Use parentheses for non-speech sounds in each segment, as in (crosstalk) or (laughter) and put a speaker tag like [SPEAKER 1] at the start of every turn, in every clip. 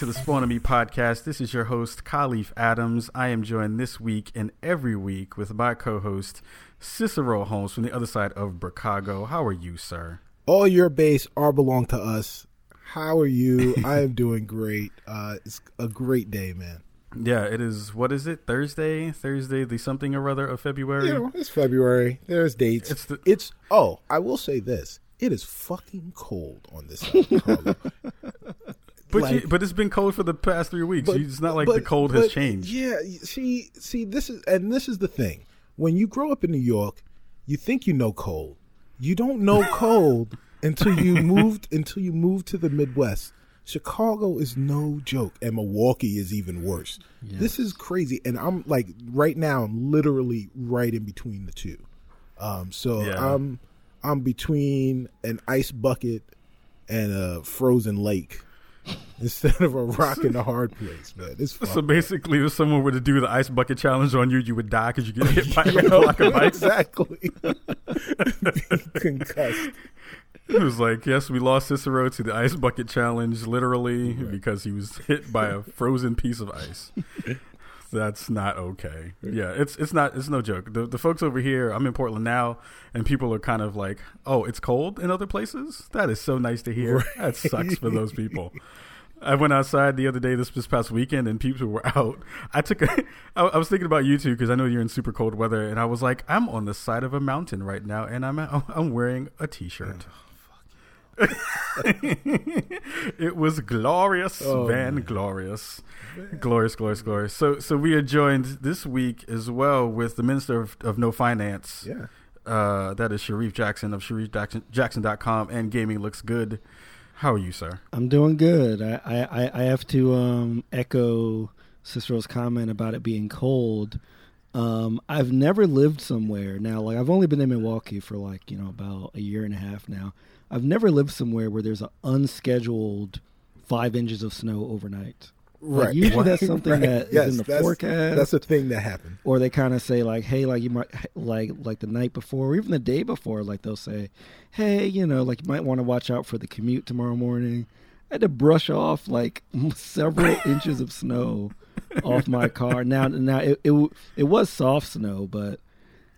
[SPEAKER 1] To the Spawn On Me podcast. This is your host, Kahlief Adams. I am joined this week and every week with my co host, Cicero Holmes from the other side of Chicago. How are you, sir?
[SPEAKER 2] All your base are belong to us. How are you? (laughs) I am doing great. Uh, it's a great day, man.
[SPEAKER 1] Yeah, it is. What is it? Thursday? Thursday, the something or other of February?
[SPEAKER 2] You know, it's February. There's dates.
[SPEAKER 1] It's the-
[SPEAKER 2] it's oh, I will say this. It is fucking cold on this side of (laughs) Chicago.
[SPEAKER 1] But
[SPEAKER 2] Like-
[SPEAKER 1] you, but it's been cold for the past three weeks.
[SPEAKER 2] But-
[SPEAKER 1] it's not like the cold has changed.
[SPEAKER 2] Yeah, see, see, this is and this is the thing. When you grow up in New York, you think you know cold. You don't know (laughs) cold until you moved until you moved to the Midwest. Chicago is no joke, and Milwaukee is even worse. This is crazy, and I'm like right now, I'm literally right in between the two. Um, so
[SPEAKER 1] Yeah.
[SPEAKER 2] I'm I'm between an ice bucket and a frozen lake (laughs) instead of a rock in a hard place, man. It's
[SPEAKER 1] So basically, if someone were to do the ice bucket challenge on you, you would die because you get hit by a (laughs) block of ice.
[SPEAKER 2] exactly. (laughs) Concussed.
[SPEAKER 1] It was like, yes, we lost Cicero to the ice bucket challenge, literally, because he was hit by a frozen piece of ice. That's not okay. Yeah, it's it's not it's no joke. The the folks over here, I'm in Portland now, and people are kind of like, "Oh, it's cold in other places." That is so nice to hear. That sucks for those people. I went outside the other day this this past weekend, and people were (laughs) out. I took a, I, I was thinking about you too because I know you're in super cold weather, and I was like, I'm on the side of a mountain right now, and I'm I'm wearing a t-shirt. (laughs) it was glorious,
[SPEAKER 2] Oh,
[SPEAKER 1] Van
[SPEAKER 2] man.
[SPEAKER 1] glorious, glorious, glorious, glorious. So, so we are joined this week as well with the Minister of, of No Finance.
[SPEAKER 2] Yeah.
[SPEAKER 1] Uh, that is Sharif Jackson of SharifJackson.com and Gaming Looks Good. How are you, sir?
[SPEAKER 3] I'm doing good. I, I, I have to um, echo Cicero's comment about it being cold. Um, I've never lived somewhere now. Like I've only been in Milwaukee for like you know about a year and a half now. I've never lived somewhere where there's an unscheduled five inches of snow overnight. Like,
[SPEAKER 2] Right.
[SPEAKER 3] usually that's (laughs) something
[SPEAKER 2] Right.
[SPEAKER 3] that is
[SPEAKER 2] Yes,
[SPEAKER 3] in the
[SPEAKER 2] that's-
[SPEAKER 3] forecast.
[SPEAKER 2] That's a thing that happened.
[SPEAKER 3] or they kind of say like hey like you might like like the night before or even the day before like they'll say hey you know like you might want to watch out for the commute tomorrow morning i had to brush off like (laughs) several (laughs) inches of snow off my car now now it, it it was soft snow but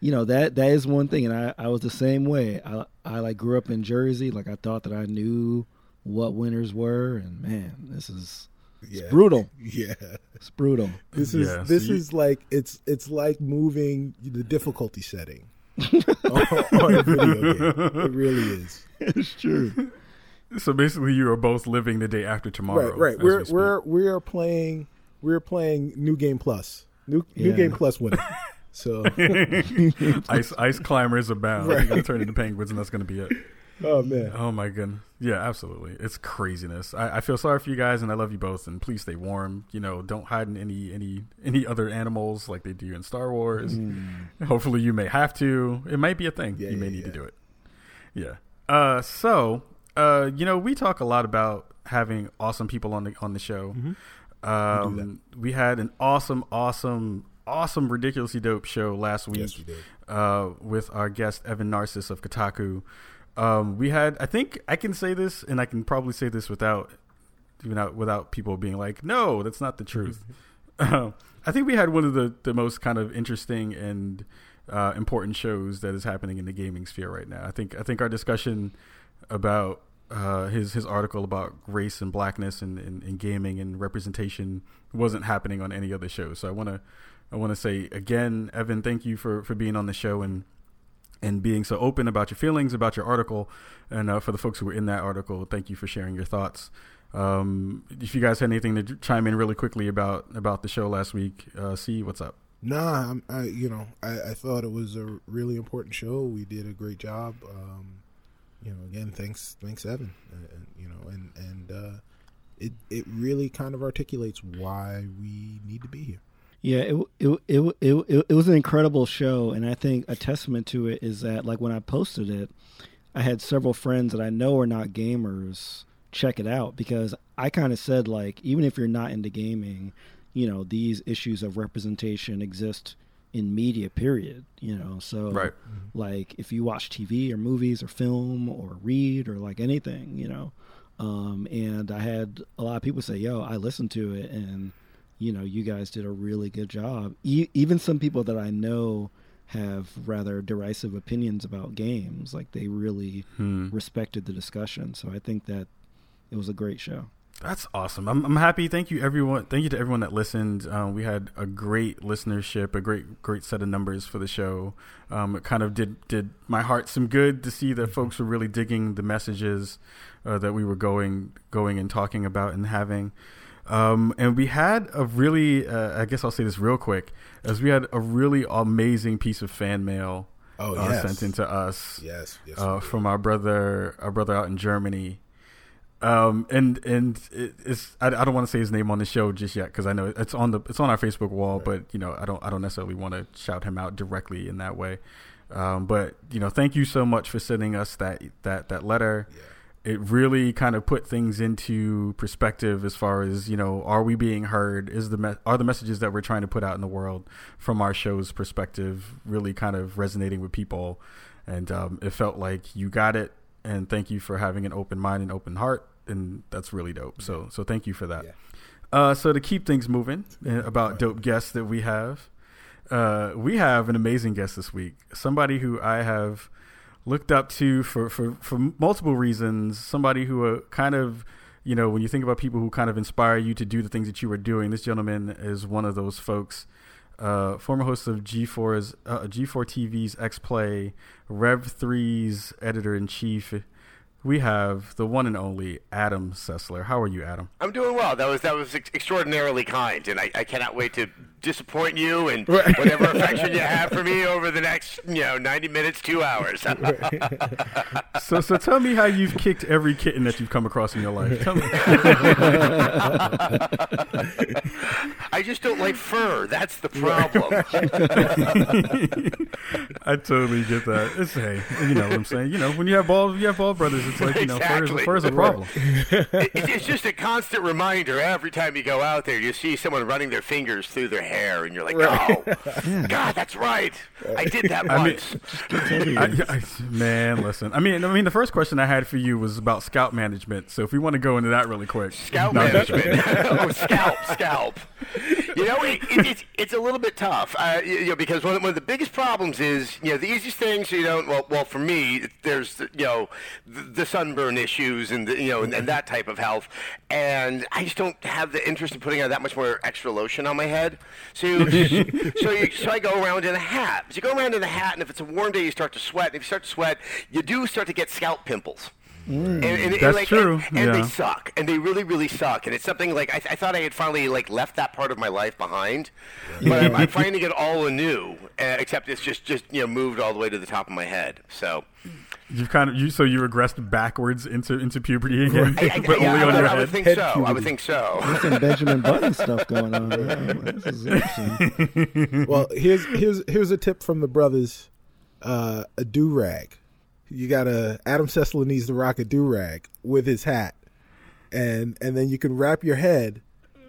[SPEAKER 3] you know that that is one thing and i i was the same way i i like grew up in jersey like i thought that i knew what winters were and man this is
[SPEAKER 2] Yeah.
[SPEAKER 3] brutal (laughs)
[SPEAKER 2] Yeah.
[SPEAKER 3] it's brutal
[SPEAKER 2] This is
[SPEAKER 1] Yeah, so
[SPEAKER 2] this
[SPEAKER 1] you-
[SPEAKER 2] is like it's it's like moving the difficulty setting (laughs) on, on a video game. It really is.
[SPEAKER 3] it's true
[SPEAKER 1] So basically, you are both living the day after tomorrow.
[SPEAKER 2] Right, right. We're
[SPEAKER 1] we speak.
[SPEAKER 2] we're we are playing we're playing New Game Plus. New New Game Plus winning. (laughs) So (laughs) (laughs)
[SPEAKER 1] ice ice climbers abound.
[SPEAKER 2] Right.
[SPEAKER 1] You're gonna turn into penguins, and that's gonna be it.
[SPEAKER 2] oh man.
[SPEAKER 1] Oh my goodness. Yeah, absolutely. It's craziness. I, I feel sorry for you guys and I love you both and please stay warm. You know, don't hide in any any any other animals like they do in Star Wars. Hopefully you may have to. It might be a thing.
[SPEAKER 2] Yeah,
[SPEAKER 1] you may
[SPEAKER 2] yeah,
[SPEAKER 1] need to do it. Yeah. Uh so uh you know, we talk a lot about having awesome people on the on the show. Um we had an awesome awesome awesome ridiculously dope show last week
[SPEAKER 2] Yes, we
[SPEAKER 1] uh, with our guest Evan Narcisse of Kotaku. Um, we had, I think, I can say this, and I can probably say this without, without, without people being like, "No, that's not the truth." (laughs) Um, I think we had one of the the most kind of interesting and uh, important shows that is happening in the gaming sphere right now. I think, I think our discussion about uh, his his article about race and blackness and, and, and gaming and representation wasn't happening on any other show. So I want to I want to say again, Evan, thank you for for being on the show and and being so open about your feelings about your article. And uh, for the folks who were in that article, thank you for sharing your thoughts. Um, if you guys had anything to chime in really quickly about about the show last week, uh, see what's up.
[SPEAKER 2] Nah, I'm, I you know I, I thought it was a really important show. We did a great job. Um, you know, again, thanks thanks Evan. Uh, you know, and and uh, it it really kind of articulates why we need to be here.
[SPEAKER 3] Yeah, it, it it it it it was an incredible show, and I think a testament to it is that like when I posted it, I had several friends that I know are not gamers check it out because I kind of said like even if you're not into gaming, you know these issues of representation exist in media. Period. You know, so
[SPEAKER 1] Right.
[SPEAKER 3] like if you watch TV or movies or film or read or like anything, you know, Um, and I had a lot of people say, "Yo, I listened to it, and you know, you guys did a really good job." E- even some people that I know have rather derisive opinions about games, like they really
[SPEAKER 1] Hmm.
[SPEAKER 3] respected the discussion. So I think that it was a great show.
[SPEAKER 1] That's awesome. I'm, I'm happy. Thank you, everyone. Thank you to everyone that listened. Um, we had a great listenership, a great, great set of numbers for the show. Um, it kind of did did my heart some good to see that folks were really digging the messages uh, that we were going going and talking about and having. Um, and we had a really, uh, I guess I'll say this real quick, as we had a really amazing piece of fan mail
[SPEAKER 2] Oh
[SPEAKER 1] uh,
[SPEAKER 2] yes,
[SPEAKER 1] sent into us
[SPEAKER 2] yes, yes.
[SPEAKER 1] uh, from our brother, our brother out in Germany. Um, and and it, it's I, I don't want to say his name on the show just yet because I know it's on the it's on our Facebook wall, but you know I don't I don't necessarily want to shout him out directly in that way. Um, but you know, thank you so much for sending us that that that letter. It really kind of put things into perspective as far as you know, are we being heard? Is the me- are the messages that we're trying to put out in the world from our show's perspective really kind of resonating with people? And um, it felt like you got it. And thank you for having an open mind and open heart, and that's really dope. So so thank you for that.
[SPEAKER 2] Yeah.
[SPEAKER 1] Uh, so to keep things moving uh, about dope guests that we have, uh, we have an amazing guest this week. Somebody who I have looked up to for, for, for multiple reasons. Somebody who uh, kind of, you know, when you think about people who kind of inspire you to do the things that you are doing, this gentleman is one of those folks. Uh, former host of G4's uh, G4 TV's X Play, Rev 3's editor in chief. We have the one and only Adam Sessler. How are you, Adam?
[SPEAKER 4] I'm doing well. That was that was ex- extraordinarily kind, and I, I cannot wait to disappoint you and
[SPEAKER 2] Right. (laughs)
[SPEAKER 4] whatever affection you have for me over the next you know 90 minutes, two hours. (laughs) (laughs)
[SPEAKER 1] So, so tell me how you've kicked every kitten that you've come across in your life. Tell me.
[SPEAKER 4] I just don't like fur. That's the problem. (laughs)
[SPEAKER 1] I totally get that. It's hey, you know what I'm saying. You know, when you have ball, you have ball brothers. It's like you know, fur is,
[SPEAKER 4] Exactly.
[SPEAKER 1] fur is a problem.
[SPEAKER 4] It- it's just a constant reminder every time you go out there. You see someone running their fingers through their hair, and you're like, "Oh, (laughs) God, that's right. I did that
[SPEAKER 1] I mean-
[SPEAKER 4] once."
[SPEAKER 1] I, I, man, listen. I mean, I mean, the first question I had for you was about scout management. So if we want to go into that really quick,
[SPEAKER 4] Scalp
[SPEAKER 1] No,
[SPEAKER 4] management. (laughs) oh, scalp, scalp. (laughs) You know, it, it, it's it's a little bit tough. Uh, you know, because one of, one of the biggest problems is you know the easiest things you don't. Well, well, for me, there's the, you know the, the sunburn issues and the, you know and, and that type of health, and I just don't have the interest in putting on that much more extra lotion on my head. So (laughs) so you, so I go around in a hat. So you go around in a hat, and if it's a warm day, you start to sweat. And if you start to sweat, you do start to get scalp pimples. And, and, and,
[SPEAKER 1] That's
[SPEAKER 4] like,
[SPEAKER 1] true,
[SPEAKER 4] And, and
[SPEAKER 1] yeah.
[SPEAKER 4] they suck, and they really, really suck. And it's something like I, I thought I had finally like left that part of my life behind, but I'm, I'm (laughs) finding it all anew. Uh, except it's just, just you know, moved all the way to the top of my head. So
[SPEAKER 1] you've kind of you. So you regressed backwards into into puberty again,
[SPEAKER 4] I, I,
[SPEAKER 1] but
[SPEAKER 4] yeah,
[SPEAKER 1] only
[SPEAKER 4] I,
[SPEAKER 1] on
[SPEAKER 4] I,
[SPEAKER 1] your
[SPEAKER 4] I would think
[SPEAKER 2] Head
[SPEAKER 4] so. I would think so.
[SPEAKER 3] Some Benjamin Button stuff going on. Yeah, (laughs) this is (laughs)
[SPEAKER 2] well, here's here's here's a tip from the brothers. Uh, a do rag. You got to Adam Sessler needs to rock a do rag with his hat, and and then you can wrap your head,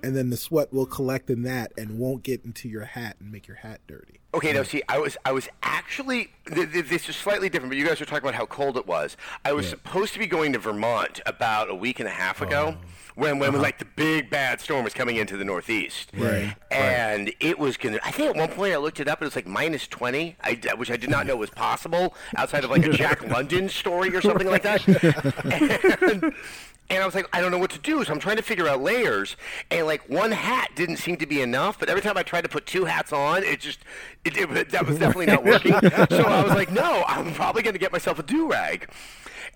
[SPEAKER 2] and then the sweat will collect in that and won't get into your hat and make your hat dirty.
[SPEAKER 4] Okay, now mm. see, I was I was actually th- th- this is slightly different, but you guys were talking about how cold it was. I was supposed to be going to Vermont about a week and a half ago. Oh. When, when uh-huh. like the big bad storm was coming into the Northeast,
[SPEAKER 2] Right,
[SPEAKER 4] And it was gonna. I think at one point I looked it up. It was like minus twenty, I, which I did not know was possible outside of like a Jack (laughs) London story or something like that. (laughs) and, and I was like, I don't know what to do, so I'm trying to figure out layers. And like one hat didn't seem to be enough, but every time I tried to put two hats on, it just (laughs) it, it, that was definitely not working. (laughs) so I was like, no, I'm probably going to get myself a do rag.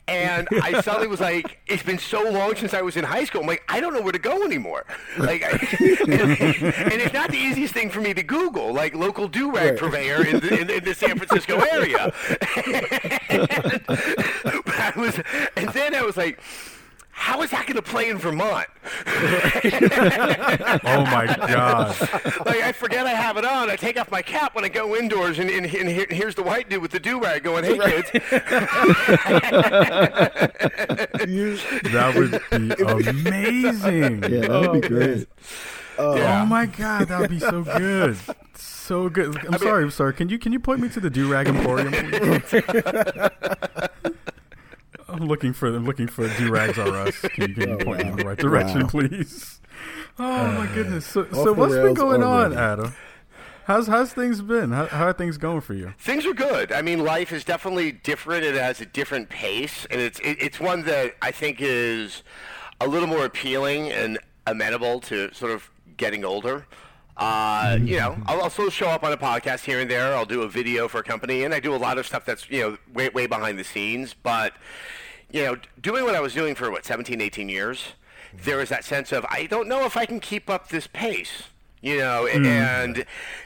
[SPEAKER 4] And I suddenly was like, it's been so long since I was in high school. I'm like, I don't know where to go anymore. Like, I, (laughs) and, and it's not the easiest thing for me to Google, like local do rag
[SPEAKER 2] Right.
[SPEAKER 4] purveyor in the, in, in the San Francisco area. and, but I was, and then I was like, how is that going to play in Vermont? (laughs)
[SPEAKER 1] Oh my god!
[SPEAKER 4] like I forget I have it on. I take off my cap when I go indoors, and, and, and here, here's the white dude with the do rag going, "Hey kids." (laughs)
[SPEAKER 1] That would be amazing.
[SPEAKER 3] Yeah, that would be oh. great.
[SPEAKER 4] Oh yeah.
[SPEAKER 1] Oh my god, that would be so good. So good. I'm sorry, I'm sorry. Can you can you point me to the do rag emporium? (laughs) please? I'm looking for I'm looking for do rags are us. Can you, can you
[SPEAKER 2] Oh,
[SPEAKER 1] point me in the right direction,
[SPEAKER 2] Wow.
[SPEAKER 1] please? Oh my goodness. So, so what's been
[SPEAKER 2] rails
[SPEAKER 1] going on,
[SPEAKER 2] already.
[SPEAKER 1] Adam? How's how's things been? How, how are things going for you?
[SPEAKER 4] Things are good. I mean, life is definitely different. It has a different pace, and it's it, it's one that I think is a little more appealing and amenable to sort of getting older. Uh, you know, I'll also show up on a podcast here and there. I'll do a video for a company, and I do a lot of stuff that's you know way way behind the scenes. But you know, doing what I was doing for what 17, 18 years, mm-hmm. there was that sense of I don't know if I can keep up this pace. You know, mm. and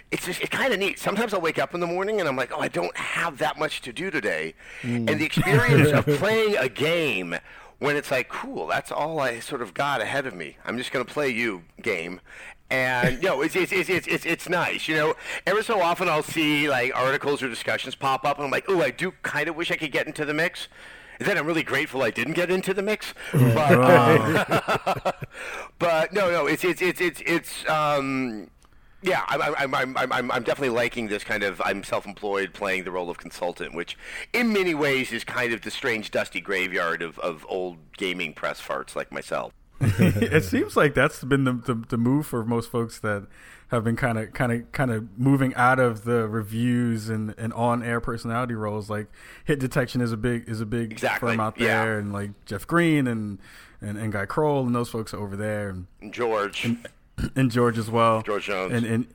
[SPEAKER 4] it's just it's kind of neat. Sometimes I'll wake up in the morning and I'm like, oh, I don't have that much to do today, mm. and the experience of (laughs) playing a game when it's like, cool, that's all I sort of got ahead of me. I'm just gonna play you game. And you know, it's it's, it's it's it's it's nice. You know, every so often I'll see like articles or discussions pop up, and I'm like, oh, I do kind of wish I could get into the mix. And then I'm really grateful I didn't get into the mix. But, (laughs) (laughs) but no, no, it's it's it's it's it's um, yeah, I'm I'm I'm I'm I'm I'm definitely liking this kind of I'm self-employed playing the role of consultant, which in many ways is kind of the strange dusty graveyard of of old gaming press farts like myself. (laughs)
[SPEAKER 1] it seems like that's been the, the the move for most folks that have been kind of kind of kind of moving out of the reviews and, and on air personality roles. Like hit detection is a big is a big
[SPEAKER 4] Exactly,
[SPEAKER 1] firm out
[SPEAKER 4] yeah.
[SPEAKER 1] there, and like Jeff Green and and, and Guy Kroll and those folks are over there, and,
[SPEAKER 4] George,
[SPEAKER 1] and George as well.
[SPEAKER 4] George Jones.
[SPEAKER 1] and and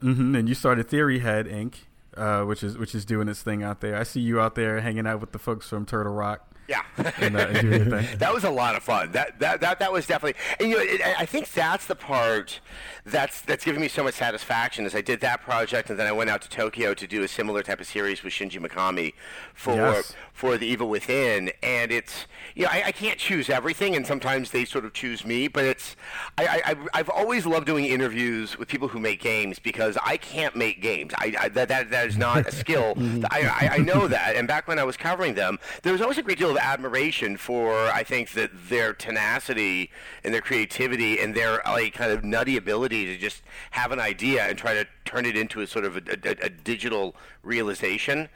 [SPEAKER 1] hmm and you started Theory Head Inc. Uh, which is which is doing its thing out there. I see you out there hanging out with the folks from Turtle Rock
[SPEAKER 4] yeah. (laughs)
[SPEAKER 1] and, and doing thing. (laughs)
[SPEAKER 4] that was a lot of fun. That that that, that was definitely, and you know, it, I think that's the part that's that's giving me so much satisfaction. Is I did that project, and then I went out to Tokyo to do a similar type of series with Shinji Mikami for
[SPEAKER 1] Yes.
[SPEAKER 4] For the Evil Within, and it's you know I, I can't choose everything, and sometimes they sort of choose me, but it's I, I I've- I've always loved doing interviews with people who make games because I can't make games. I, I that, that that is not a skill. (laughs) Mm-hmm. I, I I know that, and back when I was covering them, there was always a great deal of admiration for I think that their tenacity and their creativity and their like kind of nutty ability to just have an idea and try to turn it into a sort of a, a, a digital realization.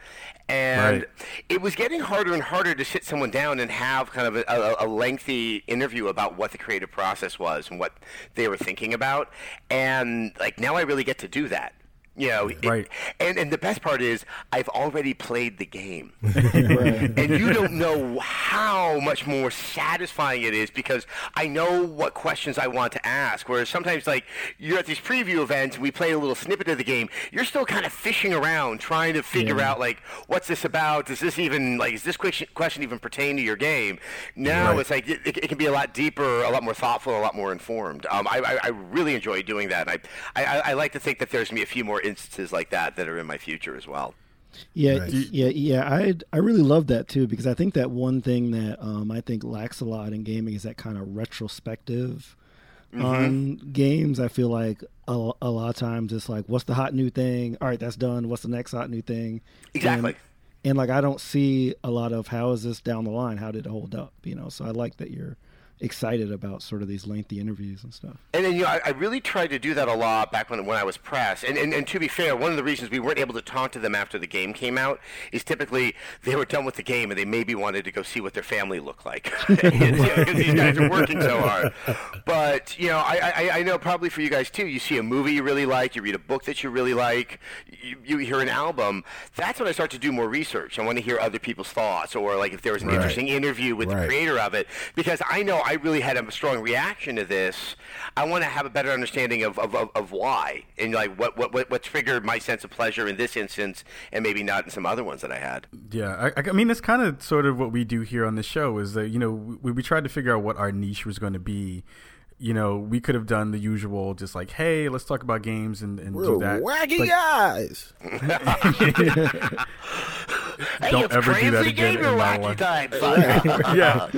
[SPEAKER 4] And
[SPEAKER 1] Right.
[SPEAKER 4] it was getting harder and harder to sit someone down and have kind of a, a, a lengthy interview about what the creative process was and what they were thinking about. And like now I really get to do that. You know, it-
[SPEAKER 1] Right.
[SPEAKER 4] and and the best part is I've already played the game, (laughs) and you don't know how much more satisfying it is because I know what questions I want to ask. Whereas sometimes, like you're at these preview events and we play a little snippet of the game, you're still kind of fishing around trying to figure out like what's this about? Does this even like is this question question even pertain to your game? Now
[SPEAKER 1] Right.
[SPEAKER 4] it's like it, it, it can be a lot deeper, a lot more thoughtful, a lot more informed. Um, I, I, I really enjoy doing that. And I, I I like to think that there's gonna be a few more instances like that that are in my future as well.
[SPEAKER 3] Yeah,
[SPEAKER 2] Right.
[SPEAKER 3] yeah, yeah. I I really love that too because I think that one thing that um, I think lacks a lot in gaming is that kind of retrospective
[SPEAKER 4] Mm-hmm.
[SPEAKER 3] on games. I feel like a, a lot of times it's like, what's the hot new thing? All right, that's done. What's the next hot new thing?
[SPEAKER 4] Exactly.
[SPEAKER 3] And, and like I don't see a lot of how is this down the line? How did it hold up? You know, so I like that you're excited about sort of these lengthy interviews and stuff.
[SPEAKER 4] And then, you know, I, I really tried to do that a lot back when, when I was press. And, and, and to be fair, one of the reasons we weren't able to talk to them after the game came out is typically they were done with the game and they maybe wanted to go see what their family looked like. (laughs) Because these guys are working so hard. But, you know, I, I, I know probably for you guys too, you see a movie you really like, you read a book that you really like, you, you hear an album. That's when I start to do more research. I want to hear other people's thoughts or like if there was an
[SPEAKER 2] Right.
[SPEAKER 4] interesting interview with the creator of it because I know I really had a strong reaction to this. I want to have a better understanding of, of, of, of why and like what, what, what, what triggered my sense of pleasure in this instance and maybe not in some other ones that I had.
[SPEAKER 1] Yeah, I, I mean, that's kind of sort of what we do here on the show. Is that you know we, we tried to figure out what our niche was going to be. You know, we could have done the usual, just like, hey, let's talk about games and, and
[SPEAKER 2] We're
[SPEAKER 1] do that.
[SPEAKER 2] wacky
[SPEAKER 1] But
[SPEAKER 2] guys. (laughs) (laughs)
[SPEAKER 4] Hey,
[SPEAKER 1] Don't
[SPEAKER 4] it's
[SPEAKER 1] ever do that again in my
[SPEAKER 4] wacky
[SPEAKER 1] life.
[SPEAKER 4] time. (laughs)
[SPEAKER 1] yeah,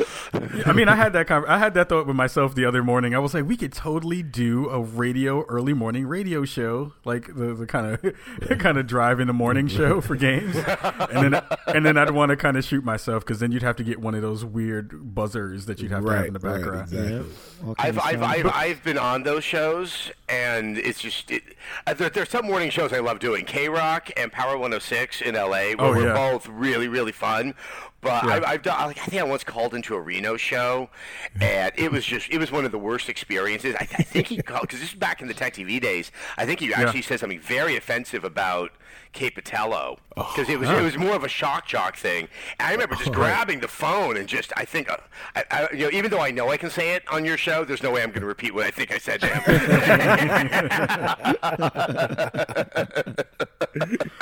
[SPEAKER 1] I mean, I had that. Con- I had that thought with myself the other morning. I was like, we could totally do a radio early morning radio show, like the, the kind of (laughs) kind of drive in the morning (laughs) show for games, and then and then I'd want to kind of shoot myself because then you'd have to get one of those weird buzzers that you'd have to have in
[SPEAKER 2] Right,
[SPEAKER 1] the
[SPEAKER 2] right,
[SPEAKER 1] background.
[SPEAKER 2] exactly.
[SPEAKER 3] All kinds
[SPEAKER 4] I've,
[SPEAKER 3] of
[SPEAKER 4] I've. I've, I've been on those shows, and it's just it, uh, there, there's some morning shows I love doing. KROQ and Power 106 in LA, where
[SPEAKER 1] Oh,
[SPEAKER 4] we're
[SPEAKER 1] yeah.
[SPEAKER 4] both really really fun. But I, I've done. Like, I think I once called into a Reno show, and it was just it was one of the worst experiences. I, I think he called because this is back in the Tech TV days. I think he actually said something very offensive about Capitello because it was it was more of a shock jock thing. And I remember just grabbing the phone and just I think uh, I, I, you know even though I know I can say it on your show, there's no way I'm going to repeat what I think I said to him. (laughs)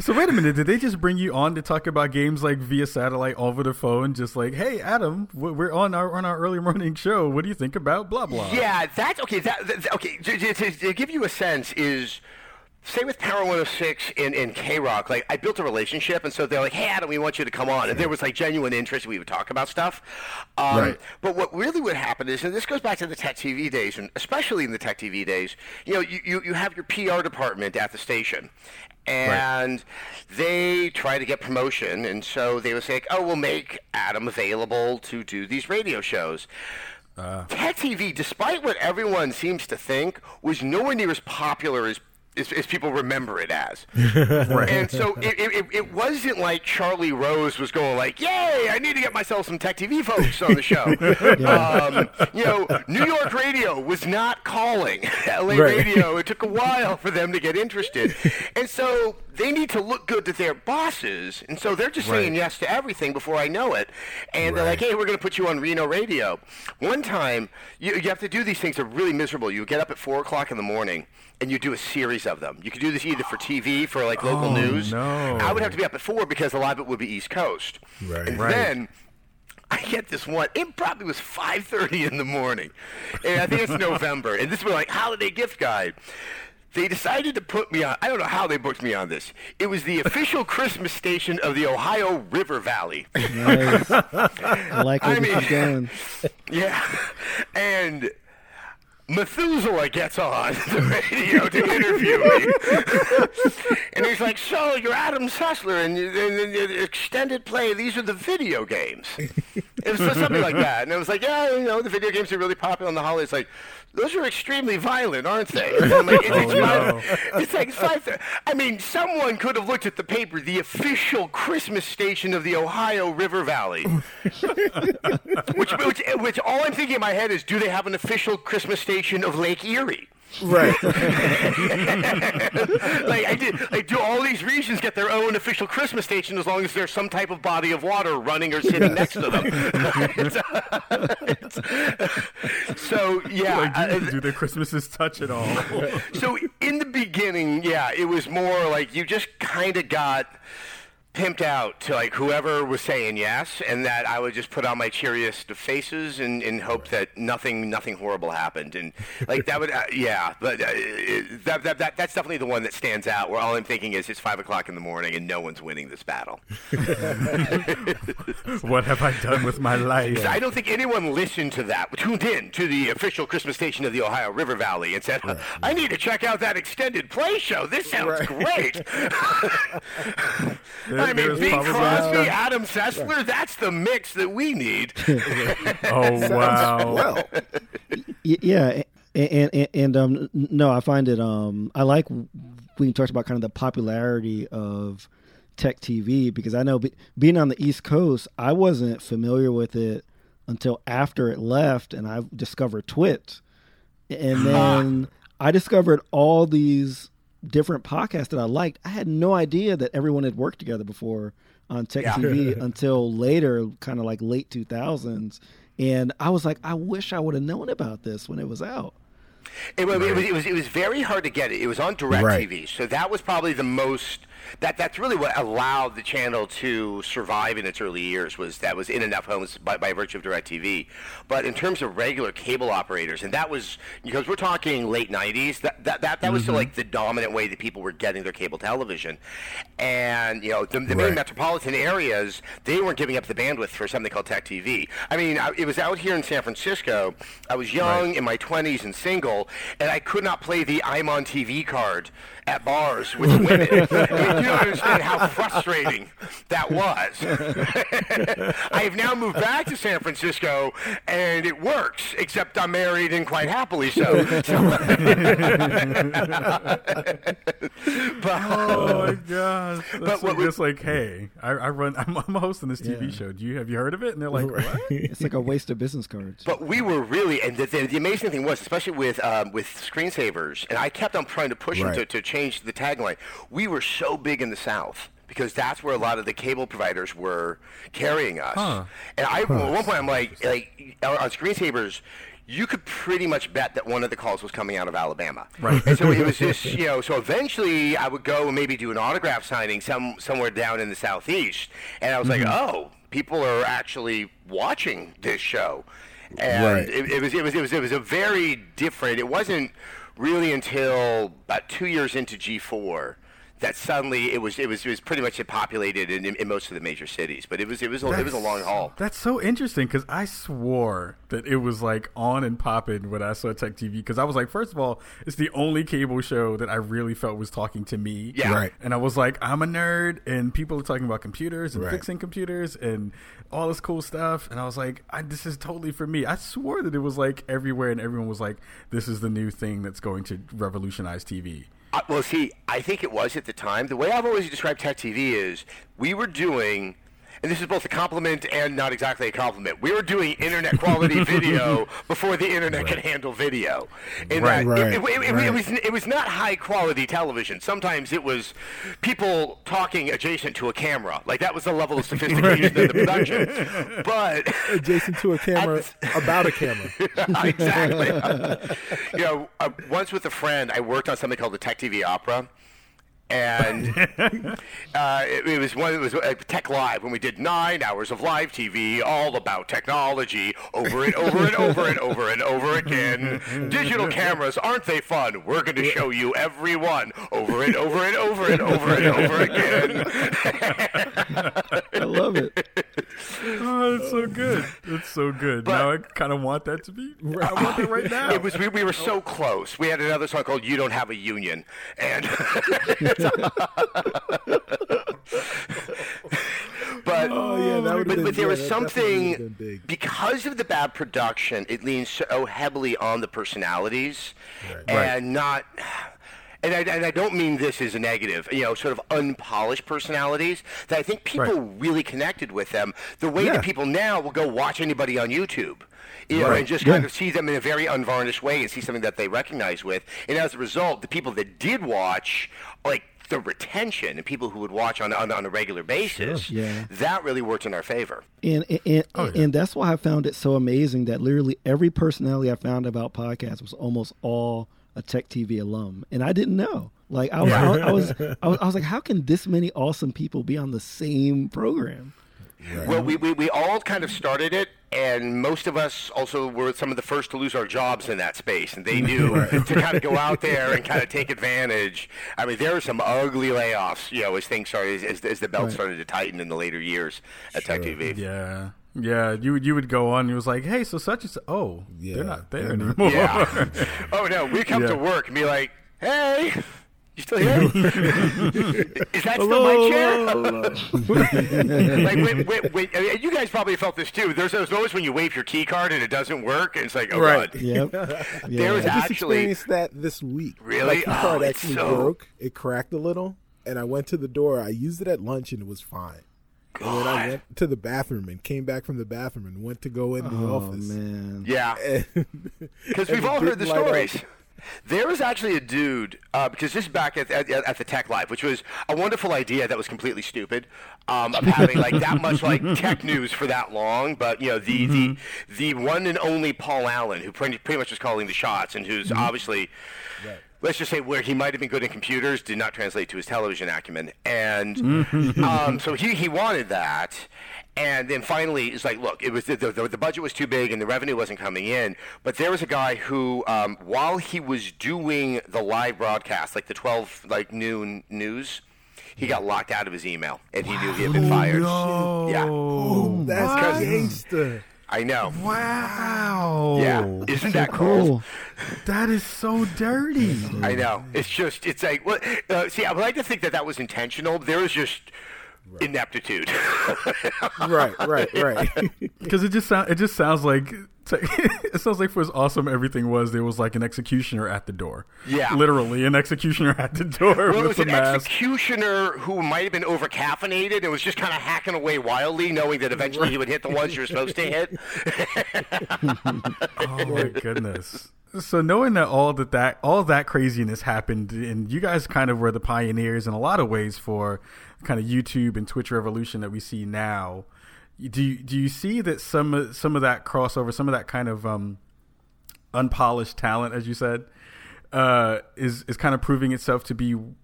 [SPEAKER 1] So wait a minute, did they just bring you on to talk about games like via satellite over the phone? Just like, hey, Adam, we're on our on our early morning show. What do you think about blah blah?
[SPEAKER 4] Yeah, that's okay. That, that okay. To, to, to give you a sense is. Say with Power 106 in, and KROQ, like I built a relationship, and so they're like, "Hey, Adam, we want you to come on," and there was like genuine interest. We would talk about stuff. Um,
[SPEAKER 2] Right.
[SPEAKER 4] But what really would happen is, and this goes back to the Tech TV days, and especially in the Tech TV days, you know, you, you, you have your PR department at the station, and they try to get promotion, and so they would say, "Oh, we'll make Adam available to do these radio shows." Tech TV, despite what everyone seems to think, was nowhere near as popular as. As, as people remember it as, (laughs) and so it, it, it- wasn't like Charlie Rose was going like, "Yay! I need to get myself some Tech TV folks on the show." (laughs) um, you know, (laughs) New York radio was not calling LA
[SPEAKER 2] Right.
[SPEAKER 4] radio. It took a while for them to get interested, and so they need to look good to their bosses, and so they're just saying yes to everything before I know it, and they're like, "Hey, we're going to put you on Reno radio." One time, you, you have to do these things that are really miserable. You get up at four o'clock in the morning. And you do a series of them. You could do this either for TV, for like local
[SPEAKER 1] Oh,
[SPEAKER 4] news.
[SPEAKER 1] no.
[SPEAKER 4] I would have to be up at four because a lot of it would be East Coast.
[SPEAKER 2] Right.
[SPEAKER 4] And
[SPEAKER 1] Right.
[SPEAKER 4] then I get this one. It probably was 5:30 in the morning, and I think it's November. And this was like holiday gift guide. They decided to put me on. I don't know how they booked me on this. It was the official (laughs) Christmas station of the Ohio River Valley.
[SPEAKER 3] Nice. I like where (laughs)
[SPEAKER 4] I
[SPEAKER 3] this is
[SPEAKER 4] mean-
[SPEAKER 3] going. (laughs)
[SPEAKER 4] Yeah, and. Methuselah gets on (laughs) the radio to interview me. (laughs) and he's like, So, you're Adam Sessler, and, and, and the extended play, these are the video games. It was something like that. And I was like, Yeah, you know, the video games are really popular on the holidays. Like, those are extremely violent, aren't they? (laughs) Like, it's, it's,
[SPEAKER 1] oh,
[SPEAKER 4] no. it's like five. thir- I mean, someone could have looked at the paper, the official Christmas station of the Ohio River Valley. (laughs) which, which, which all I'm thinking in my head is, do they have an official Christmas station of Lake Erie?
[SPEAKER 2] Right. (laughs) (laughs)
[SPEAKER 4] like I did, like do all these regions get their own official Christmas station as long as there's some type of body of water running or sitting next to them. (laughs) so yeah,
[SPEAKER 1] Like,
[SPEAKER 4] uh,
[SPEAKER 1] do, do the Christmases touch at all?
[SPEAKER 4] so in the beginning, yeah, it was more like you just kind of got pimped out to like whoever was saying yes, and that I would just put on my cheeriest of faces and, and hope that nothing nothing horrible happened, and like that would uh, yeah, but uh, it- that, that that that's definitely the one that stands out. Where all I'm thinking is it's five o'clock in the morning and no one's winning this battle. (laughs)
[SPEAKER 1] what have I done with my life?
[SPEAKER 4] I don't think anyone listened to that, tuned in to the official Christmas station of the Ohio River Valley and said, I need to check out that extended play show. This sounds great. (laughs) (laughs)
[SPEAKER 1] There-
[SPEAKER 4] I mean,
[SPEAKER 1] there's
[SPEAKER 4] Bing Crosby,
[SPEAKER 1] some-
[SPEAKER 4] Adam Sessler, that's the mix that we need. (laughs)
[SPEAKER 1] Oh wow!
[SPEAKER 2] well,
[SPEAKER 3] yeah and, and and um no i find it um i like when you talked about kind of the popularity of tech tv because i know be, being on the east coast i wasn't familiar with it until after it left and i discovered twit and (gasps) then i discovered all these different podcasts that i liked i had no idea that everyone had worked together before on tech
[SPEAKER 4] Yeah.
[SPEAKER 3] tv (laughs) until later kind of like late 2000s and i was like i wish i would have known about this when it was out
[SPEAKER 4] It, wa- it was, it was it was very hard to get it. It was on Direct
[SPEAKER 2] Right.
[SPEAKER 4] TV, so that was probably the most that that's really what allowed the channel to survive in its early years was that was in enough homes by, by virtue of Direct TV. But in terms of regular cable operators, and that was because we're talking late '90s, that that that, that was still mm-hmm. like the dominant way that people were getting their cable television, and you know the, the main metropolitan areas they weren't giving up the bandwidth for something called Tech TV. I mean, I, it was out here in San Francisco. I was young in my 20s and single, and I could not play the I'm on TV card at bars with women. (laughs) I you don't understand how frustrating that was. (laughs) I have now moved back to San Francisco, and it works. Except I'm married and quite happily so. (laughs) so but,
[SPEAKER 1] Oh my gosh! That's
[SPEAKER 4] But
[SPEAKER 1] so
[SPEAKER 4] what we-
[SPEAKER 1] just like, hey, I, I run. I'm, I'm hosting this TV
[SPEAKER 3] Yeah.
[SPEAKER 1] show. Do you have you heard of it? And they're like, what?
[SPEAKER 3] It's like a waste of business cards.
[SPEAKER 4] But we were really, and the, the, the amazing thing was, especially with um, with screensavers, and I kept on trying to push them to, to change the tagline. We were so big in the South because that's where a lot of the cable providers were carrying us.
[SPEAKER 1] Huh.
[SPEAKER 4] And I, at one point, I'm like, like on on screensavers. You could pretty much bet that one of the calls was coming out of Alabama.
[SPEAKER 1] Right.
[SPEAKER 4] And so it was just, (laughs) you know, so eventually I would go and maybe do an autograph signing some somewhere down in the southeast, and I was like, mm-hmm. oh, people are actually watching this show, and
[SPEAKER 2] Right.
[SPEAKER 4] it, it was it was it was it was a very different. It wasn't really until about two years into G4 that suddenly it was it was it was pretty much populated in, in, in most of the major cities. But it was it was a, it was a long haul.
[SPEAKER 1] That's so interesting because I swore that it was like on and popping when I saw Tech TV because I was like, first of all, it's the only cable show that I really felt was talking to me.
[SPEAKER 4] Yeah.
[SPEAKER 2] Right.
[SPEAKER 1] And I was like, I'm a nerd, and people are talking about computers and
[SPEAKER 2] Right.
[SPEAKER 1] fixing computers and all this cool stuff. And I was like, I, this is totally for me. I swore that it was like everywhere, and everyone was like, this is the new thing that's going to revolutionize TV.
[SPEAKER 4] Uh, well, see, I think it was at the time. The way I've always described Tech TV is we were doing, and this is both a compliment and not exactly a compliment. We were doing internet quality (laughs) video before the internet could handle video. In
[SPEAKER 2] Right,
[SPEAKER 4] that
[SPEAKER 2] right,
[SPEAKER 4] it, it- it- it was it was not high quality television. Sometimes it was people talking adjacent to a camera. Like that was the level of (laughs) sophistication of the production. But
[SPEAKER 2] Adjacent to a camera, (laughs) about a camera.
[SPEAKER 4] exactly. you know, uh, once with a friend, I worked on something called the Tech TV Opera. And (laughs) uh, it, it was one. It was uh, Tech Live when we did nine hours of live TV, all about technology, over and over and over and over and over again. Digital cameras, aren't they fun? We're going to show you every one, over and over and over and over and over again.
[SPEAKER 3] I love it.
[SPEAKER 1] Oh, that's so good. That's so good.
[SPEAKER 4] But-
[SPEAKER 1] now I kind of want that to be. I want it right (laughs) now.
[SPEAKER 4] It was we, we were so close. We had another song called "You Don't Have a Union," and (laughs) (laughs) but
[SPEAKER 2] Oh yeah, that
[SPEAKER 4] but, but there was something because of the bad production. It leans so heavily on the personalities and not. And I, and I don't mean this as a negative, you know, sort of unpolished personalities that I think people
[SPEAKER 1] Right.
[SPEAKER 4] really connected with them the way
[SPEAKER 2] Yeah.
[SPEAKER 4] that people now will go watch anybody on YouTube. You know, and just kind of see them in a very unvarnished way and see something that they recognize with. And as a result, the people that did watch, like the retention and people who would watch on, on, on a regular basis,
[SPEAKER 3] Yeah.
[SPEAKER 4] that really worked in our favor.
[SPEAKER 3] And and, and,
[SPEAKER 1] Oh, yeah.
[SPEAKER 3] and that's why I found it so amazing that literally every personality I found about podcasts was almost all a Tech TV alum, and I didn't know. Like I was, I, was, I was, I was, I was like, how can this many awesome people be on the same program?
[SPEAKER 4] Well, we, we, we all kind of started it, and most of us also were some of the first to lose our jobs in that space, and they knew (laughs) to kind of go out there and kind of take advantage. I mean, there were some ugly layoffs, you know, as things started, as, as the belt
[SPEAKER 3] Right.
[SPEAKER 4] started to tighten in the later years at Tech TV.
[SPEAKER 1] Yeah. Yeah, you would you would go on. and You was like, "Hey, so such and such. Oh,
[SPEAKER 2] Yeah,
[SPEAKER 1] they're not there anymore."
[SPEAKER 4] Yeah. (laughs) oh no, we come
[SPEAKER 1] Yeah.
[SPEAKER 4] to work and be like, "Hey, you still here? (laughs) Is that still my chair?" (laughs) (laughs) like, wait, wait, wait. I mean, you guys probably felt this too. There's those moments when you wave your key card and it doesn't work, and it's like, "Oh
[SPEAKER 1] Right.
[SPEAKER 4] god."
[SPEAKER 3] Yep.
[SPEAKER 4] There was
[SPEAKER 3] Yeah.
[SPEAKER 2] I just
[SPEAKER 4] actually
[SPEAKER 2] experienced that this week.
[SPEAKER 4] Really?
[SPEAKER 2] My key oh, card
[SPEAKER 4] Oh, it's
[SPEAKER 2] actually
[SPEAKER 4] so-
[SPEAKER 2] broke. It cracked a little, and I went to the door. I used it at lunch, and it was fine. And then I went to the bathroom and came back from the bathroom and went to go in the
[SPEAKER 3] Oh
[SPEAKER 2] office.
[SPEAKER 3] man.
[SPEAKER 4] Yeah, because we've all heard the
[SPEAKER 2] didn't up.
[SPEAKER 4] There was actually a dude, uh, because this is back at, at, at the Tech Live, which was a wonderful idea that was completely stupid, um, of having like that much like tech news for that long. But you know, the the the one and only Paul Allen, who pretty, pretty much was calling the shots, and who's obviously. Let's just say where he might have been good in computers did not translate to his television acumen, and um, so he, he wanted that, and then finally it's like, look, it was the, the, the budget was too big and the revenue wasn't coming in, but there was a guy who, um, while he was doing the live broadcast, like the twelve like noon news, he got locked out of his email and he knew he had been fired.
[SPEAKER 1] Oh, No.
[SPEAKER 4] Yeah.
[SPEAKER 2] oh, that's gangster.
[SPEAKER 4] I know.
[SPEAKER 1] Wow.
[SPEAKER 4] Yeah, isn't that cool?
[SPEAKER 3] Cool.
[SPEAKER 1] That is so dirty.
[SPEAKER 4] I know. It's just, it's like, well, uh, see, I would like to think that that was intentional. There was just ineptitude. (laughs)
[SPEAKER 2] right, right, right. (laughs)
[SPEAKER 1] Because it just sound, it just sounds like (laughs) it sounds like for as awesome everything was, there was like an executioner at the door.
[SPEAKER 4] Yeah.
[SPEAKER 1] literally an executioner at the door
[SPEAKER 4] well, it
[SPEAKER 1] with
[SPEAKER 4] was
[SPEAKER 1] the
[SPEAKER 4] an
[SPEAKER 1] mask.
[SPEAKER 4] executioner who might have been over caffeinated and was just kind of hacking away wildly, knowing that eventually he would hit the ones you're supposed to hit.
[SPEAKER 1] oh my goodness. So knowing that all that that all that craziness happened, and you guys kind of were the pioneers in a lot of ways for kind of YouTube and Twitch revolution that we see now. Do you, do you see that some of- some of that crossover, some of that kind of um, unpolished talent, as you said, uh, is is kind of proving itself to be, you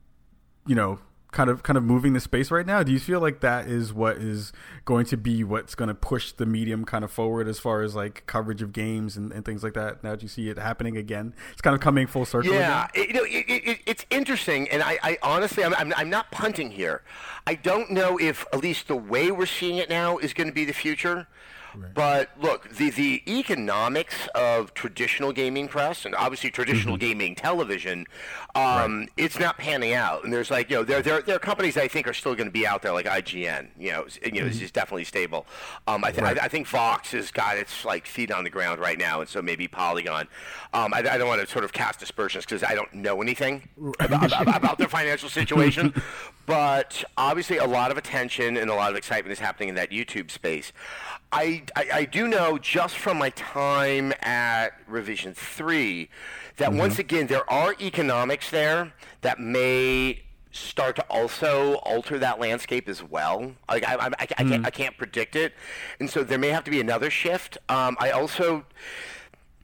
[SPEAKER 1] know, kind of kind of moving the space right now? Do you feel like that is what is going to be what's going to push the medium kind of forward as far as like coverage of games and, and things like that? Now do you see it happening again? It's kind of coming full circle.
[SPEAKER 4] Yeah, it, you know, it, it, it's interesting, and I, I honestly, I'm, I'm, I'm not punting here. I don't know if at least the way we're seeing it now is going to be the future. But look, the, the economics of traditional gaming press and obviously traditional gaming television, um, it's not panning out. And there's like, you know, there, there, there are companies I think are still going to be out there, like IGN. You know, you know, this is definitely stable. Um, I, th- I, I think Vox has got its like feet on the ground right now, and so maybe Polygon. Um, I, I don't want to sort of cast aspersions because I don't know anything about, about, about their (laughs) financial situation. But obviously, a lot of attention and a lot of excitement is happening in that YouTube space. I, I, I do know just from my time at Revision 3 that once again, there are economics there that may start to also alter that landscape as well. Like I, I, I, I, can't, I can't predict it. And so there may have to be another shift. Um, I also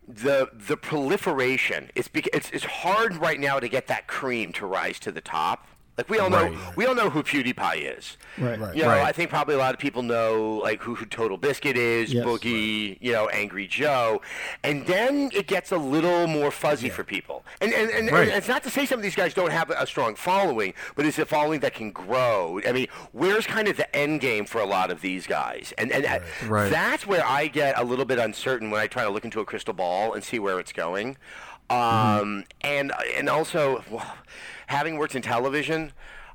[SPEAKER 4] the the proliferation it's, bec- it's it's hard right now to get that cream to rise to the top like we all know
[SPEAKER 1] Right.
[SPEAKER 4] we all know who PewDiePie is
[SPEAKER 3] Right.
[SPEAKER 2] Right.
[SPEAKER 4] you know
[SPEAKER 1] Right.
[SPEAKER 4] I think probably a lot of people know like who, who Total Biscuit is
[SPEAKER 3] Yes.
[SPEAKER 4] Boogie you know Angry Joe and then it gets a little more fuzzy for people and and, and,
[SPEAKER 1] Right.
[SPEAKER 4] and it's not to say some of these guys don't have a strong following but it's a following that can grow I mean where's kind of the end game for a lot of these guys and and uh,
[SPEAKER 1] Right.
[SPEAKER 4] that's where I get a little bit uncertain when I try to look into a crystal ball and see where it's going. Um, and and also well, having worked in television,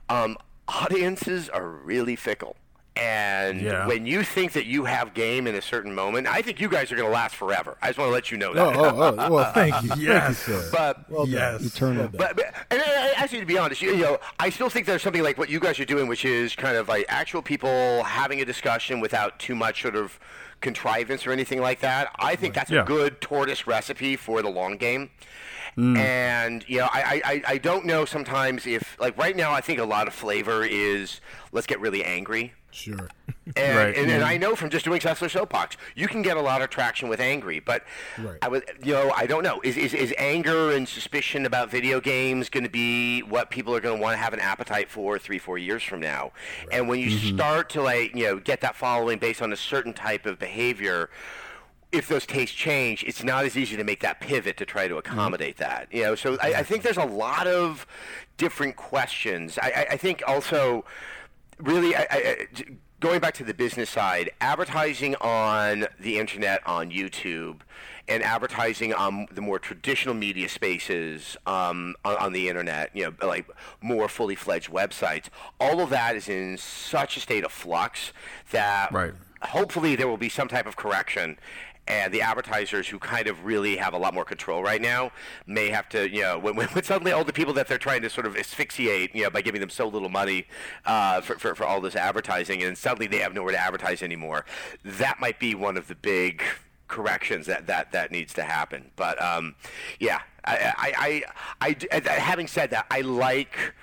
[SPEAKER 4] um, audiences are really fickle. And
[SPEAKER 1] Yeah.
[SPEAKER 4] when you think that you have game in a certain moment, I think you guys are going to last forever. I just want to let you know
[SPEAKER 2] Oh,
[SPEAKER 4] that.
[SPEAKER 2] oh, oh, (laughs) well, thank you.
[SPEAKER 1] Yes.
[SPEAKER 2] Thank you, sir.
[SPEAKER 4] But
[SPEAKER 2] well done.
[SPEAKER 1] Yes.
[SPEAKER 3] Eternal.
[SPEAKER 4] But, but and, and actually, to be honest, you, you know, I still think there's something like what you guys are doing, which is kind of like actual people having a discussion without too much sort of contrivance or anything like that. I think that's
[SPEAKER 1] Yeah.
[SPEAKER 4] a good tortoise recipe for the long game.
[SPEAKER 1] Mm.
[SPEAKER 4] And you know, I, I, I- I don't know sometimes if like right now I think a lot of flavor is let's get really angry.
[SPEAKER 2] Sure. (laughs)
[SPEAKER 4] And,
[SPEAKER 1] Right.
[SPEAKER 4] and, and I know from just doing Sessler's Soapbox, you can get a lot of traction with angry. But
[SPEAKER 2] Right.
[SPEAKER 4] I would, you know, I don't know. Is, is, is anger and suspicion about video games going to be what people are going to want to have an appetite for three, four years from now? And when you start to like, you know, get that following based on a certain type of behavior. If those tastes change, it's not as easy to make that pivot to try to accommodate that. You know, so I, I think there's a lot of different questions. I, I, think also really, I, I, I- going back to the business side, advertising on the internet, on YouTube, and advertising on the more traditional media spaces um, on, on the internet, you know, like more fully fledged websites, all of that is in such a state of flux that
[SPEAKER 1] Right.
[SPEAKER 4] hopefully there will be some type of correction and the advertisers who kind of really have a lot more control right now may have to, you know, when, when suddenly all the people that they're trying to sort of asphyxiate, you know, by giving them so little money uh, for, for, for all this advertising, and suddenly they have nowhere to advertise anymore, that might be one of the big corrections that, that, that needs to happen. But um, yeah, I, I, I, I, I, having said that, I like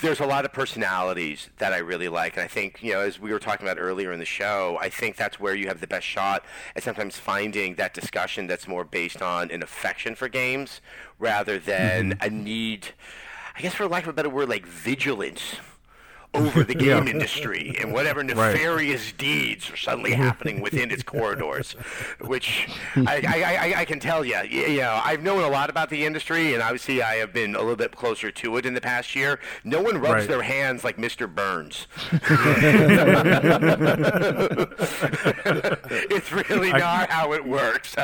[SPEAKER 4] there's a lot of personalities that I really like, and I think you know, as we were talking about earlier in the show, I think that's where you have the best shot at sometimes finding that discussion that's more based on an affection for games rather than mm-hmm. a need, I guess, for lack of a better word, like vigilance over the (laughs) game industry and whatever (laughs) nefarious right. deeds are suddenly (laughs) happening within its corridors, which I, I, I, I, can tell you, you know, I've known a lot about the industry, and obviously I have been a little bit closer to it in the past year. No one rubs right. their hands like Mr. Burns. it's really not how it works.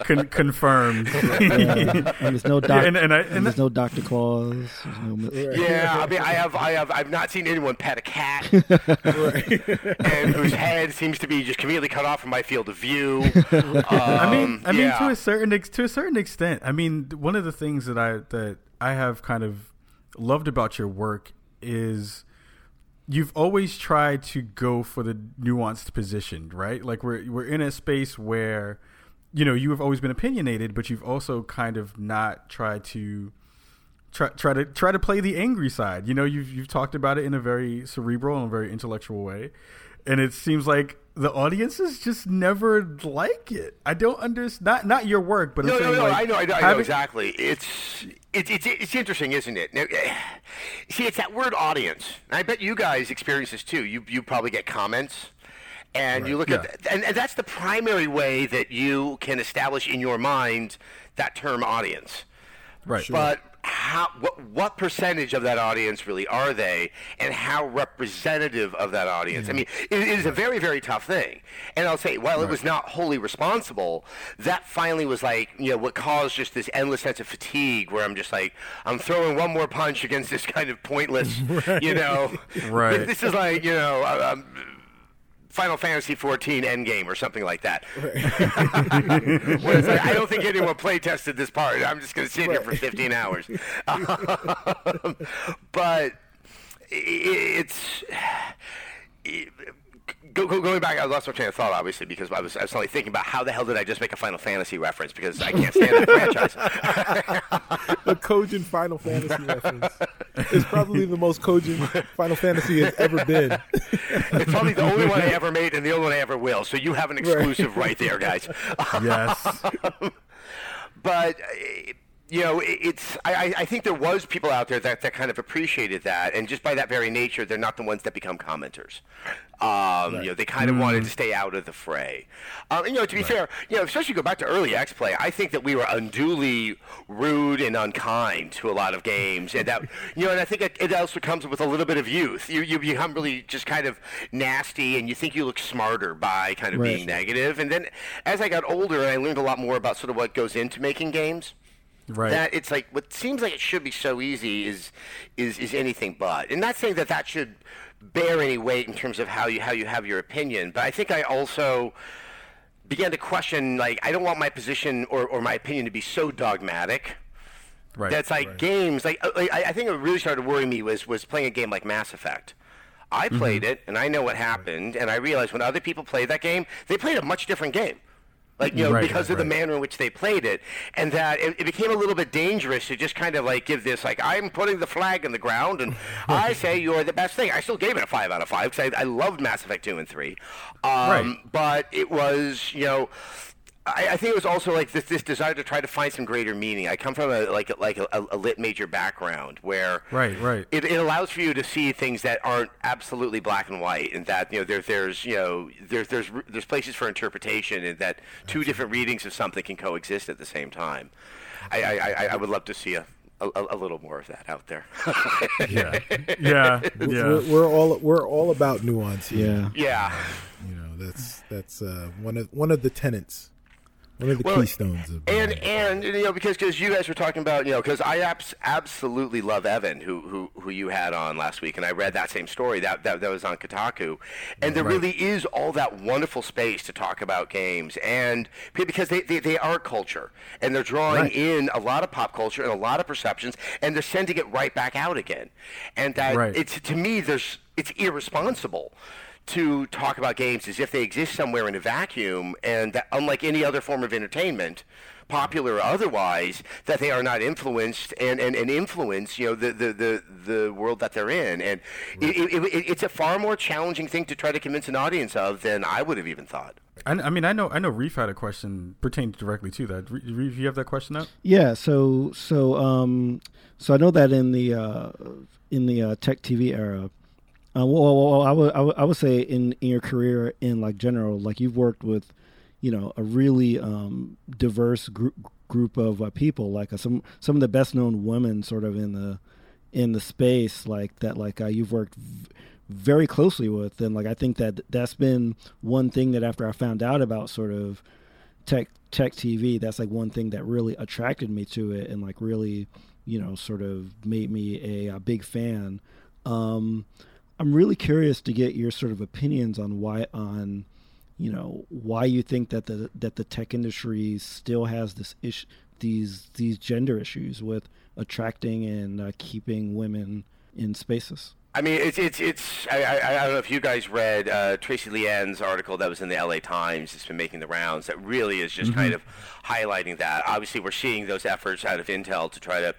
[SPEAKER 1] Con- confirmed.
[SPEAKER 3] Yeah. And there's no doc- and, and, I, and there's no Dr. Claw.
[SPEAKER 4] No... Yeah, I mean, I have, I have, I've not seen anyone pet a cat, (laughs) and whose head seems to be just completely cut off from my field of view. (laughs) Um,
[SPEAKER 1] I mean, I yeah. mean, to a certain to a certain extent. I mean, one of the things that I that I have kind of loved about your work is you've always tried to go for the nuanced position, right? Like we're we're in a space where you know you have always been opinionated, but you've also kind of not tried to try try to try to play the angry side. You know, you've you've talked about it in a very cerebral and very intellectual way, and it seems like the audiences just never like it. I don't understand. Not not your work, but
[SPEAKER 4] no, no, no.
[SPEAKER 1] Like,
[SPEAKER 4] I know, I know, I know exactly. It's it's it's it's interesting, isn't it? Now, (sighs) see, it's that word audience. I bet you guys experience this too. You you probably get comments and right. you look yeah. at and, and that's the primary way that you can establish in your mind that term audience
[SPEAKER 1] right
[SPEAKER 4] but how what, what percentage of that audience really are they and how representative of that audience yeah. i mean it, it is a very very tough thing and i'll say while right. it was not wholly responsible that finally was like you know what caused just this endless sense of fatigue where i'm just like i'm throwing one more punch against this kind of pointless (laughs) right. you know
[SPEAKER 1] right
[SPEAKER 4] this is like you know I'm, Final Fantasy XIV Endgame or something like that. Right. (laughs) like, I don't think anyone play tested this part. I'm just going to sit right. here for 15 hours. (laughs) Um, but it's. (sighs) It, go, go, going back, I lost my train of thought, obviously, because I was, I was only thinking about how the hell did I just make a Final Fantasy reference because I can't stand that
[SPEAKER 2] franchise. (laughs) the cogent Final Fantasy reference is probably the most cogent Final Fantasy has ever been.
[SPEAKER 4] it's probably the only one I ever made and the only one I ever will. So you have an exclusive right, right there, guys.
[SPEAKER 1] yes. (laughs)
[SPEAKER 4] but you know, it's I, I think there was people out there that, that kind of appreciated that, and just by that very nature, they're not the ones that become commenters. Um, right. You know, they kind of mm. wanted to stay out of the fray. Um, and, you know, to be right. fair, you know, especially go back to early X Play, I think that we were unduly rude and unkind to a lot of games, and that you know, and I think it, it also comes with a little bit of youth. You you become really just kind of nasty, and you think you look smarter by kind of right. being negative. And then as I got older, I learned a lot more about sort of what goes into making games.
[SPEAKER 1] Right.
[SPEAKER 4] That it's like what seems like it should be so easy is is is anything but. And not saying that that should bear any weight in terms of how you how you have your opinion, but I think I also began to question like I don't want my position or, or my opinion to be so dogmatic. Right. That's like right. games like, like I, I think it really started worrying me was was playing a game like Mass Effect. I played mm-hmm. it and I know what happened and I realized when other people played that game, they played a much different game like you know right, because right, of the manner in which they played it. And that it, it, became a little bit dangerous to just kind of like give this like i'm putting the flag in the ground and (laughs) i say you're the best thing. I still gave it a five out of five because I, I loved mass effect 2 and 3 um, but it was you know I, I, think it was also like this, this desire to try to find some greater meaning. I come from a like like a, a lit major background where
[SPEAKER 1] right right
[SPEAKER 4] it, it allows for you to see things that aren't absolutely black and white, and that you know there, there's you know there's there's there's places for interpretation, and that two different readings of something can coexist at the same time. I I, I would love to see a a, a, little more of that out there. (laughs)
[SPEAKER 1] yeah, (laughs) yeah, yeah.
[SPEAKER 2] We're, we're, all we're all about nuance.
[SPEAKER 3] Here.
[SPEAKER 4] Yeah, yeah.
[SPEAKER 2] You know that's that's uh, one of one of the tenets one of the well, keystones of
[SPEAKER 4] and uh, and you know because because you guys were talking about you know because I abs- absolutely love Evan who, who who you had on last week and I read that same story that that, that was on Kotaku and there right. really is all that wonderful space to talk about games and because they, they, they are culture and they're drawing right. in a lot of pop culture and a lot of perceptions and they're sending it right back out again and that right. it's to me there's it's irresponsible to talk about games as if they exist somewhere in a vacuum, and that unlike any other form of entertainment, popular or otherwise, that they are not influenced and, and, and influence you know the, the, the, the world that they're in, and right. it, it, it, it's a far more challenging thing to try to convince an audience of than I would have even thought.
[SPEAKER 1] I, I mean, I know, I know. Reef had a question pertaining directly to that. Reef, you have that question up?
[SPEAKER 3] Yeah. So, so, um, so I know that in the uh, in the uh, tech TV era, uh, well, well, I would, I would, I would say in, in your career in like general, like you've worked with, you know, a really um, diverse group group of uh, people, like uh, some some of the best known women, sort of in the in the space, like that, like uh, you've worked. V- very closely with and like i think that that's been one thing that after i found out about sort of tech tech tv that's like one thing that really attracted me to it and like really you know sort of made me a, a big fan um I'm really curious to get your sort of opinions on why on you know why you think that the that the tech industry still has this issue these these gender issues with attracting and uh, keeping women in spaces.
[SPEAKER 4] I mean, it's it's it's. I, I, I don't know if you guys read uh, Tracey Lien's article that was in the L.A. Times. It's been making the rounds. That really is just mm-hmm. kind of highlighting that. Obviously, we're seeing those efforts out of Intel to try to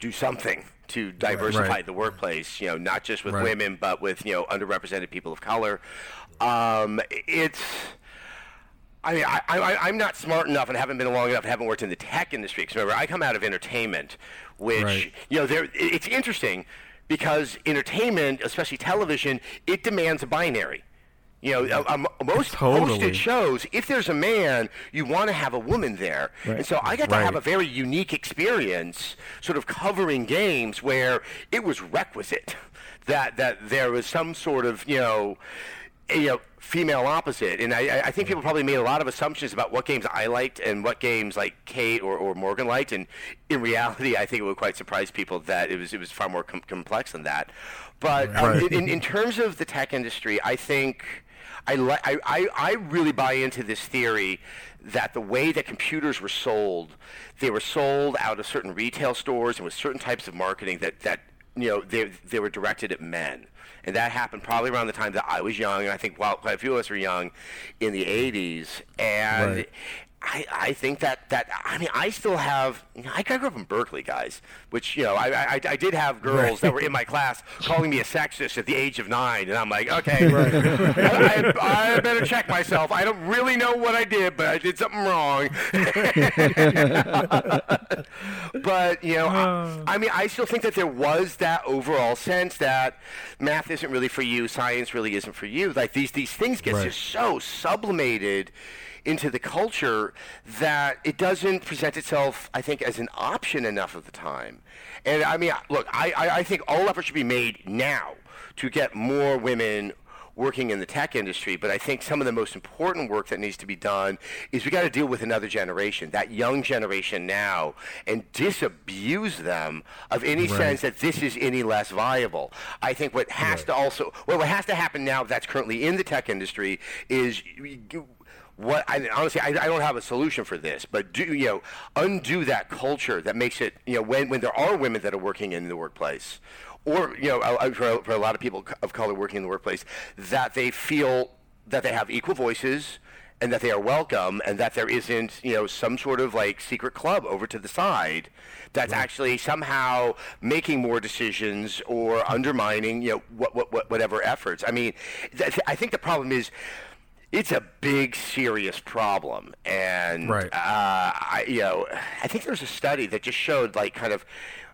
[SPEAKER 4] do something to diversify right. the workplace. You know, not just with right. women, but with you know underrepresented people of color. Um, it's. I mean, I, I, am not smart enough and haven't been long enough and haven't worked in the tech industry. Because remember, I come out of entertainment, which right. you know, there. It's interesting because entertainment, especially television, it demands a binary. You know, um, (laughs) most totally. hosted shows, if there's a man, you want to have a woman there. Right. And so I got to right. have a very unique experience sort of covering games where it was requisite (laughs) that, that there was some sort of, you know, you know, female opposite. And I, I think people probably made a lot of assumptions about what games I liked and what games like Kate or, or Morgan liked. And in reality, I think it would quite surprise people that it was it was far more com- complex than that. But um, in, in terms of the tech industry, I think I, li- I, I, I really buy into this theory that the way that computers were sold, they were sold out of certain retail stores and with certain types of marketing that, that you know, they, they were directed at men. And that happened probably around the time that I was young, and I think well, quite a few of us were young in the 80s. And right. I, I think that, that I mean I still have you know, I grew up in Berkeley guys which you know I, I, I did have girls that were in my class calling me a sexist at the age of nine and I'm like (laughs) okay right. I, I, better check myself I don't really know what I did but I did something wrong (laughs) but you know I, I mean I still think that there was that overall sense that math isn't really for you science really isn't for you like these these things get right. just so sublimated into the culture that it doesn't present itself, I think, as an option enough of the time. And I mean, look, I, I, I think all efforts should be made now to get more women working in the tech industry, but I think some of the most important work that needs to be done is we got to deal with another generation, that young generation now, and disabuse them of any right. sense that this is any less viable. I think what has right. to also, well, what has to happen now that's currently in the tech industry is what I honestly I, I, don't have a solution for this, but do you know undo that culture that makes it you know when when there are women that are working in the workplace, or you know uh, for, for a lot of people of color working in the workplace that they feel that they have equal voices and that they are welcome and that there isn't you know some sort of like secret club over to the side that's right. actually somehow making more decisions or undermining you know what, what, what whatever efforts i mean th- i think the problem is it's a big, serious problem, and right. uh, I, you know, I think there's a study that just showed like kind of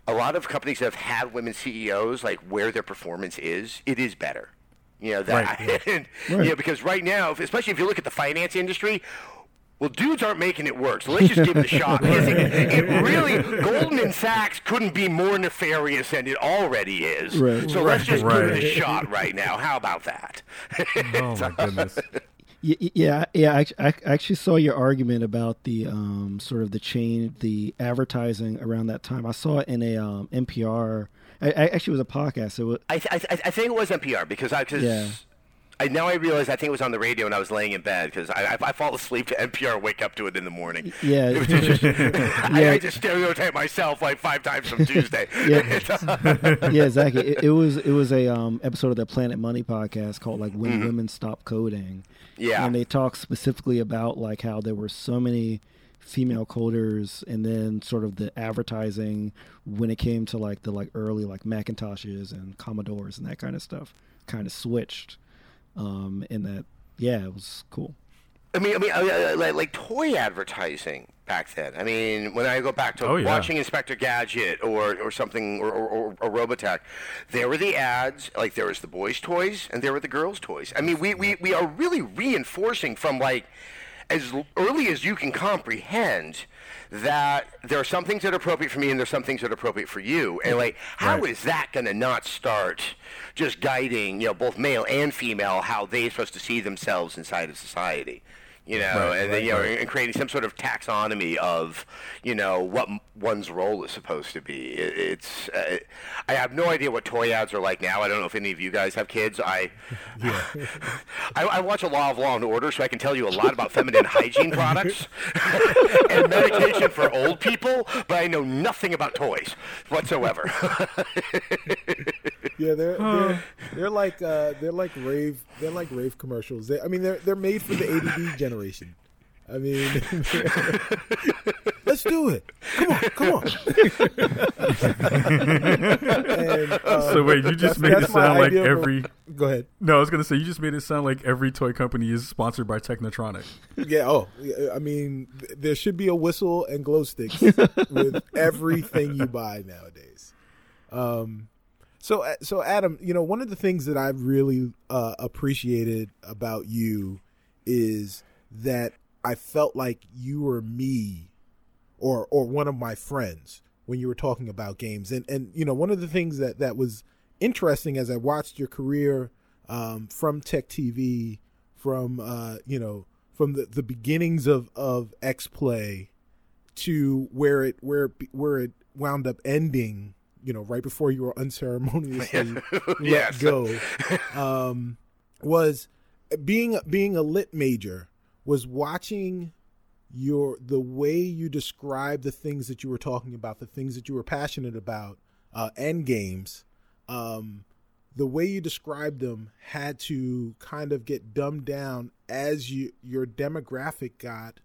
[SPEAKER 4] a lot of companies that have had women CEOs, like where their performance is, it is better. You know that, right, yeah. (laughs) and, right. you know, because right now, especially if you look at the finance industry, well, dudes aren't making it work, so let's just give it a (laughs) shot. It, it, really, Goldman Sachs couldn't be more nefarious than it already is. Right. So right. let's just give it a shot right now. How about that? (laughs)
[SPEAKER 1] oh my goodness.
[SPEAKER 3] Yeah, yeah. I, I actually saw your argument about the um, sort of the chain, the advertising around that time. I saw it in a um, NPR. I, I actually was a podcast. It was.
[SPEAKER 4] I, I, I think it was NPR because I because. Yeah. I now I realize I think it was on the radio when I was laying in bed because I, I, I, fall asleep to NPR, wake up to it in the morning.
[SPEAKER 3] Yeah,
[SPEAKER 4] just, (laughs) yeah. I, I, (laughs) just stereotype myself like five times from Tuesday. (laughs)
[SPEAKER 3] yeah, yeah, exactly. It, it, was it was a um, episode of the Planet Money podcast called like When mm-hmm. Women Stop Coding,
[SPEAKER 4] yeah.
[SPEAKER 3] And they talk specifically about like how there were so many female coders and then sort of the advertising when it came to like the like early like Macintoshes and Commodores and that kind of stuff kind of switched. Um and that yeah, it was cool.
[SPEAKER 4] I mean, I mean, uh, like, like toy advertising back then. I mean, when I go back to
[SPEAKER 1] Oh, yeah.
[SPEAKER 4] watching Inspector Gadget or, or something or, or, or, or Robotech, there were the ads. Like there was the boys' toys and there were the girls' toys. I mean, we, we, we are really reinforcing from like as early as you can comprehend that there are some things that are appropriate for me and there's some things that are appropriate for you. And like, how is that going to not start just guiding, you know, both male and female how they're supposed to see themselves inside of society? You know,
[SPEAKER 1] Right,
[SPEAKER 4] and
[SPEAKER 1] right,
[SPEAKER 4] you know, and creating some sort of taxonomy of, you know, what one's role is supposed to be. It, it's, uh, I have no idea what toy ads are like now. I don't know if any of you guys have kids. I, (laughs) I, I watch a lot of Law and Order, so I can tell you a lot about feminine hygiene products (laughs) and medication for old people, but I know nothing about toys whatsoever. (laughs)
[SPEAKER 2] Yeah, they're they're, they're like uh, they're like rave they're like rave commercials. They, I mean, they're they're made for the ADD generation. I mean, let's do it. Come on, come on. and, uh,
[SPEAKER 1] So wait, you just made it sound like
[SPEAKER 2] idea of a-
[SPEAKER 1] every.
[SPEAKER 2] Go ahead.
[SPEAKER 1] No, I was gonna say you just made it sound like every toy company is sponsored by Technotronic.
[SPEAKER 2] Yeah. Oh, I mean, there should be a whistle and glow sticks with everything you buy nowadays. Um, so uh, so Adam, you know, one of the things that I've really uh, appreciated about you is that I felt like you were me, or or one of my friends when you were talking about games, and and you know, one of the things that that was interesting as I watched your career um, from Tech TV, from uh, you know, from the, the beginnings of of X Play to where it where it, where it wound up ending. You know, right before you were unceremoniously (laughs) let go, (laughs) um, was being being a lit major was watching your the way you describe the things that you were talking about, the things that you were passionate about, uh, end games. Um, the way you described them had to kind of get dumbed down as you your demographic got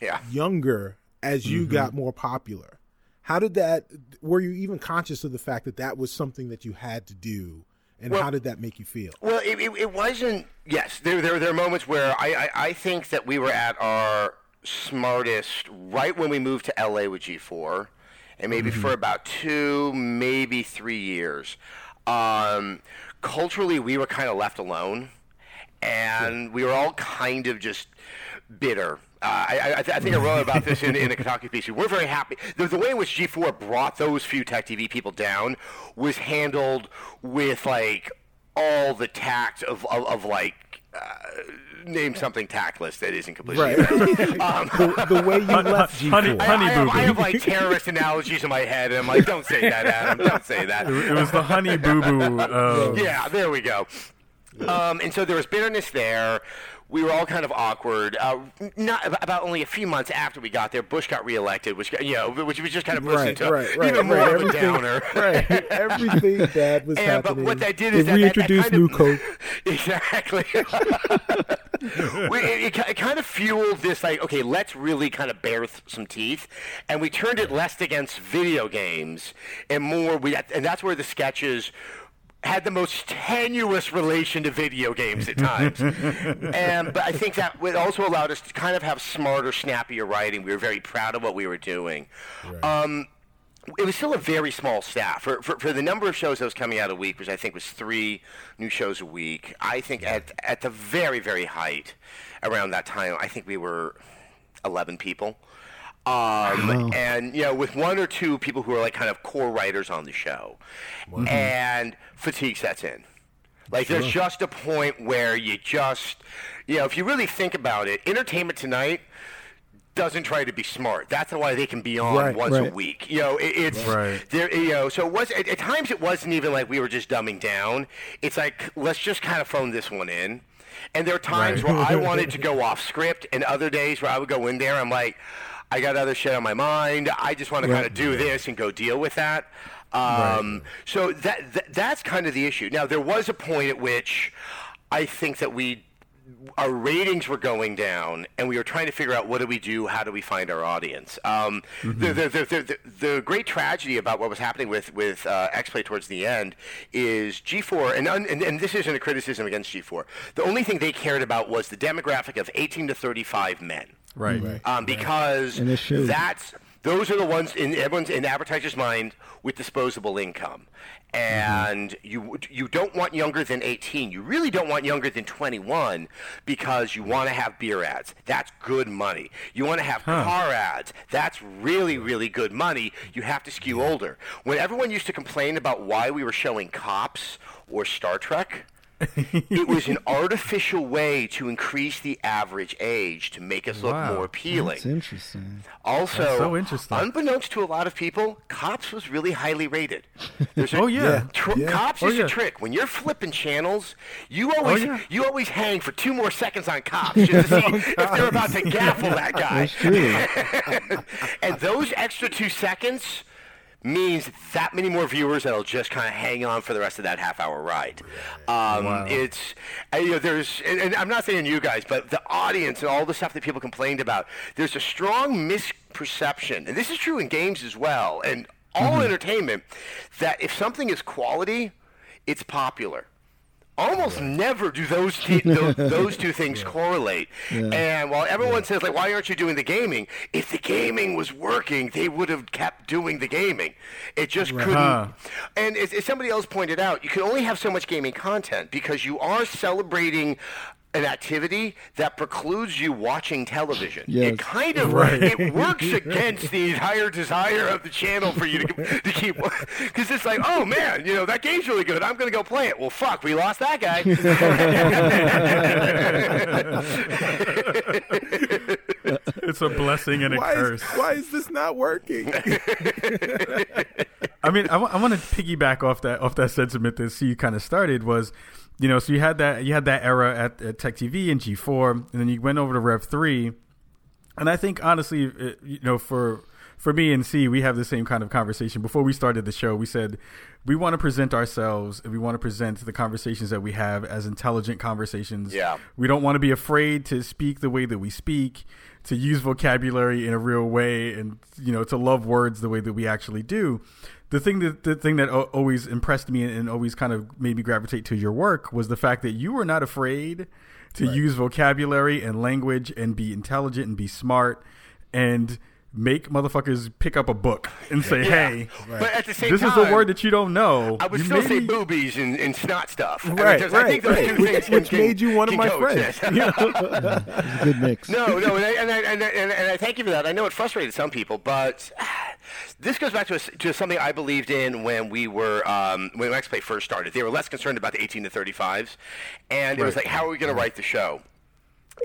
[SPEAKER 4] yeah.
[SPEAKER 2] younger as you got more popular. How did that? Were you even conscious of the fact that that was something that you had to do, and
[SPEAKER 4] Well-
[SPEAKER 2] how did that make you feel?
[SPEAKER 4] Well, it, it, it wasn't. Yes, there, there there are moments where I, I I think that we were at our smartest right when we moved to LA with G4, and maybe for about two, maybe three years. Um, culturally, we were kind of left alone, and we were all kind of just bitter. Uh, I, I, I th- I think I wrote about this in, in a Kotaku piece. We're very happy. The, the way in which G4 brought those few Tech TV people down was handled with like all the tact of, of, of like uh, name something tactless that isn't completely
[SPEAKER 2] Right. (laughs)
[SPEAKER 4] um,
[SPEAKER 2] the, the way you left G4.
[SPEAKER 1] honey-
[SPEAKER 4] I,
[SPEAKER 1] honey
[SPEAKER 4] I have,
[SPEAKER 1] boo
[SPEAKER 4] I
[SPEAKER 1] boo.
[SPEAKER 4] have like terrorist analogies in my head, and I'm like, don't say that, Adam. Don't say that.
[SPEAKER 1] It was the honey boo boo. Uh, (laughs)
[SPEAKER 4] Yeah, there we go. Um, and so there was bitterness there. We were all kind of awkward. Uh, not about only a few months after we got there, Bush got reelected, which you know, which was just kind of
[SPEAKER 2] right,
[SPEAKER 4] into
[SPEAKER 2] right, right,
[SPEAKER 4] even more
[SPEAKER 2] right.
[SPEAKER 4] of a
[SPEAKER 2] Everything,
[SPEAKER 4] downer. (laughs)
[SPEAKER 2] right. Everything (laughs) bad was
[SPEAKER 4] And, but
[SPEAKER 2] happening.
[SPEAKER 4] what that did
[SPEAKER 2] they
[SPEAKER 4] is that, that, that
[SPEAKER 2] reintroduced
[SPEAKER 4] kind
[SPEAKER 2] new
[SPEAKER 4] of,
[SPEAKER 2] Coke. (laughs)
[SPEAKER 4] Exactly. we, it, it, it kind of fueled this, like, okay, let's really kind of bare th- some teeth, and we turned it less against video games and more. We and that's where the sketches had the most tenuous relation to video games at times. (laughs) and but I think that it also allowed us to kind of have smarter, snappier writing. We were very proud of what we were doing. Um, it was still a very small staff for, for for the number of shows that was coming out a week, which I think was three new shows a week. I think at at the very very height, around that time, I think we were eleven people. Um, and you know, with one or two people who are like kind of core writers on the show, and fatigue sets in. Like there's just a point where you just, you know, if you really think about it, Entertainment Tonight doesn't try to be smart. That's why they can be on
[SPEAKER 2] Right,
[SPEAKER 4] once a week. You know, it, it's
[SPEAKER 1] Right.
[SPEAKER 4] there. You know, so it was at, at times it wasn't even like we were just dumbing down. It's like let's just kind of phone this one in. And there are times
[SPEAKER 1] Right.
[SPEAKER 4] where I (laughs) wanted to go off script, and other days where I would go in there. I'm like, I got other shit on my mind. I just want to kind of do this and go deal with that. Um, So that, that that's kind of the issue. Now there was a point at which I think that we our ratings were going down, and we were trying to figure out what do we do, how do we find our audience. Um,
[SPEAKER 1] Mm-hmm.
[SPEAKER 4] the, the, the, the, the great tragedy about what was happening with with uh, X-Play towards the end is G4, and, un- and and this isn't a criticism against G4. The only thing they cared about was the demographic of 18 to 35 men
[SPEAKER 1] Right.
[SPEAKER 2] Right.
[SPEAKER 4] um, because
[SPEAKER 3] And it showed.
[SPEAKER 4] that's those are the ones in everyone's in advertiser's mind with disposable income, and you you don't want younger than 18. You really don't want younger than 21 because you want to have beer ads. That's good money. You want to have car ads. That's really really good money. You have to skew older. When everyone used to complain about why we were showing cops or Star Trek (laughs) it was an (laughs) artificial way to increase the average age to make us look
[SPEAKER 1] Wow.
[SPEAKER 4] more appealing.
[SPEAKER 3] That's interesting.
[SPEAKER 4] Also,
[SPEAKER 1] That's so interesting.
[SPEAKER 4] unbeknownst to a lot of people, Cops was really highly rated. (laughs)
[SPEAKER 1] Oh yeah.
[SPEAKER 4] Tr-
[SPEAKER 2] Yeah.
[SPEAKER 4] Cops
[SPEAKER 1] Oh,
[SPEAKER 4] is
[SPEAKER 1] yeah.
[SPEAKER 4] a trick. When you're flipping channels, you oh, always
[SPEAKER 1] yeah.
[SPEAKER 4] you always hang for two more seconds on Cops just to see oh, if they're about to gaffle that guy.
[SPEAKER 3] That's true.
[SPEAKER 4] and those extra two seconds means that many more viewers that'll just kind of hang on for the rest of that half hour ride. Um,
[SPEAKER 1] Wow.
[SPEAKER 4] It's uh, you know there's and, and I'm not saying you guys, but the audience and all the stuff that people complained about. There's a strong misperception, and this is true in games as well, and all entertainment, that if something is quality, it's popular almost never do those t- those, (laughs) those two things correlate. And while everyone says like, "Why aren't you doing the gaming?" If the gaming was working, they would have kept doing the gaming. It just couldn't. And as, as somebody else pointed out, you can only have so much gaming content because you are celebrating. An activity that precludes you watching television.
[SPEAKER 3] Yes.
[SPEAKER 4] It kind of
[SPEAKER 1] Right.
[SPEAKER 4] it works against the entire desire of the channel for you to, to keep because it's like, oh man, you know that game's really good. I'm gonna go play it. Well, fuck, we lost that guy. (laughs)
[SPEAKER 1] It's a blessing and a
[SPEAKER 2] Why is,
[SPEAKER 1] curse.
[SPEAKER 2] why is this not working? (laughs)
[SPEAKER 1] I mean, I want to piggyback off that off that sentiment that C kind of started was, you know, so you had that you had that era at, at Tech TV and G4, and then you went over to Rev three, and I think honestly, it, you know, for for me and C, we have the same kind of conversation. Before we started the show, we said we want to present ourselves and we want to present the conversations that we have as intelligent conversations.
[SPEAKER 4] Yeah.
[SPEAKER 1] We don't want to be afraid to speak the way that we speak, to use vocabulary in a real way, and you know, to love words the way that we actually do. The thing that the thing that always impressed me and always kind of made me gravitate to your work was the fact that you were not afraid to use vocabulary and language and be intelligent and be smart and make motherfuckers pick up a book and say, "Hey,
[SPEAKER 4] But at the same
[SPEAKER 1] this
[SPEAKER 4] time,
[SPEAKER 1] is a word that you don't know."
[SPEAKER 4] I would
[SPEAKER 1] You
[SPEAKER 4] still say boobies and, and snot stuff. I mean,
[SPEAKER 2] Right,
[SPEAKER 4] I think those
[SPEAKER 2] right,
[SPEAKER 4] two
[SPEAKER 2] right.
[SPEAKER 4] things
[SPEAKER 2] Which
[SPEAKER 4] can-
[SPEAKER 2] made you one of my
[SPEAKER 4] coexist.
[SPEAKER 2] friends. (laughs)
[SPEAKER 3] It's a good mix. (laughs)
[SPEAKER 4] No, no, and I, and, I, and, I, and, I, and I thank you for that. I know it frustrated some people, but (sighs) this goes back to, a, to something I believed in when we were um, when X Play first started. They were less concerned about the 18 to 35s, and it was like, how are we going to write the show?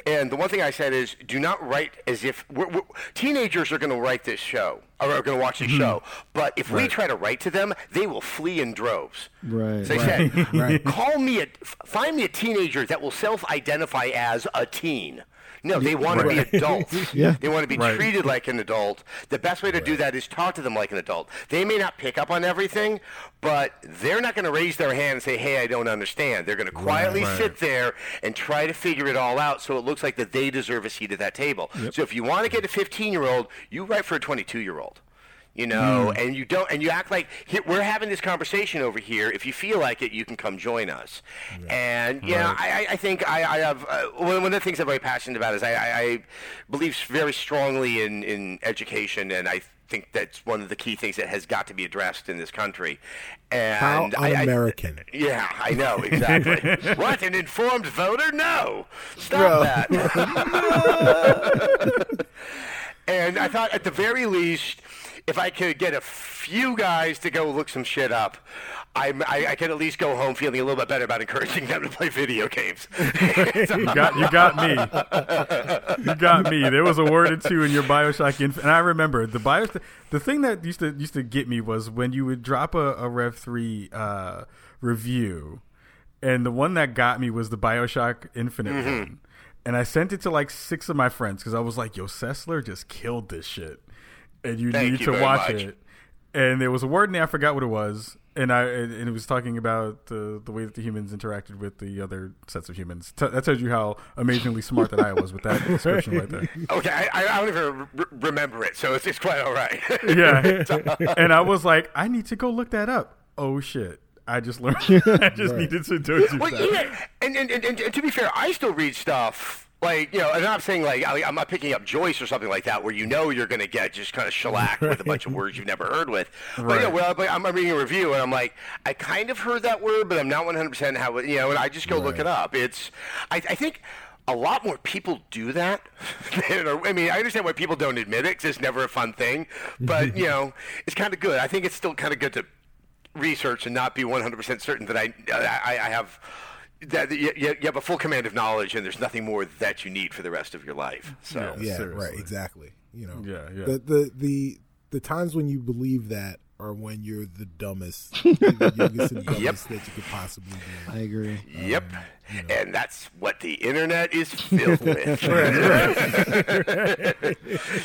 [SPEAKER 4] And the one thing I said is, do not write as if we're, we're, teenagers are going to write this show or are going to watch this mm-hmm. show. But if we try to write to them, they will flee in droves.
[SPEAKER 3] Right.
[SPEAKER 4] So I said, (laughs)
[SPEAKER 2] Right.
[SPEAKER 4] call me a, find me a teenager that will self-identify as a teen. No, they want to be adults. (laughs)
[SPEAKER 3] Yeah.
[SPEAKER 4] They want to be
[SPEAKER 1] Right.
[SPEAKER 4] treated like an adult. The best way to do that is talk to them like an adult. They may not pick up on everything, but they're not going to raise their hand and say, "Hey, I don't understand." They're going to quietly
[SPEAKER 1] Right.
[SPEAKER 4] sit there and try to figure it all out so it looks like that they deserve a seat at that table. So if you want to get a 15-year-old, you write for a 22-year-old you know, and you don't, and you act like "Here, we're having this conversation over here. If you feel like it, you can come join us. And you know, I, I- I think I, I have uh, one of the things I'm very passionate about is I, I, I believe very strongly in in education, and I think that's one of the key things that has got to be addressed in this country.
[SPEAKER 2] How
[SPEAKER 4] And I- I-
[SPEAKER 2] un-American.
[SPEAKER 4] yeah, I know exactly. (laughs) what an informed voter? No, stop that. (laughs) (laughs) and I thought, at the very least, if I could get a few guys to go look some shit up, I'm, I, I could at least go home feeling a little bit better about encouraging them to play video games. (laughs)
[SPEAKER 1] You got you got me. You got me. There was a word or two in your Bioshock Inf- and I remember the Bios. The thing that used to used to get me was when you would drop a, a Rev three uh, review, and the one that got me was the Bioshock Infinite
[SPEAKER 4] Mm-hmm.
[SPEAKER 1] one, and I sent it to like six of my friends because I was like, "Yo, Sessler just killed this shit, and you
[SPEAKER 4] Thank
[SPEAKER 1] need
[SPEAKER 4] you
[SPEAKER 1] to watch
[SPEAKER 4] much.
[SPEAKER 1] it." And there was a word in there I forgot what it was, and I and it was talking about the the way that the humans interacted with the other sets of humans. T- that tells you how amazingly smart that I was with that (laughs) description right there.
[SPEAKER 4] Okay, I, I don't even re- remember it, so it's, it's quite all right. (laughs)
[SPEAKER 1] Yeah, (laughs) and I was like, I need to go look that up. Oh shit. I just learned. I just
[SPEAKER 2] Right.
[SPEAKER 1] needed to do it.
[SPEAKER 4] Well, yeah, and, and, and, and to be fair, I still read stuff like you know, and I'm not saying like I- I'm not picking up Joyce or something like that, where you know you're going to get just kind of shellacked (laughs) with a bunch of words you've never heard with. But
[SPEAKER 1] Right.
[SPEAKER 4] yeah, well, but I'm I'm reading a review and I'm like, I kind of heard that word, but I'm not 100 percent how it, you know, and I just go look it up. It's, I, I think. A lot more people do that. (laughs) I mean, I understand why people don't admit it because it's never a fun thing. But (laughs) you know, it's kind of good. I think it's still kind of good to research and not be 100% certain that I, I, I have that you, you have a full command of knowledge and there's nothing more that you need for the rest of your life. So
[SPEAKER 1] Yeah.
[SPEAKER 2] yeah,
[SPEAKER 1] seriously.
[SPEAKER 2] right, exactly. You know,
[SPEAKER 1] Yeah, yeah.
[SPEAKER 2] The, the the the times when you believe that are when you're the dumbest, you're (laughs) the youngest and dumbest
[SPEAKER 4] Yep.
[SPEAKER 2] that you could possibly be.
[SPEAKER 3] I agree.
[SPEAKER 4] Yep. Um, and that's what the internet is filled with. (laughs)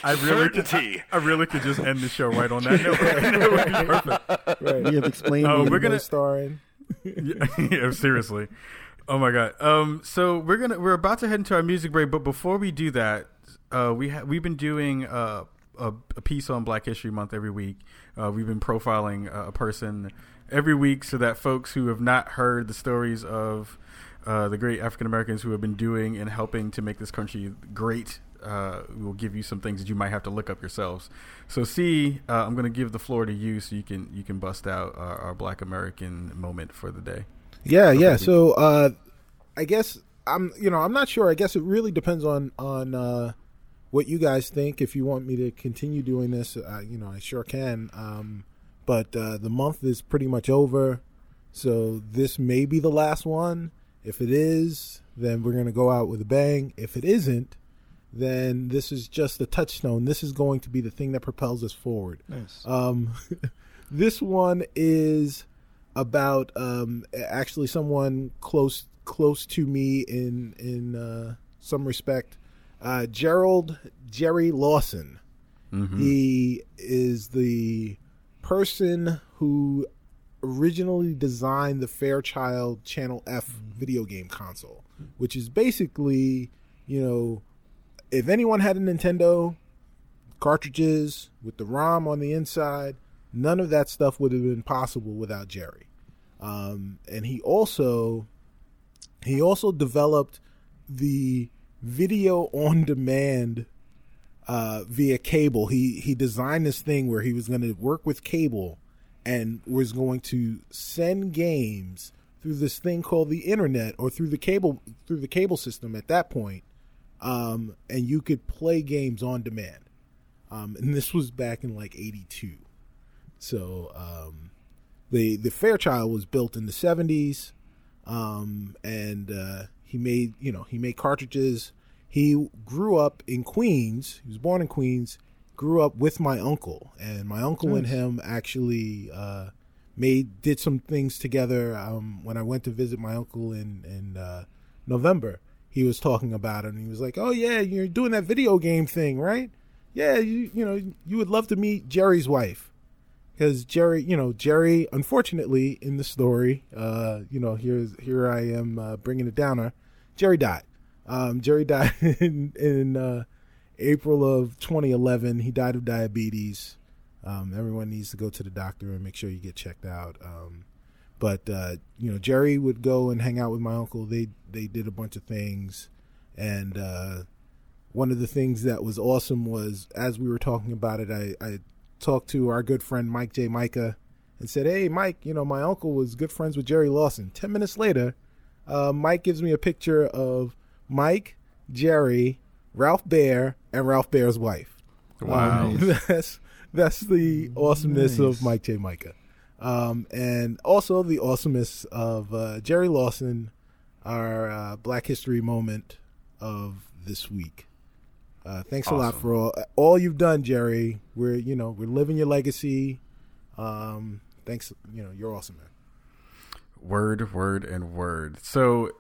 [SPEAKER 1] I really could,
[SPEAKER 4] Certainty.
[SPEAKER 1] I really could just end the show right on that note. (laughs) That perfect.
[SPEAKER 2] Right.
[SPEAKER 3] We have explained.
[SPEAKER 1] Uh, oh,
[SPEAKER 3] the-
[SPEAKER 1] we're gonna-
[SPEAKER 2] starring.
[SPEAKER 1] yeah, yeah, seriously. Oh my god. Um, so we're gonna we're about to head into our music break, but before we do that, uh, we ha- we've been doing uh, a a piece on Black History Month every week. Uh, we've been profiling a, a person every week so that folks who have not heard the stories of uh, the great African Americans who have been doing and helping to make this country great. Uh, will give you some things that you might have to look up yourselves. So, C, uh, I'm going to give the floor to you, so you can you can bust out our, our Black American moment for the day.
[SPEAKER 2] Yeah, yeah. So uh, I guess I'm, you know, I'm not sure. I guess it really depends on on uh, what you guys think. If you want me to continue doing this, uh, you know, I sure can. Um, but uh, the month is pretty much over, so this may be the last one. If it is, then we're gonna go out with a bang. If it isn't, then this is just the touchstone. This is going to be the thing that propels us forward.
[SPEAKER 3] Nice.
[SPEAKER 2] Um, (laughs) this one is about um, actually someone close close to me in in uh, some respect. Uh, Gerald Jerry Lawson. He is the person who originally designed the Fairchild Channel F video game console, which is basically, you know, if anyone had a Nintendo, cartridges with the ROM on the inside. None of that stuff would have been possible without Jerry. Um, and he also he also developed the video on demand uh, via cable. He he designed this thing where he was going to work with cable and was going to send games through this thing called the internet or through the cable through the cable system at that point um, and you could play games on demand. Um, and this was back in like '82. So um, the the Fairchild was built in the '70s, um, and uh, he made you know he made cartridges. He grew up in Queens. He was born in Queens. Grew up with my uncle, and my uncle and him actually uh, made did some things together. Um, when I went to visit my uncle in in uh, November, he was talking about it, and he was like, "Oh yeah, you're doing that video game thing, right? Yeah, you you know you would love to meet Jerry's wife." Because Jerry, you know, Jerry, unfortunately, in the story, uh, you know, here's here I am uh, bringing it down. Jerry died. Um, Jerry (laughs) died in, in uh, April of 2011. He died of diabetes. Um, everyone needs to go to the doctor and make sure you get checked out. Um, but uh, you know, Jerry would go and hang out with my uncle. They they did a bunch of things, and uh, one of the things that was awesome was as we were talking about it, I, I talked to our good friend Mike J. Mika and said, "Hey, Mike, you know my uncle was good friends with Jerry Lawson." Ten minutes later, uh, Mike gives me a picture of Mike, Jerry, Ralph Baer, and Ralph Baer's wife.
[SPEAKER 1] Wow.
[SPEAKER 2] Um, (laughs) that's that's the awesomeness of Mike J. Mika, um, and also the awesomeness of uh, Jerry Lawson, our uh, Black History moment of this week. Uh, thanks a lot for all all you've done, Jerry. We're you know we're living your legacy. Um, thanks, you know you're awesome, man.
[SPEAKER 1] Word, word, and word. So,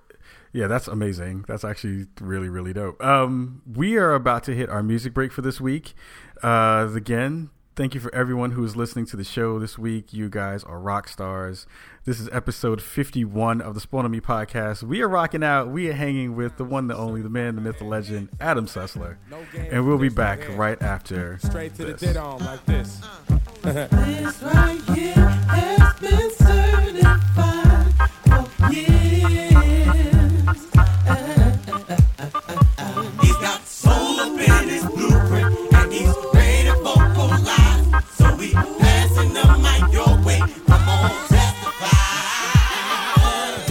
[SPEAKER 1] yeah, that's amazing. That's actually really, really dope. Um, we are about to hit our music break for this week. Uh, again, Thank you for everyone who is listening to the show this week. You guys are rock stars. This is episode 51 of the Spawn on Me podcast. We are rocking out. We are hanging with the one, the only, the man, the myth, the legend, Adam Sessler. And we'll be back right after.
[SPEAKER 5] Straight to the
[SPEAKER 1] this.
[SPEAKER 5] dead on like this.
[SPEAKER 6] This right here has been certified for years.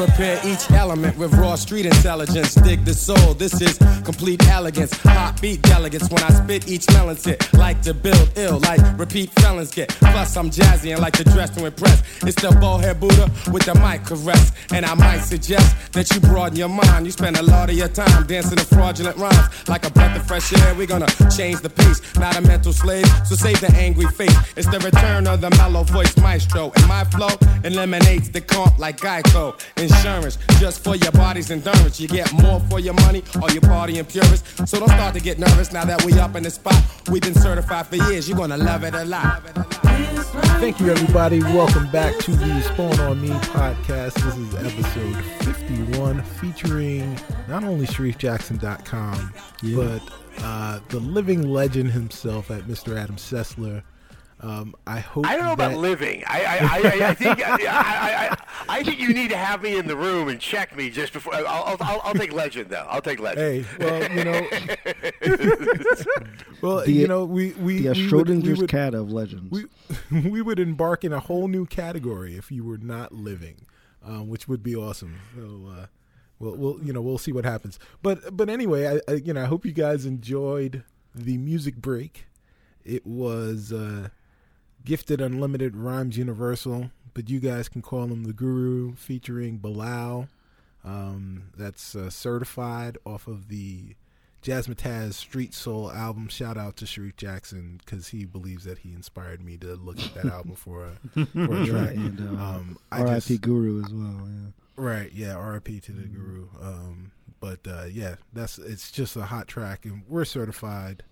[SPEAKER 5] Prepare each element with raw street intelligence. Dig the soul. This is complete elegance. Hot beat delegates. When I spit each melon sit. Like to build ill, like repeat felons get. Plus I'm jazzy and like to dress to impress. It's the bald bowhead Buddha with the mic caress. And I might suggest that you broaden your mind. You spend a lot of your time dancing to fraudulent rhymes. Like a breath of fresh air, we're gonna change the pace. Not a mental slave, so save the angry face. It's the return of the mellow voice maestro. And my flow eliminates the comp like Geico. Insurance, just for your body's endurance. You get more for your money, or you party in purists. So don't start to get nervous now that we up in the spot. We've been certified for years, you're gonna love it a lot.
[SPEAKER 2] Thank you, everybody. Welcome back to the Spawn on Me podcast. This is episode 51 featuring not only SharifJackson.com, but uh, the living legend himself at Mr. Adam Sessler. Um, I hope
[SPEAKER 4] I don't know
[SPEAKER 2] that,
[SPEAKER 4] about living. I I, I, I think I, I, I, I think you need to have me in the room and check me just before. I'll I'll, I'll, I'll take legend though. I'll take legend.
[SPEAKER 2] Hey, well, you know, (laughs) well,
[SPEAKER 3] The-
[SPEAKER 2] you know, we we
[SPEAKER 3] The
[SPEAKER 2] we would, we
[SPEAKER 3] Schrodinger's
[SPEAKER 2] would,
[SPEAKER 3] cat of legends.
[SPEAKER 2] we (laughs) we would embark in a whole new category if you were not living, um, which would be awesome. So, uh, we'll, we'll you know we'll see what happens. But but anyway, I, I you know I hope you guys enjoyed the music break. It was uh, gifted unlimited rhymes universal, but you guys can call him the Guru, featuring Bilal. Um, that's uh, certified off of the Jazzmatazz Street Soul album. Shout out to Sharif Jackson because he believes that he inspired me to look at that album for a, (laughs) for a track.
[SPEAKER 3] and uh,
[SPEAKER 2] Um,
[SPEAKER 3] R.I.P.
[SPEAKER 2] just-
[SPEAKER 3] Guru as well. Yeah.
[SPEAKER 2] Right, yeah, RIP to the Guru. Um, but uh, yeah, that's it's just a hot track, and we're certified.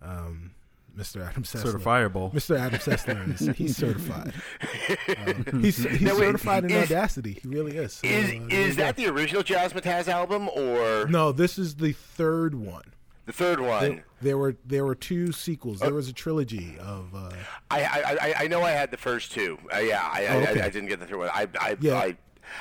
[SPEAKER 2] Um, Mr. Adam Sessler.
[SPEAKER 1] Certifiable.
[SPEAKER 2] Mr. Adam Sessler is he's certified. (laughs) Um, he's he's
[SPEAKER 4] Now, wait,
[SPEAKER 2] certified in
[SPEAKER 4] is-
[SPEAKER 2] Audacity. He really is. So,
[SPEAKER 4] Is
[SPEAKER 2] uh, there
[SPEAKER 4] is
[SPEAKER 2] you
[SPEAKER 4] that
[SPEAKER 2] go.
[SPEAKER 4] the original Jazzmatazz album or
[SPEAKER 2] No, this is the third one.
[SPEAKER 4] the third one?
[SPEAKER 2] There, there were there were two sequels. There was a trilogy of. Uh,
[SPEAKER 4] I, I I I know I had the first two. Uh, yeah, I,
[SPEAKER 2] Oh,
[SPEAKER 4] I,
[SPEAKER 2] okay.
[SPEAKER 4] I, I didn't get the third one. I I,
[SPEAKER 2] Yeah.
[SPEAKER 4] I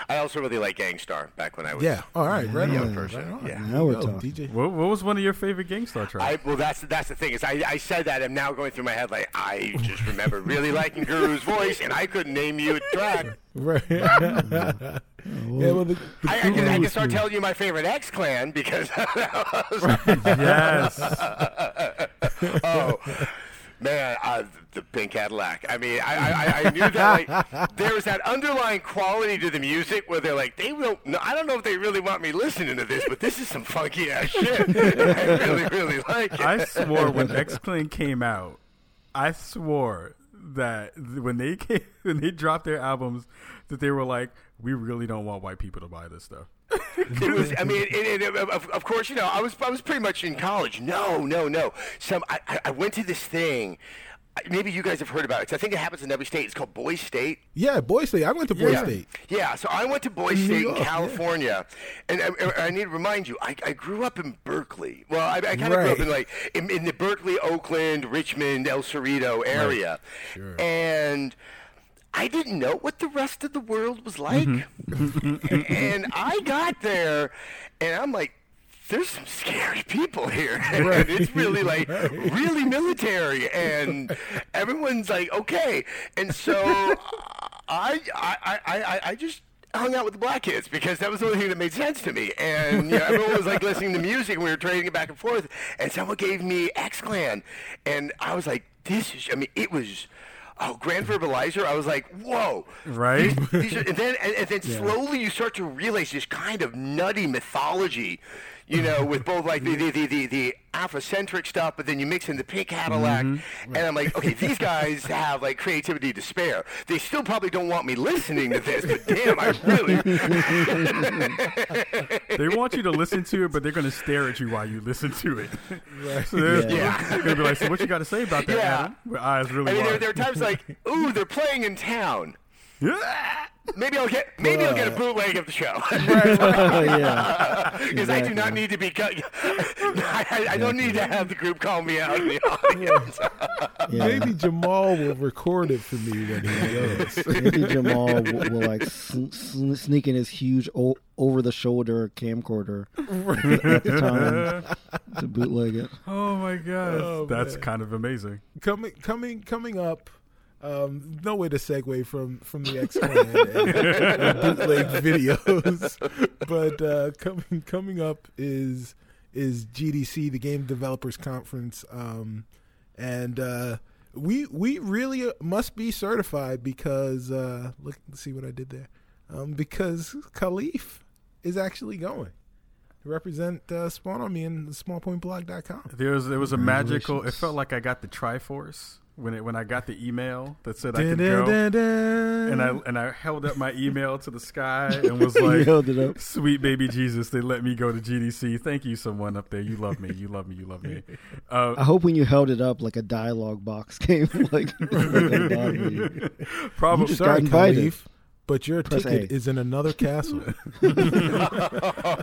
[SPEAKER 4] I also really like Gang Starr back when I was
[SPEAKER 2] yeah. All right. Right
[SPEAKER 4] young
[SPEAKER 2] on.
[SPEAKER 4] person.
[SPEAKER 2] Right on.
[SPEAKER 4] Yeah.
[SPEAKER 3] Now we're
[SPEAKER 2] Yo,
[SPEAKER 3] talking.
[SPEAKER 2] DJ.
[SPEAKER 1] What, what was one of your favorite Gang Starr tracks?
[SPEAKER 4] I, well, that's that's the thing is I, I said that I'm now going through my head like I just remember really liking Guru's voice and I couldn't name you a track.
[SPEAKER 2] Right. (laughs) yeah. Well, the, the
[SPEAKER 4] I, I, can, I can start telling you my favorite X Clan because (laughs)
[SPEAKER 1] yes. (laughs)
[SPEAKER 4] oh man, uh, the pink Cadillac. I mean, I, I, I- I knew that like (laughs) there was that underlying quality to the music where they're like, they don't. No, I don't know if they really want me listening to this, but this is some funky ass shit. (laughs) I really, really like it.
[SPEAKER 1] I swore when X Clan came out, I swore that when they (laughs) came, when they dropped their albums, that they were like, we really don't want white people to buy this stuff. (laughs)
[SPEAKER 4] it was. I mean, it, it, of, of course, you know, I was I was pretty much in college. No, no, no. Some I, I- went to this thing. Maybe you guys have heard about it. I think it happens in every state. It's called Boy State.
[SPEAKER 2] Yeah, Boy State. I went to Boy
[SPEAKER 4] yeah.
[SPEAKER 2] State.
[SPEAKER 4] Yeah, so I went to Boy
[SPEAKER 2] New
[SPEAKER 4] State
[SPEAKER 2] York,
[SPEAKER 4] in
[SPEAKER 2] yeah.
[SPEAKER 4] California, and I, I need to remind you, I, I grew up in Berkeley. Well, I, I kind of grew up in like in, in the Berkeley, Oakland, Richmond, El Cerrito area,
[SPEAKER 2] Sure.
[SPEAKER 4] and. I didn't know what the rest of the world was like. Mm-hmm. (laughs) and I got there, and I'm like, there's some scary people here. (laughs) and it's really like, (laughs) really military. And everyone's like, okay. And so I, I, I, I, I just hung out with the black kids because that was the only thing that made sense to me. And you know, everyone was like listening to music and we were trading it back and forth. And someone gave me X Clan. And I was like, this is, I mean, it was. Oh, Grand Verbalizer! I was like, "Whoa!"
[SPEAKER 1] Right?
[SPEAKER 4] These are, and then and, and then (laughs) slowly you start to realize this kind of nutty mythology, you know, with both like the the, the, the, the Afrocentric stuff, but then you mix in the pink Cadillac,
[SPEAKER 1] Mm-hmm.
[SPEAKER 4] and I'm like, okay, these guys have like creativity to spare. They still probably don't want me listening to this, but damn, I really. (laughs)
[SPEAKER 1] They want you to listen to it, but they're going to stare at you while you listen to it. So they're,
[SPEAKER 3] Yeah.
[SPEAKER 1] they're going to be like, "So what you got to say about that,
[SPEAKER 4] Yeah.
[SPEAKER 1] Adam?" With eyes really
[SPEAKER 4] I mean, there,
[SPEAKER 1] wide.
[SPEAKER 4] there are times like, ooh, they're playing in town.
[SPEAKER 1] Yeah.
[SPEAKER 4] Maybe I'll get maybe I'll get a bootleg of the show. (laughs)
[SPEAKER 3] Oh, yeah. (laughs)
[SPEAKER 4] Because I do not need to be. cut- I, (laughs) I, I don't need to have the group call me out in the audience.
[SPEAKER 3] Yeah.
[SPEAKER 2] Maybe Jamal will record it for me when he goes.
[SPEAKER 3] Maybe Jamal will, will like sn- sn- sneak in his huge o- over-the-shoulder camcorder at the time to bootleg it.
[SPEAKER 1] Oh my god,
[SPEAKER 2] Oh,
[SPEAKER 1] that's
[SPEAKER 2] man.
[SPEAKER 1] kind of amazing.
[SPEAKER 2] coming coming coming up um, no way to segue from from the X Clan and, bootleg videos, (laughs) but uh, coming coming up is is GDC, the Game Developers Conference, um, and uh, we we really must be certified because uh, look see what I did there, um, because Kahlief is actually going to represent uh, Spawn on me and smallpointblog.com.
[SPEAKER 1] There was there was a magical. It felt like I got the Triforce when it when I got the email that said I could go, and I and I held up my email to the sky (laughs) and was like,
[SPEAKER 3] held it up.
[SPEAKER 1] "Sweet baby Jesus, they let me go to GDC. Thank you, someone up there. You love me. You love me. You love me." (laughs) Uh,
[SPEAKER 3] I hope when you held it up, like a dialogue box (laughs) came, like, like at the bottom of you.
[SPEAKER 1] probably
[SPEAKER 3] just
[SPEAKER 2] Sorry,
[SPEAKER 3] got invited.
[SPEAKER 2] Kahlief, but your
[SPEAKER 3] Press
[SPEAKER 2] ticket
[SPEAKER 3] A.
[SPEAKER 2] is in another castle. (laughs) (laughs)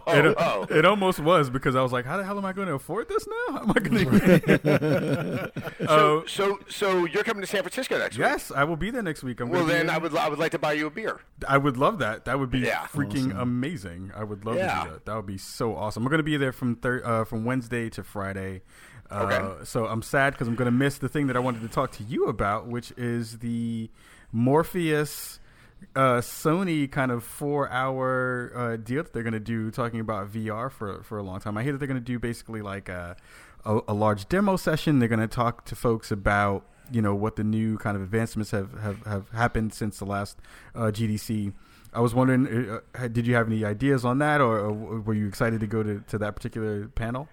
[SPEAKER 4] Oh,
[SPEAKER 1] it,
[SPEAKER 4] oh.
[SPEAKER 1] it almost was because I was like, "How the hell am I going to afford this now? (laughs) How am I going to?"
[SPEAKER 4] So,
[SPEAKER 1] Uh,
[SPEAKER 4] so, so you're coming to San Francisco next week?
[SPEAKER 1] yes, I will be there next week. I'm
[SPEAKER 4] Well, then. I would, I would like to buy you a beer.
[SPEAKER 1] I would love that. That would be
[SPEAKER 4] Yeah.
[SPEAKER 1] freaking
[SPEAKER 3] Awesome.
[SPEAKER 1] amazing. I would love
[SPEAKER 4] Yeah.
[SPEAKER 1] to do that. That would be so awesome. We're going to be there from thir- uh, from Wednesday to Friday. Uh,
[SPEAKER 4] Okay.
[SPEAKER 1] So I'm sad because I'm going to miss the thing that I wanted to talk to you about, which is the Morpheus uh, Sony kind of four hour uh, deal that they're going to do, talking about VR for for a long time. I hear that they're going to do basically like a, a, a large demo session. They're going to talk to folks about you know what the new kind of advancements have have, have happened since the last uh, GDC. I was wondering, uh, uh, did you have any ideas on that, or, or were you excited to go to, to that particular panel?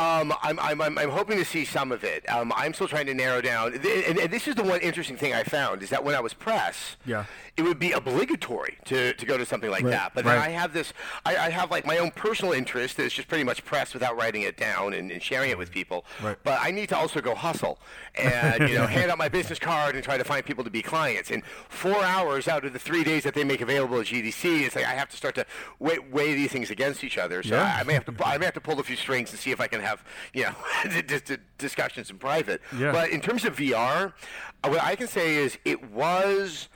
[SPEAKER 4] Um, I'm, I'm, I'm, I'm hoping to see some of it. Um, I'm still trying to narrow down. And, and this is the one interesting thing I found is that when I was press,
[SPEAKER 1] Yeah.
[SPEAKER 4] it would be obligatory to, to go to something like
[SPEAKER 2] Right.
[SPEAKER 4] that. But then
[SPEAKER 1] Right.
[SPEAKER 4] I have this, I, I have like my own personal interest that's just pretty much press without writing it down and, and sharing it with people.
[SPEAKER 1] Right.
[SPEAKER 4] But I need to also go hustle and you know (laughs) hand out my business card and try to find people to be clients. And four hours out of the three days that they make available at GDC, it's like I have to start to weigh, weigh these things against each other. So
[SPEAKER 1] Yeah.
[SPEAKER 4] I, I may have to I may have to pull a few strings and see if I can have you know (laughs) dis- dis- discussions in private.
[SPEAKER 1] Yeah.
[SPEAKER 4] But in terms of VR, what I can say is it was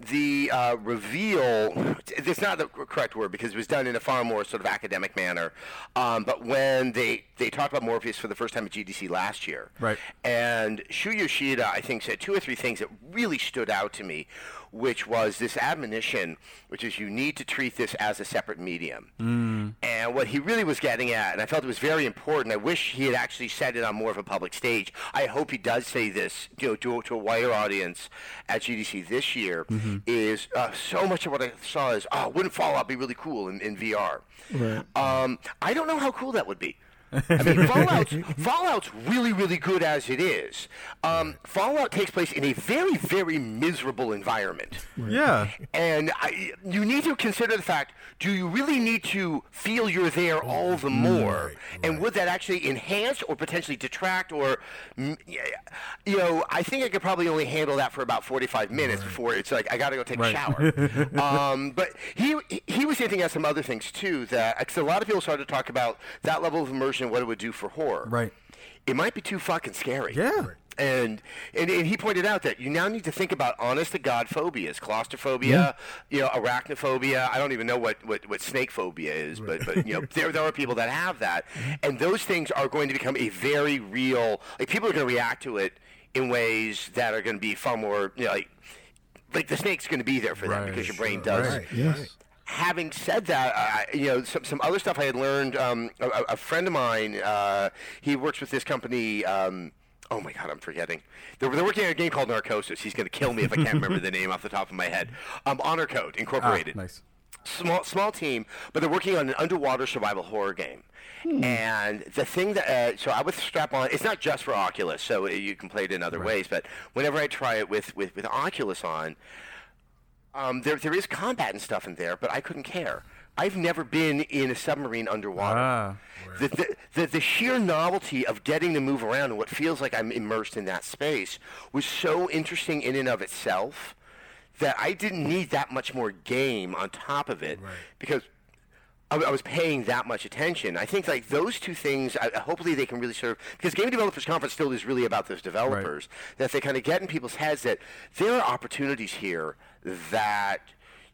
[SPEAKER 4] the uh, reveal. It's not the correct word because it was done in a far more sort of academic manner. Um, but when they they talked about Morpheus for the first time at GDC last year,
[SPEAKER 1] Right.
[SPEAKER 4] and Shu Yoshida, I think, said two or three things that really stood out to me, which was this admonition, which is you need to treat this as a separate medium. And what he really was getting at, and I felt it was very important. I wish he had actually said it on more of a public stage. I hope he does say this, you know, to, to a wider audience at GDC this year. Is uh, so much of what I saw is, oh, wouldn't Fallout be really cool in, in VR?
[SPEAKER 3] Right.
[SPEAKER 4] Um, I don't know how cool that would be. I mean, (laughs) Fallout's, Fallout's really, really good as it is. Um, Fallout takes place in a very, very miserable environment.
[SPEAKER 1] Yeah.
[SPEAKER 4] And I, you need to consider the fact: Do you really need to feel you're there all the more? And would that actually enhance or potentially detract? Or, you know, I think I could probably only handle that for about 45 minutes before it's like I got to go take
[SPEAKER 1] Right.
[SPEAKER 4] a shower. (laughs) um, but he he was hinting at some other things too. That because a lot of people started to talk about that level of immersion, what it would do for horror.
[SPEAKER 1] Right.
[SPEAKER 4] It might be too fucking scary.
[SPEAKER 1] Yeah.
[SPEAKER 4] And, and and he pointed out that you now need to think about honest to god phobias, claustrophobia, you know, arachnophobia. I don't even know what, what, what snake phobia is, but but you know, (laughs) there there are people that have that, mm-hmm. and those things are going to become a very real. Like people are going to react to it in ways that are going to be far more you know, like like the snake's going to be there for them because your brain does
[SPEAKER 1] right.
[SPEAKER 3] Yes.
[SPEAKER 4] Having said that, I, you know, some, some other stuff I had learned. Um, a, a- friend of mine, uh, he works with this company. Um, oh my God, I'm forgetting. They're, they're working on a game called Narcosis. He's going to kill me if I can't remember the name off the top of my head. Um, Honor Code
[SPEAKER 1] Ah,
[SPEAKER 4] Incorporated.
[SPEAKER 1] nice.
[SPEAKER 4] small small team, but they're working on an underwater survival horror game. And the thing that uh, so I would strap on. It's not just for Oculus, so you can play it in other ways. But whenever I try it with with, with Oculus on, um, there there is combat and stuff in there, but I couldn't care. I've never been in a submarine underwater.
[SPEAKER 1] Ah,
[SPEAKER 4] The, the, the, the sheer novelty of getting to move around and what feels like I'm immersed in that space was so interesting in and of itself that I didn't need that much more game on top of it because I, I was paying that much attention. I think like those two things, I, hopefully they can really serve because Game Developers Conference still is really about those developers. That they kind of get in people's heads that there are opportunities here that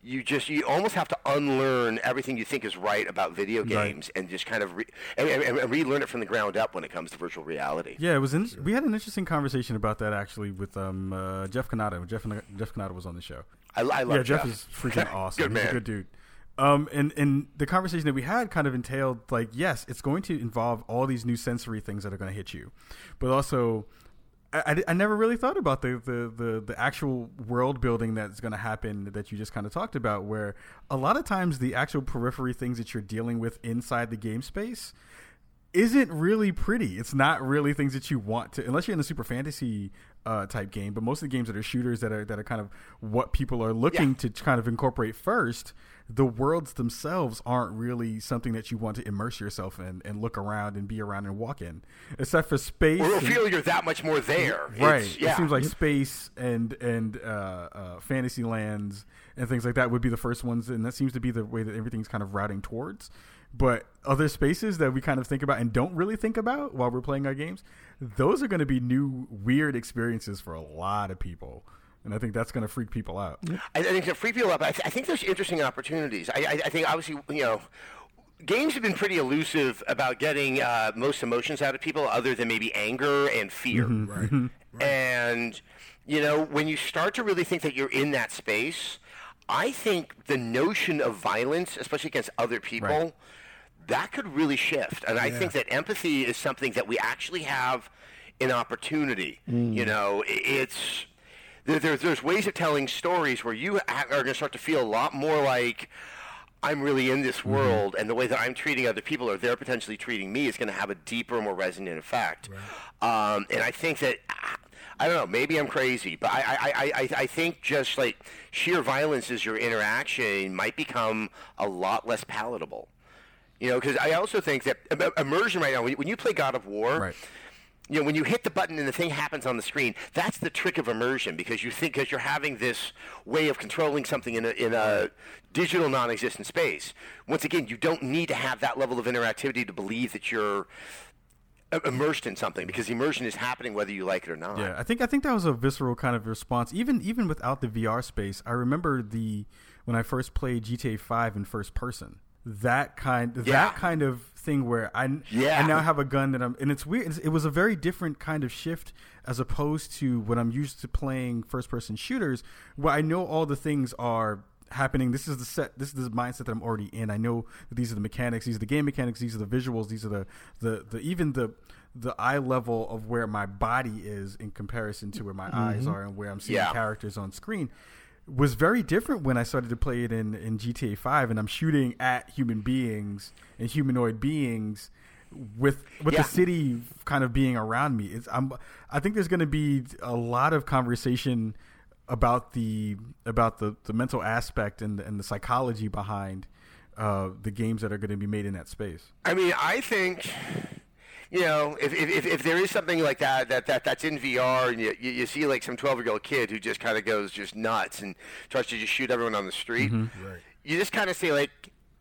[SPEAKER 4] you just you almost have to unlearn everything you think is right about video
[SPEAKER 1] Right.
[SPEAKER 4] games and just kind of re- and, and, and relearn it from the ground up when it comes to virtual reality.
[SPEAKER 1] yeah. It was. In, we had an interesting conversation about that actually with um uh, Jeff Cannata. Jeff Jeff Cannata was on the show.
[SPEAKER 4] I, I love
[SPEAKER 1] yeah, Jeff,
[SPEAKER 4] Jeff.
[SPEAKER 1] is freaking (laughs) awesome.
[SPEAKER 4] Good
[SPEAKER 1] He's
[SPEAKER 4] man.
[SPEAKER 1] a good dude. Um, and and the conversation that we had kind of entailed like, yes, it's going to involve all these new sensory things that are going to hit you, but also. I, I, never really thought about the, the, the, the actual world building that's going to happen that you just kind of talked about, where a lot of times the actual periphery things that you're dealing with inside the game space isn't really pretty. It's not really things that you want to, unless you're in a super fantasy uh, type game. But most of the games that are shooters that are that are kind of what people are looking to kind of incorporate first. The worlds themselves aren't really something that you want to immerse yourself in and look around and be around and walk in, except for space.
[SPEAKER 4] Or
[SPEAKER 1] and-
[SPEAKER 4] feel you're that much more there.
[SPEAKER 1] right.
[SPEAKER 4] Yeah.
[SPEAKER 1] It seems like space and and uh, uh, fantasy lands and things like that would be the first ones, and that seems to be the way that everything's kind of routing towards. But other spaces that we kind of think about and don't really think about while we're playing our games, those are going to be new weird experiences for a lot of people, and I think that's going to freak people out.
[SPEAKER 4] I, I think to free people up, I, th- I think there's interesting opportunities. I, I, I think obviously, you know, games have been pretty elusive about getting uh, most emotions out of people, other than maybe anger and fear.
[SPEAKER 2] Right.
[SPEAKER 4] And you know, when you start to really think that you're in that space, I think the notion of violence, especially against other people,
[SPEAKER 1] Right.
[SPEAKER 4] That could really shift. And I think that empathy is something that we actually have an opportunity. You know, it's there, there, there's ways of telling stories where you are going to start to feel a lot more like I'm really in this world, and the way that I'm treating other people or they're potentially treating me is going to have a deeper, more resonant effect. Um, and I think that. I don't know. Maybe I'm crazy, but I, I, I, I, I think just like sheer violence as your interaction might become a lot less palatable. You know, because I also think that immersion right now, when you, play God of War,
[SPEAKER 1] Right.
[SPEAKER 4] you know, when you hit the button and the thing happens on the screen, that's the trick of immersion because you think because you're having this way of controlling something in a, in a digital non-existent space. Once again, you don't need to have that level of interactivity to believe that you're immersed in something because immersion is happening whether you like it or not.
[SPEAKER 1] Yeah, I think I think that was a visceral kind of response. Even even without the VR space, I remember the when I first played GTA Five in first person. That kind
[SPEAKER 4] Yeah.
[SPEAKER 1] that kind of thing where I
[SPEAKER 4] Yeah.
[SPEAKER 1] I now have a gun that I'm and it's weird. It was a very different kind of shift as opposed to when I'm used to playing first person shooters, where I know all the things are happening. This is the set. This is the mindset that I'm already in. I know that these are the mechanics. These are the game mechanics. These are the visuals. These are the the, the even the the eye level of where my body is in comparison to where my eyes mm-hmm. are and where I'm seeing
[SPEAKER 4] Yeah.
[SPEAKER 1] characters on screen was very different when I started to play it in, in GTA 5 and I'm shooting at human beings and humanoid beings with with
[SPEAKER 4] Yeah.
[SPEAKER 1] the city kind of being around me. It's I'm I think there's going to be a lot of conversation about the about the, the mental aspect and the, and the psychology behind uh, the games that are going to be made in that space.
[SPEAKER 4] I mean, I think, you know, if, if, if, if there is something like that, that, that that's in VR and you, you, you see like some 12 year old kid who just kind of goes just nuts and tries to just shoot everyone on the street,
[SPEAKER 2] Right.
[SPEAKER 4] you just kind of say, like,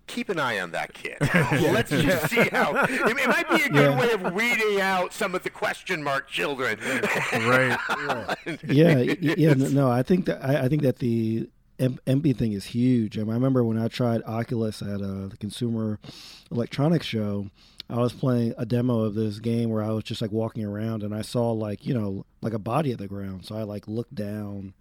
[SPEAKER 4] keep an eye on that kid. (laughs) Let's just see how. It, it might be a good way of weeding out some of the question mark children. (laughs)
[SPEAKER 1] Right. (laughs)
[SPEAKER 3] yeah, y- y- yeah. No, no, I think that I, I think that the M- MP thing is huge. I, mean, I remember when I tried Oculus at uh, the Consumer Electronics Show. I was playing a demo of this game where I was just like walking around and I saw like you know like a body at the ground. So I like looked down,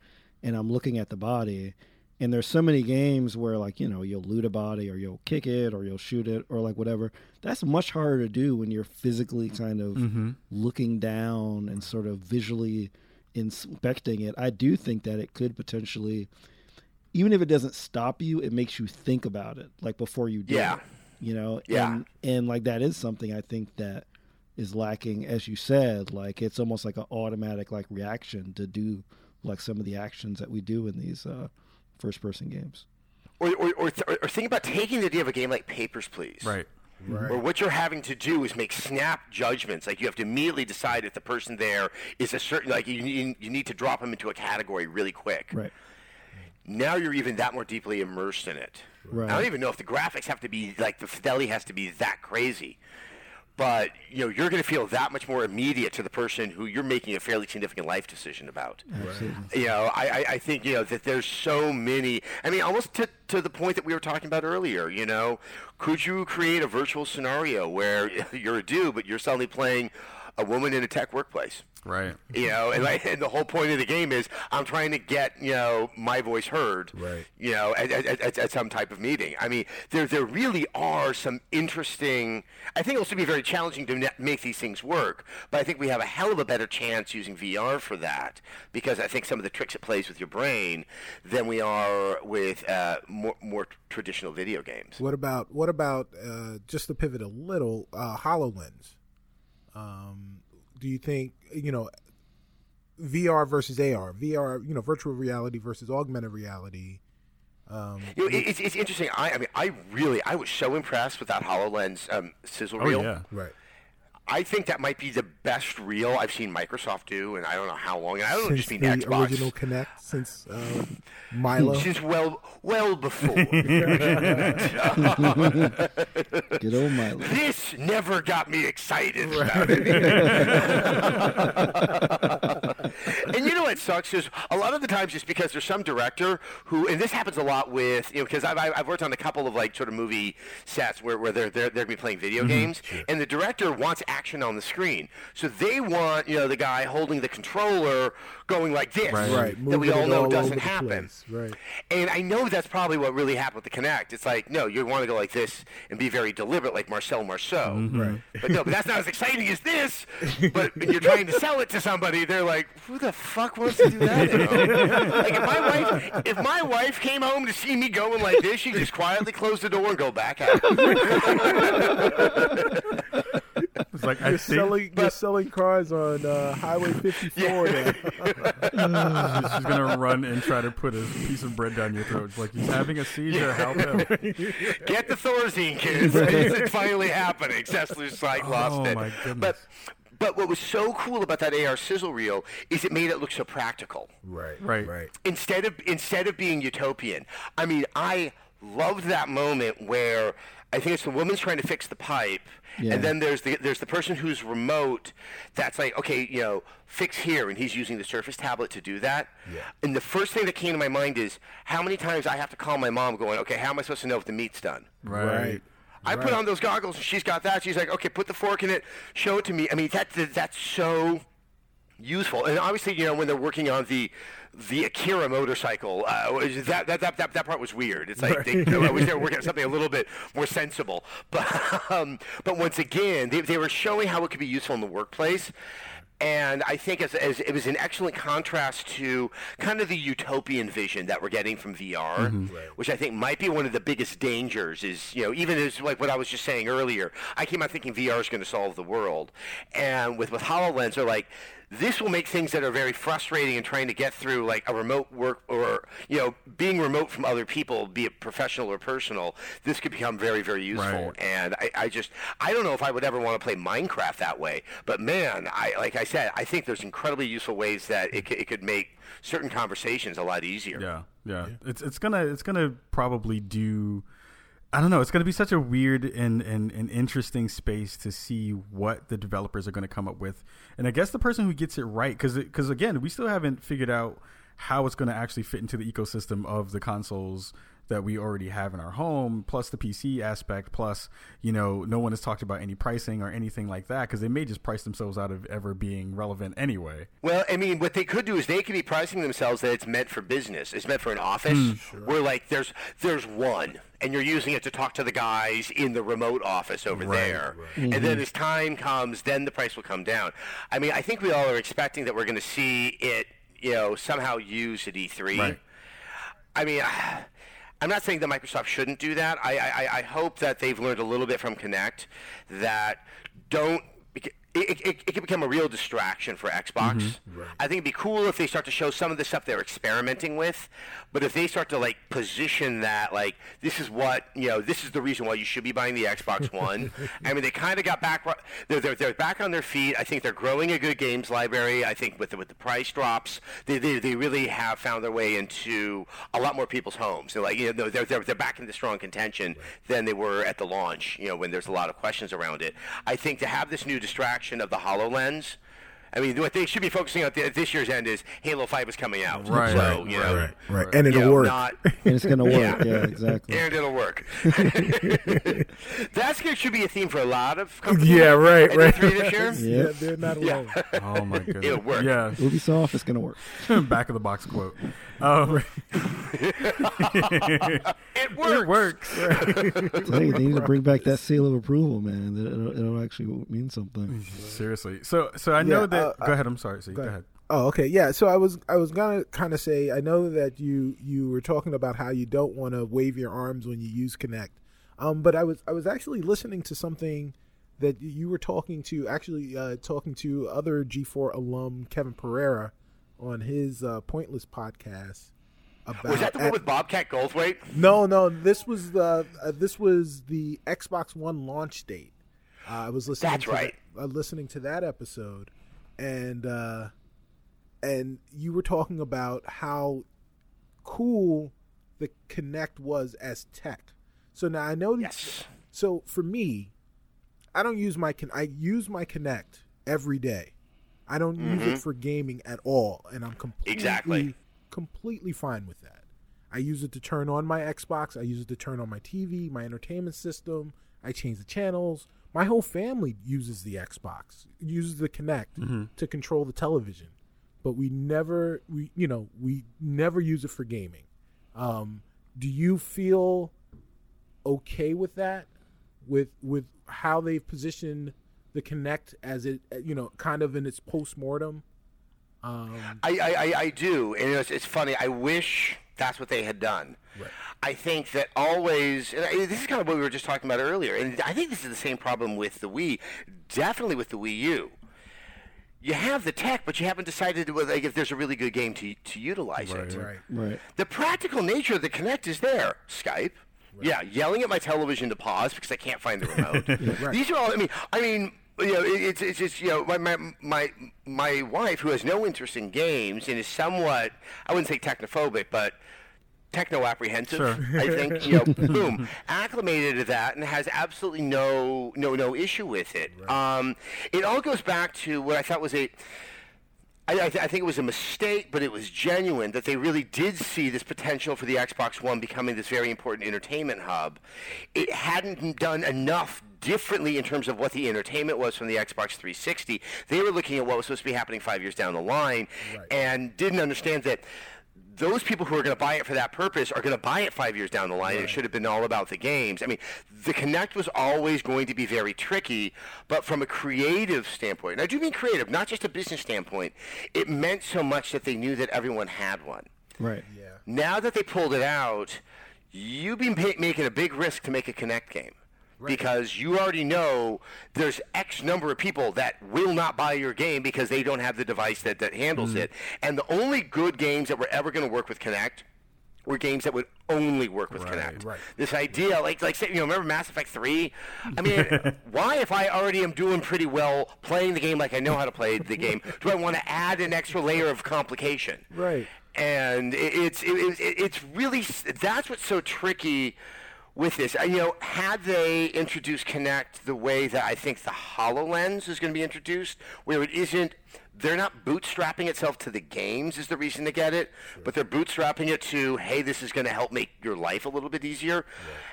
[SPEAKER 3] and I'm looking at the body. And there's so many games where like you know you'll loot a body or you'll kick it or you'll shoot it or like whatever. That's much harder to do when you're physically kind of
[SPEAKER 1] Mm-hmm.
[SPEAKER 3] looking down and sort of visually inspecting it. I do think that it could potentially even if it doesn't stop you, it makes you think about it like before you do
[SPEAKER 4] Yeah.
[SPEAKER 3] it. You know,
[SPEAKER 4] Yeah.
[SPEAKER 3] and and like that is something I think that is lacking, as you said. Like it's almost like an automatic like reaction to do like some of the actions that we do in these uh, first person games.
[SPEAKER 4] Or, or, or, th- or think about taking the idea of a game like Papers, Please.
[SPEAKER 1] Right.
[SPEAKER 2] Right.
[SPEAKER 4] Where what you're having to do is make snap judgments. Like you have to immediately decide if the person there is a certain, like you, you, you need to drop them into a category really quick.
[SPEAKER 3] Right.
[SPEAKER 4] Now you're even that more deeply immersed in it.
[SPEAKER 3] Right.
[SPEAKER 4] I don't even know if the graphics have to be, like the fidelity has to be that crazy. But, you know, you're going to feel that much more immediate to the person who you're making a fairly significant life decision about.
[SPEAKER 3] Absolutely.
[SPEAKER 4] You know, I, I, I think, you know, that there's so many, I mean, almost to, to the point that we were talking about earlier, you know, could you create a virtual scenario where (laughs) you're a dude, but you're suddenly playing a woman in a tech workplace?
[SPEAKER 1] Right.
[SPEAKER 4] You know, and, like, and the whole point of the game is I'm trying to get you know my voice heard.
[SPEAKER 2] Right.
[SPEAKER 4] You know, at, at, at, at some type of meeting. I mean, there there really are some interesting. I think it'll still be very challenging to ne- make these things work, but I think we have a hell of a better chance using VR for that because I think some of the tricks it plays with your brain than we are with uh, more more traditional video games.
[SPEAKER 2] What about what about uh, just to pivot a little, uh, Hololens? Um, do you think you know VR versus AR, VR, you know, virtual reality versus augmented reality? Um,
[SPEAKER 4] You know, it's, it's interesting. I, I mean, I really, I was so impressed with that Hololens um, sizzle
[SPEAKER 1] Oh
[SPEAKER 4] reel.
[SPEAKER 1] yeah.
[SPEAKER 2] right.
[SPEAKER 4] I think that might be the best reel I've seen Microsoft do, and I don't know how long. And I don't
[SPEAKER 2] Since
[SPEAKER 4] just mean
[SPEAKER 2] the
[SPEAKER 4] Xbox.
[SPEAKER 2] original Kinect, since uh, Milo.
[SPEAKER 4] Since well, well before. (laughs) (laughs)
[SPEAKER 3] Good old Miley.
[SPEAKER 4] this never got me excited about it. (laughs) and you know what sucks is a lot of the times just because there's some director who, and this happens a lot with, you know, because I've, I've worked on a couple of like sort of movie sets where, where they're, they're, they're going to be playing video games, and the director wants action on the screen. So they want, you know, the guy holding the controller going like this,
[SPEAKER 1] Right.
[SPEAKER 2] Right,
[SPEAKER 4] that we all know
[SPEAKER 2] all
[SPEAKER 4] doesn't happen.
[SPEAKER 2] right.
[SPEAKER 4] And I know that's probably what really happened with the Kinect. It's like, no, you want to go like this and be very deliberate, like Marcel Marceau.
[SPEAKER 2] Right.
[SPEAKER 4] But no, but that's not as exciting as this. But when you're trying to sell it to somebody, they're like, who the fuck wants to do that? (laughs) like if my wife, if my wife came home to see me going like this, she'd just quietly close the door and go back out. (laughs)
[SPEAKER 1] It's like
[SPEAKER 2] You're
[SPEAKER 1] think
[SPEAKER 2] selling, you're selling cars on uh, Highway 54 now. (laughs)
[SPEAKER 1] she's gonna run and try to put a piece of bread down your throat. It's like he's having a seizure. Help him. (laughs)
[SPEAKER 4] Get the Thorazine, kids. (laughs) it's finally happening. Sessler's like lost
[SPEAKER 1] Oh,
[SPEAKER 4] it.
[SPEAKER 1] my goodness.
[SPEAKER 4] But but what was so cool about that AR sizzle reel is it made it look so practical.
[SPEAKER 2] Right,
[SPEAKER 1] Right.
[SPEAKER 2] right.
[SPEAKER 4] instead of instead of being utopian. I mean, I loved that moment where I think it's the woman's trying to fix the pipe,
[SPEAKER 3] Yeah.
[SPEAKER 4] and then there's the there's the person who's remote. That's like, okay, you know, fix here, and he's using the Surface tablet to do that.
[SPEAKER 2] Yeah.
[SPEAKER 4] And the first thing that came to my mind is how many times I have to call my mom, going, okay, how am I supposed to know if the meat's done?
[SPEAKER 1] Right.
[SPEAKER 2] Right.
[SPEAKER 4] I put on those goggles, and she's got that. She's like, okay, put the fork in it, show it to me. I mean, that, that that's so useful. And obviously, you know, when they're working on the the Akira motorcycle, uh, that, that that that that part was weird. It's like they, I wish they were working on (laughs) something a little bit more sensible. (laughs) But um, but once again, they they were showing how it could be useful in the workplace. And I think as, as it was an excellent contrast to kind of the utopian vision that we're getting from VR, which I think might be one of the biggest dangers. Is you know even as like what I was just saying earlier, I came out thinking VR is going to solve the world, and with with Hololens, they're like this will make things that are very frustrating and trying to get through like a remote work or you know being remote from other people, be it professional or personal. This could become very very useful.
[SPEAKER 1] Right.
[SPEAKER 4] And I, I just I don't know if I would ever want to play Minecraft that way. But man, I like I said, I think there's incredibly useful ways that it, c- it could make certain conversations a lot easier.
[SPEAKER 1] Yeah, yeah. It's it's gonna it's gonna probably do. I don't know. It's gonna be such a weird and and, and interesting space to see what the developers are gonna come up with. And I guess the person who gets it right, because again, we still haven't figured out how it's gonna actually fit into the ecosystem of the consoles that we already have in our home, plus the PC aspect, plus you know, no one has talked about any pricing or anything like that because they may just price themselves out of ever being relevant anyway.
[SPEAKER 4] Well, I mean, what they could do is they could be pricing themselves that it's meant for business. It's meant for an office hmm. where like there's there's one and you're using it to talk to the guys in the remote office over there. And then mm-hmm. as time comes, then the price will come down. I mean, I think we all are expecting that we're going to see it, you know, somehow used at E E3.
[SPEAKER 1] Right.
[SPEAKER 4] I mean, I'm not saying that Microsoft shouldn't do that. I, I, I hope that they've learned a little bit from Kinect that don't. It, it, it, can become a real distraction for Xbox. Mm-hmm. I think it'd be cool if they start to show some of the stuff they're experimenting with, but if they start to like position that like this is what you know, this is the reason why you should be buying the Xbox (laughs) One. I mean, they kind of got back. They're, they're they're back on their feet. I think they're growing a good games library. I think with the, with the price drops, they, they they really have found their way into a lot more people's homes. They're like you know they're they're, they're back into strong contention than they were at the launch. You know when there's a lot of questions around it. I think to have this new distraction of the Hololens. I mean, what they should be focusing on at this year's end is Halo Five is coming out.
[SPEAKER 1] Right,
[SPEAKER 4] So
[SPEAKER 1] right,
[SPEAKER 4] you know,
[SPEAKER 2] right, right, and it'll
[SPEAKER 4] know,
[SPEAKER 2] work.
[SPEAKER 4] Not, (laughs)
[SPEAKER 3] And it's gonna work.
[SPEAKER 4] Yeah.
[SPEAKER 3] yeah, exactly.
[SPEAKER 4] and it'll work. (laughs) That's going should be a theme for a lot of companies.
[SPEAKER 2] Yeah, right, right.
[SPEAKER 4] E3 this year. (laughs)
[SPEAKER 3] Yeah.
[SPEAKER 2] Yeah, they're not
[SPEAKER 4] Yeah.
[SPEAKER 2] alone.
[SPEAKER 1] Oh my goodness.
[SPEAKER 4] It'll work.
[SPEAKER 1] Yeah.
[SPEAKER 3] Ubisoft, it's gonna work.
[SPEAKER 1] Back of the box quote. Um, (laughs)
[SPEAKER 4] It works.
[SPEAKER 1] it works. (laughs)
[SPEAKER 3] Tell you, they need to bring back that seal of approval, man. It'll, it'll actually mean something.
[SPEAKER 1] Seriously. So so I know
[SPEAKER 2] Yeah,
[SPEAKER 1] that.
[SPEAKER 2] uh,
[SPEAKER 1] go ahead. I'm sorry. See, go,
[SPEAKER 2] go
[SPEAKER 1] ahead.
[SPEAKER 2] Oh, okay. Yeah. So I was I was gonna kind of say I know that you you were talking about how you don't want to wave your arms when you use Kinect, um, but I was I was actually listening to something that you were talking to actually uh, talking to other G4 alum Kevin Pereira on his uh, Pointless podcast. About
[SPEAKER 4] Was that the one with Bobcat Goldthwait?
[SPEAKER 2] no, no. This was the uh, this was the Xbox One launch date. Uh, I was listening.
[SPEAKER 4] That's
[SPEAKER 2] to
[SPEAKER 4] right.
[SPEAKER 2] that- uh, listening to that episode, and uh, and you were talking about how cool the Kinect was as tech. So now I know.
[SPEAKER 4] Yes.
[SPEAKER 2] So for me, I don't use my I use my Kinect every day. I don't use it for gaming at all, and I'm completely
[SPEAKER 4] Exactly.
[SPEAKER 2] completely fine with that. I use it to turn on my Xbox. I use it to turn on my TV, my entertainment system. I change the channels. My whole family uses the Xbox, uses the Kinect to control the television. But we never, we you know, we never use it for gaming. Um, do you feel okay with that? With with how they've positioned the Kinect as it, you know, kind of in its post mortem. Um,
[SPEAKER 4] I, I, I, I do, and it's, it's funny. I wish that's what they had done. I think that always, and I, this is kind of what we were just talking about earlier, and I think this is the same problem with the Wii, definitely with the Wii U. You have the tech, but you haven't decided whether, like, if there's a really good game to to utilize it.
[SPEAKER 2] right.
[SPEAKER 3] Right.
[SPEAKER 4] The practical nature of the Kinect is there. Skype. Yeah, yelling at my television to pause because I can't find the remote. (laughs) These are all. I mean, I mean, you know, it, it's it's just you know, my my my my wife who has no interest in games and is somewhat, I wouldn't say technophobic, but techno apprehensive.
[SPEAKER 1] Sure.
[SPEAKER 4] I think you know, (laughs) boom, acclimated to that and has absolutely no no no issue with it. Um, it all goes back to what I thought was a. I, I, th- I think it was a mistake, but it was genuine that they really did see this potential for the Xbox One becoming this very important entertainment hub. It hadn't done enough differently in terms of what the entertainment was from the Xbox 360. They were looking at what was supposed to be happening five years down the line and didn't understand that those people who are going to buy it for that purpose are going to buy it five years down the line. and It should have been all about the games. I mean, the Kinect was always going to be very tricky, but from a creative standpoint, and I do mean creative, not just a business standpoint, it meant so much that they knew that everyone had one.
[SPEAKER 3] Right. Yeah.
[SPEAKER 4] Now that they pulled it out, you've been pa- making a big risk to make a Kinect game. Because you already know there's X number of people that will not buy your game because they don't have the device that, that handles mm-hmm. it. And the only good games that were ever going to work with Kinect were games that would only work with Kinect.
[SPEAKER 2] right.
[SPEAKER 4] This idea, like, like say, you know, remember Mass Effect 3? I mean, (laughs) why, if I already am doing pretty well playing the game like I know how to play the (laughs) game, do I want to add an extra layer of complication?
[SPEAKER 2] Right.
[SPEAKER 4] and it, it's it, it, it's really that's what's so tricky with this. Uh, You know, had they introduced Kinect the way that I think the Hololens is going to be introduced, where it isn't, they're not bootstrapping itself to the games is the reason to get it, but they're bootstrapping it to, hey, this is going to help make your life a little bit easier,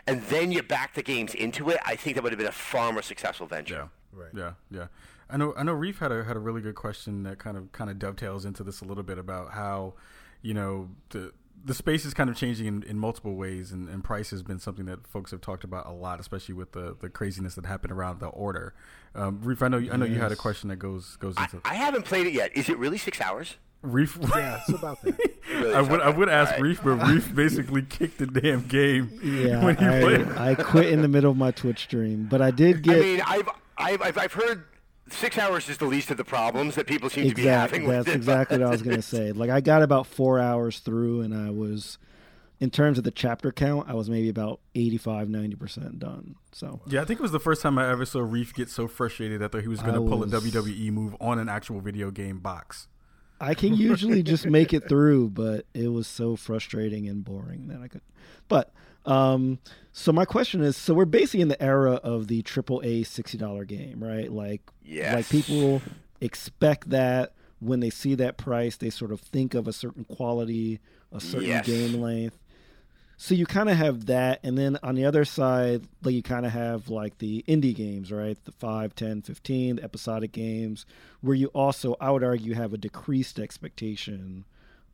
[SPEAKER 4] and then you back the games into it. I think that would have been a far more successful venture.
[SPEAKER 1] Yeah. Right. Yeah. Yeah. I know. I know. Reef had a had a really good question that kind of kind of dovetails into this a little bit about how, you know, the the space is kind of changing in, in multiple ways, and, and price has been something that folks have talked about a lot, especially with the, the craziness that happened around the order. Um, Reef, I know you, I know you had a question that goes goes into
[SPEAKER 4] I haven't played it yet. Is it really six hours?
[SPEAKER 1] Reef. (laughs)
[SPEAKER 2] Yeah, it's about that. (laughs)
[SPEAKER 4] really
[SPEAKER 1] I would I would ask
[SPEAKER 4] All right.
[SPEAKER 1] Reef, but Reef basically (laughs) kicked the damn game
[SPEAKER 3] Yeah,
[SPEAKER 1] when he played.
[SPEAKER 3] I, I quit in the middle of my Twitch stream, but I did get
[SPEAKER 4] I mean, I've, I've, I've, I've heard six hours is the least of the problems that people seem to be
[SPEAKER 3] exactly
[SPEAKER 4] having with
[SPEAKER 3] that's
[SPEAKER 4] it.
[SPEAKER 3] exactly what I was gonna (laughs) say. Like I got about four hours through, and I was, in terms of the chapter count, I was maybe about 85, 90 percent done. So
[SPEAKER 1] Yeah, I think it was the first time I ever saw Reef get so frustrated that he was going to pull
[SPEAKER 3] was-
[SPEAKER 1] a WWE move on an actual video game box.
[SPEAKER 3] I can usually just make it (laughs) through, but it was so frustrating and boring that I could. But um, so my question is: so we're basically in the era of the triple A sixty dollar game, right? Like,
[SPEAKER 4] Yes.
[SPEAKER 3] like people expect that when they see that price, they sort of think of a certain quality, a certain
[SPEAKER 4] Yes.
[SPEAKER 3] game length. So you kind of have that, and then on the other side, like you kind of have like the indie games, right? The 5, 10, 15, the episodic games, where you also, I would argue, have a decreased expectation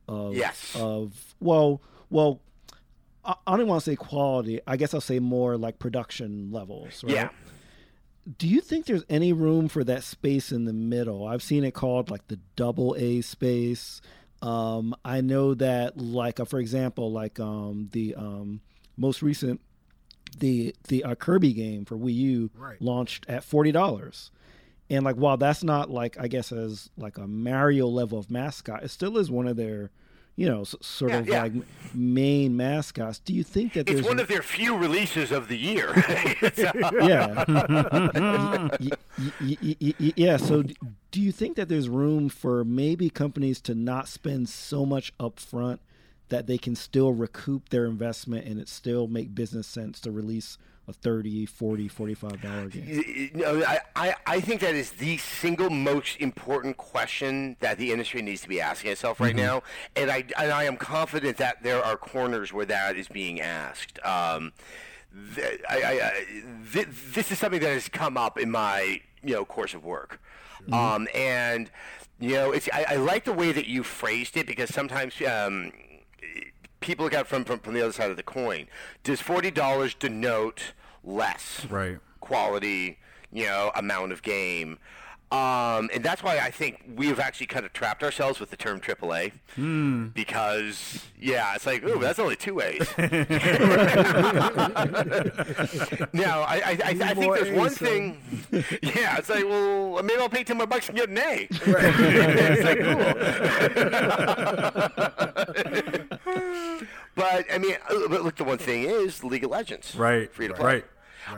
[SPEAKER 3] of
[SPEAKER 4] Yes.
[SPEAKER 3] of well, well, I, I don't want to say quality. I guess I'll say more like production levels, right?
[SPEAKER 4] Yeah.
[SPEAKER 3] Do you think there's any room for that space in the middle? I've seen it called like the double A space. Um, I know that, like, uh, for example, like um, the um, most recent the the uh, Kirby game for Wii U
[SPEAKER 2] Right.
[SPEAKER 3] launched at forty dollars, and like while that's not like I guess as like a Mario level of mascot, it still is one of their you know sort
[SPEAKER 4] Yeah,
[SPEAKER 3] of
[SPEAKER 4] yeah.
[SPEAKER 3] like main mascots. Do you think that
[SPEAKER 4] It's
[SPEAKER 3] there's
[SPEAKER 4] one of their few releases of the year. (laughs) (laughs)
[SPEAKER 3] yeah. Yeah. So, do you think that there's room for maybe companies to not spend so much upfront that they can still recoup their investment and it still make business sense to release a 30 40 45 dollar game
[SPEAKER 4] No, I, I, I think that is the single most important question that the industry needs to be asking itself right now, and I and I am confident that there are corners where that is being asked. Um, th- I, I, th- this is something that has come up in my you know course of work, um, and you know it's I, I like the way that you phrased it because sometimes. Um, people look at it from, from, from the other side of the coin. Does forty dollars denote less
[SPEAKER 1] Right.
[SPEAKER 4] quality, you know, amount of game? Um, and that's why I think we've actually kind of trapped ourselves with the term AAA because, yeah, it's like, ooh, that's only two A's. (laughs) now, I, I, I, I think there's
[SPEAKER 2] A's,
[SPEAKER 4] one thing. (laughs) Yeah, it's like, well, maybe I'll pay ten more bucks and get an A. (laughs) it's like, cool. but I mean, uh, but look, the one thing is League of Legends,
[SPEAKER 1] Right.
[SPEAKER 4] Free to play.
[SPEAKER 1] Right.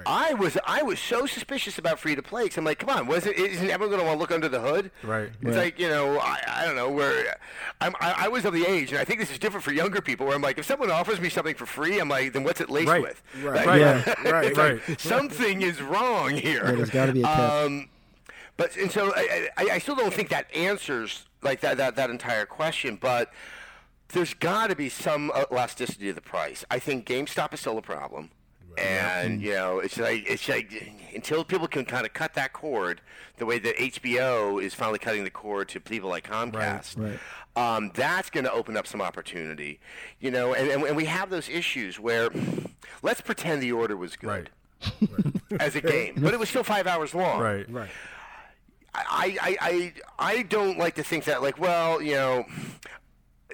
[SPEAKER 4] I was I was so suspicious about free to play because I'm like, come on, wasn't isn't everyone going to want to look under the hood?
[SPEAKER 1] Right.
[SPEAKER 4] It's
[SPEAKER 3] Right.
[SPEAKER 4] like you know, I, I don't know where I'm. I, I was of the age, and I think this is different for younger people. Where I'm like, if someone offers me something for free, I'm like, then what's it laced
[SPEAKER 1] Right.
[SPEAKER 4] with?
[SPEAKER 2] Right.
[SPEAKER 1] Right.
[SPEAKER 3] Yeah.
[SPEAKER 2] Right. (laughs)
[SPEAKER 4] It's like, something is wrong here.
[SPEAKER 3] Yeah, there's gotta be a catch.
[SPEAKER 4] Um, but and so I, I, I still don't think that answers like that that, that entire question, but. There's got to be some elasticity to the price. I think GameStop is still a problem, and you know it's like it's like until people can kind of cut that cord, the way that HBO is finally cutting the cord to people like Comcast.
[SPEAKER 3] Right.
[SPEAKER 4] Um, that's going to open up some opportunity, you know, and, and, and we have those issues where, let's pretend the order was good
[SPEAKER 1] Right. (laughs)
[SPEAKER 4] as a game, but it was still five hours long.
[SPEAKER 1] Right.
[SPEAKER 2] Right.
[SPEAKER 4] I, I, I, I don't like to think that like, well, you know,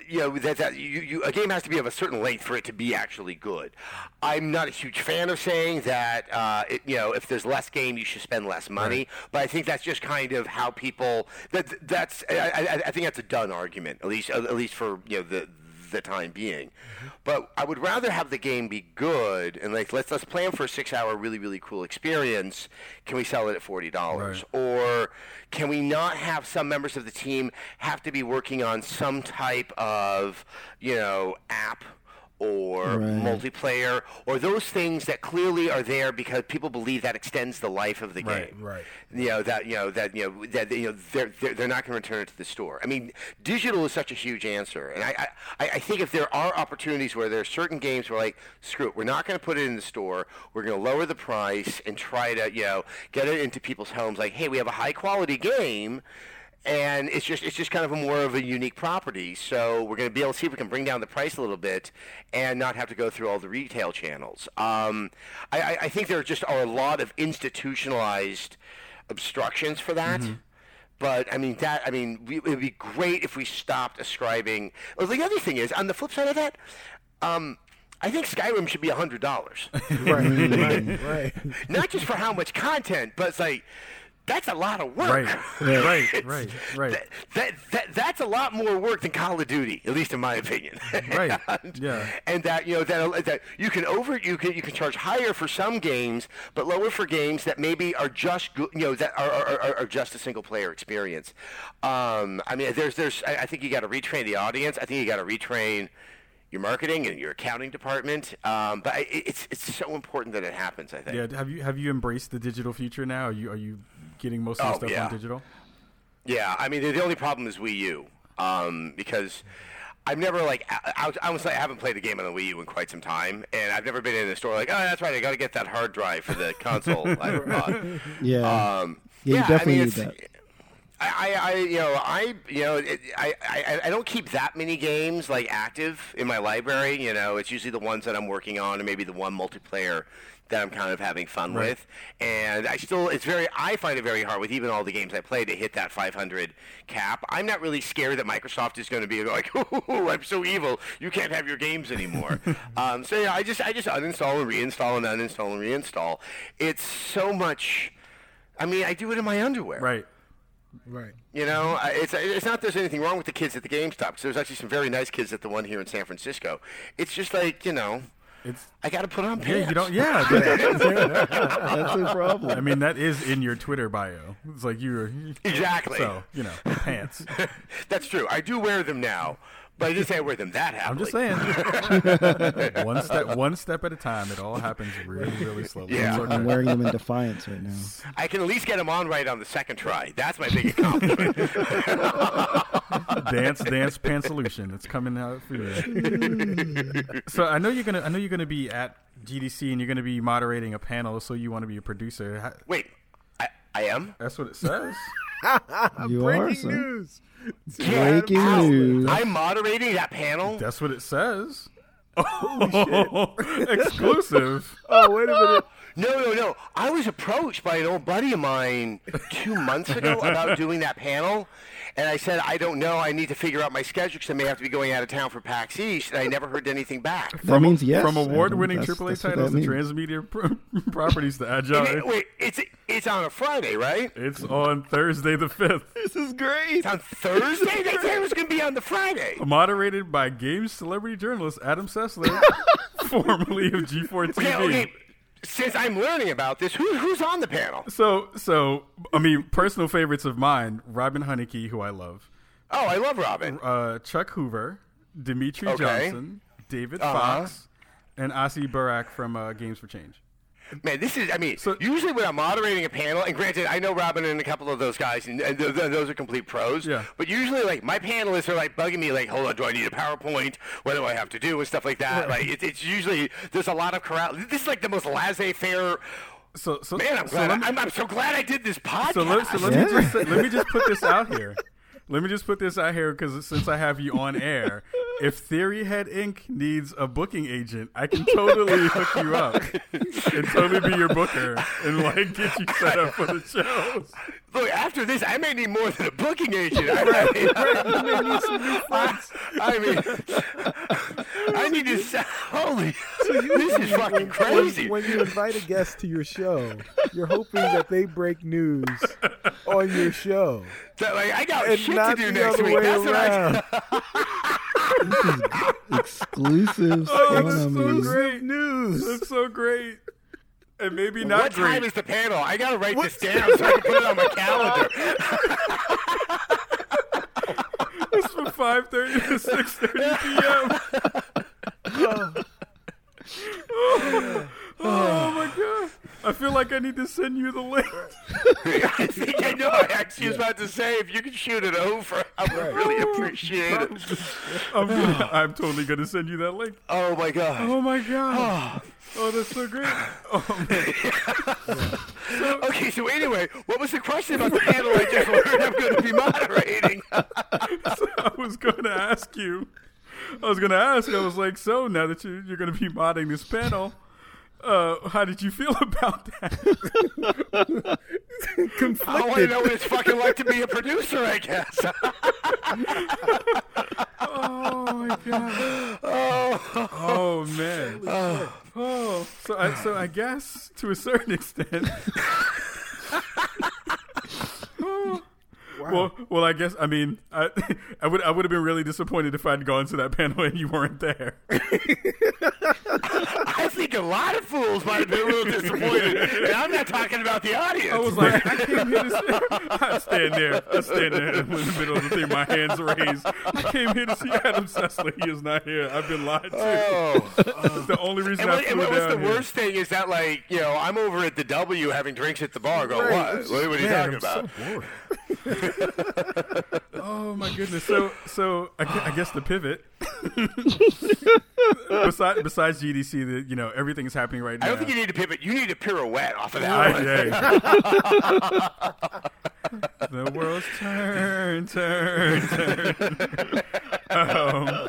[SPEAKER 4] you know that, that you, you, a game has to be of a certain length for it to be actually good. I'm not a huge fan of saying that uh, it, you know if there's less game you should spend less money, but I think that's just kind of how people that that's I, I, I think that's a done argument at least at least for you know the the time being. But I would rather have the game be good and like let's let's plan for a six hour really really cool experience. Can we sell it at forty dollars
[SPEAKER 1] Right.
[SPEAKER 4] or can we not have some members of the team have to be working on some type of you know app or
[SPEAKER 3] Right.
[SPEAKER 4] multiplayer or those things that clearly are there because people believe that extends the life of the
[SPEAKER 1] Right,
[SPEAKER 4] game
[SPEAKER 2] right.
[SPEAKER 4] you know that you know that you know that you know they're they're, they're not going to return it to the store. I mean, digital is such a huge answer, and I I, I think if there are opportunities where there are certain games where like screw it, we're not going to put it in the store. We're going to lower the price and try to you know get it into people's homes. Like, hey, we have a high quality game. And it's just it's just kind of a more of a unique property, so we're going to be able to see if we can bring down the price a little bit and not have to go through all the retail channels. Um, I, I- I think there just are a lot of institutionalized obstructions for that. But I mean that. I mean, we, it would be great if we stopped ascribing. Well, the other thing is, on the flip side of that, um, I think Skyrim should be hundred dollars. (laughs)
[SPEAKER 2] right, right, right. (laughs)
[SPEAKER 4] Not just for how much content, but it's like that's a lot of work.
[SPEAKER 1] Right, (laughs) right, right, right.
[SPEAKER 4] That, that, that that's a lot more work than Call of Duty, at least in my opinion. (laughs)
[SPEAKER 1] Right,
[SPEAKER 4] and,
[SPEAKER 1] yeah.
[SPEAKER 4] And that you know that that you can over you can you can charge higher for some games, but lower for games that maybe are just good, you know that are, are, are, are just a single player experience. Um, I mean, there's there's I, I think you got to retrain the audience. I think you got to retrain your marketing and your accounting department. Um, but I, it's it's so important that it happens. I think.
[SPEAKER 1] Yeah, have you have you embraced the digital future now? Are you are you getting most of the
[SPEAKER 4] Oh,
[SPEAKER 1] stuff
[SPEAKER 4] yeah.
[SPEAKER 1] on digital?
[SPEAKER 4] Yeah, I mean the, the only problem is Wii U, um, because I've never like I, I, was, I was like I haven't played a game on the Wii U in quite some time, and I've never been in a store like oh that's right I got to get that hard drive for the (laughs) console I bought.
[SPEAKER 3] Yeah.
[SPEAKER 4] Um,
[SPEAKER 3] Yeah, you definitely
[SPEAKER 4] I mean,
[SPEAKER 3] need
[SPEAKER 4] that. I, I, I, you know, I, you know, it, I, I, I don't keep that many games like active in my library. You know, it's usually the ones that I'm working on, and maybe the one multiplayer that I'm kind of having fun
[SPEAKER 1] Right.
[SPEAKER 4] with. And I still, it's very, I find it very hard with even all the games I play to hit that 500 cap. I'm not really scared that Microsoft is going to be like, (laughs) "Ooh, I'm so evil, you can't have your games anymore." (laughs) um, so yeah, I just, I just uninstall and reinstall and uninstall and reinstall. It's so much. I mean, I do it in my underwear.
[SPEAKER 1] Right.
[SPEAKER 2] Right.
[SPEAKER 4] You know, it's it's not there's anything wrong with the kids at the GameStop because there's actually some very nice kids at the one here in San Francisco. It's just like you know,
[SPEAKER 1] It's
[SPEAKER 4] I got to put on pants.
[SPEAKER 1] yeah,
[SPEAKER 4] pants.
[SPEAKER 1] you don't. Yeah, that- (laughs)
[SPEAKER 3] That's the problem.
[SPEAKER 1] I mean that is in your Twitter bio. It's like you're
[SPEAKER 4] Exactly.
[SPEAKER 1] So you know, pants. (laughs)
[SPEAKER 4] That's true. I do wear them now, but I didn't say I wear them that
[SPEAKER 1] I'm just saying. (laughs) one step, one step at a time. It all happens really, really slowly.
[SPEAKER 4] Yeah.
[SPEAKER 1] It's okay.
[SPEAKER 3] I'm wearing them in defiance right now.
[SPEAKER 4] I can at least get them on right on the second try. That's my big accomplishment. (laughs)
[SPEAKER 1] dance dance pant solution it's coming out for you (laughs) so i know you're gonna i know you're gonna be at gdc and you're gonna be moderating a panel so you want to be a producer Ha-
[SPEAKER 4] Wait, I, I am.
[SPEAKER 1] that's what it says (laughs)
[SPEAKER 3] You are,
[SPEAKER 2] Breaking
[SPEAKER 3] son.
[SPEAKER 2] news.
[SPEAKER 3] Breaking
[SPEAKER 4] Ow.
[SPEAKER 3] news.
[SPEAKER 4] I'm moderating that panel.
[SPEAKER 1] that's what it says oh, exclusive
[SPEAKER 2] Oh, wait a minute.
[SPEAKER 4] No, no, no. I was approached by an old buddy of mine two months ago about doing that panel. And I said, I don't know. I need to figure out my schedule because I may have to be going out of town for PAX East. And I never heard anything back.
[SPEAKER 3] That means yes.
[SPEAKER 1] from
[SPEAKER 3] I
[SPEAKER 1] award-winning
[SPEAKER 3] think that's-
[SPEAKER 1] AAA
[SPEAKER 3] that's what
[SPEAKER 1] titles
[SPEAKER 3] that
[SPEAKER 1] and transmedia pro- (laughs) properties to
[SPEAKER 4] And
[SPEAKER 1] agile
[SPEAKER 4] it- wait, it's it's on a Friday, right?
[SPEAKER 1] it's on thursday the 5th (laughs)
[SPEAKER 3] This is great.
[SPEAKER 4] It's on Thursday? they said it was going to be on the Friday.
[SPEAKER 1] moderated by games celebrity journalist adam sessler (laughs) formerly of g4 tv
[SPEAKER 4] Okay, okay. Since I'm learning about this, who, who's on the panel?
[SPEAKER 1] So, so I mean, personal favorites of mine: Robin Hunicke, who I love,
[SPEAKER 4] Oh, I love Robin.
[SPEAKER 1] uh, Chuck Hoover, Dimitri
[SPEAKER 4] Okay.
[SPEAKER 1] Johnson, David
[SPEAKER 4] Uh-huh.
[SPEAKER 1] Fox, and Asi Burak from uh, Games for Change.
[SPEAKER 4] Man, this is, I mean,
[SPEAKER 1] So-
[SPEAKER 4] usually when I'm moderating a panel, and granted, I know Robin and a couple of those guys, and, and th- th- those are complete pros.
[SPEAKER 1] Yeah.
[SPEAKER 4] But usually, like, my panelists are, like, bugging me, like, hold on, do I need a PowerPoint? What do I have to do? And stuff like that. Like, it, it's usually, there's a lot of corral. This is, like, the most laissez-faire.
[SPEAKER 1] So, so
[SPEAKER 4] Man, I'm
[SPEAKER 1] so
[SPEAKER 4] glad.
[SPEAKER 1] me-
[SPEAKER 4] I'm, I'm so glad I did this podcast.
[SPEAKER 1] So let, so let
[SPEAKER 3] Yeah.
[SPEAKER 1] me just let me just put this out here. Let me just put this out here because since I have you on air, if Theory Head Inc. needs a booking agent, I can totally hook you up and totally be your booker and like get you set up for the shows.
[SPEAKER 4] Look, after this, I may need more than a booking agent. I, I mean, (laughs)
[SPEAKER 2] You need some new friends.
[SPEAKER 4] I mean, I need to. Say, holy, this is fucking
[SPEAKER 2] When,
[SPEAKER 4] crazy.
[SPEAKER 2] when you invite a guest to your show, you're hoping that they break news on your show.
[SPEAKER 4] That, like, I got
[SPEAKER 2] And
[SPEAKER 4] shit to do next week.
[SPEAKER 2] way
[SPEAKER 4] That's what I.
[SPEAKER 2] around. (laughs)
[SPEAKER 3] Exclusive
[SPEAKER 1] Oh,
[SPEAKER 3] stuff.
[SPEAKER 1] that's so great.
[SPEAKER 2] News.
[SPEAKER 1] That's so great. And maybe not
[SPEAKER 4] What
[SPEAKER 1] great.
[SPEAKER 4] time is the panel? I gotta write this down so I can put it on my (laughs) calendar. (laughs)
[SPEAKER 1] It's from five thirty to six thirty p.m. oh, oh my god! I feel like I need to send you the link. (laughs)
[SPEAKER 4] I think I know. I actually was about to say if you could shoot it over, I would really appreciate it. (laughs)
[SPEAKER 1] I'm, gonna, (laughs) I'm totally gonna send you that link.
[SPEAKER 4] Oh my god.
[SPEAKER 1] Oh my god! Ah. Oh, that's so great. Oh man.
[SPEAKER 4] Okay, so anyway, what was the question about the panel I just learned I'm going to be moderating?
[SPEAKER 1] So I was gonna ask you. I was gonna ask. I was like, so now that you, you're gonna be modding this panel, uh, how did you feel (laughs) about that? (laughs)
[SPEAKER 4] I want to know what it's fucking like to be a producer, I guess. (laughs)
[SPEAKER 1] oh my god. Oh, man. Oh, so I, so I guess to a certain extent. Well, well, I guess I mean I, I would I would have been really disappointed if I'd gone to that panel and you weren't there.
[SPEAKER 4] I think a lot of fools might have been a little disappointed. And I'm not talking about the audience.
[SPEAKER 1] I was like, I came here to see. I stand there, I stand there in the middle of the thing, my hands raised. I came here to see Adam Sessler. He is not here. I've been lied to.
[SPEAKER 4] oh.
[SPEAKER 1] That's (laughs) the only reason
[SPEAKER 4] And
[SPEAKER 1] I
[SPEAKER 4] what,
[SPEAKER 1] flew
[SPEAKER 4] and what was the
[SPEAKER 1] here.
[SPEAKER 4] worst thing is that, like, you know, I'm over at the W having drinks at the bar going,
[SPEAKER 2] Right.
[SPEAKER 4] what? What, what are you
[SPEAKER 1] Man,
[SPEAKER 4] talking
[SPEAKER 1] I'm so
[SPEAKER 4] about?
[SPEAKER 1] bored. (laughs) oh my goodness! So, so I, I guess the pivot. (laughs) besides, besides GDC, the you know everything is happening right now.
[SPEAKER 4] I don't think you need to pivot. You need a pirouette off of that.
[SPEAKER 1] Right, hey. the world's turn, turn, turn. um,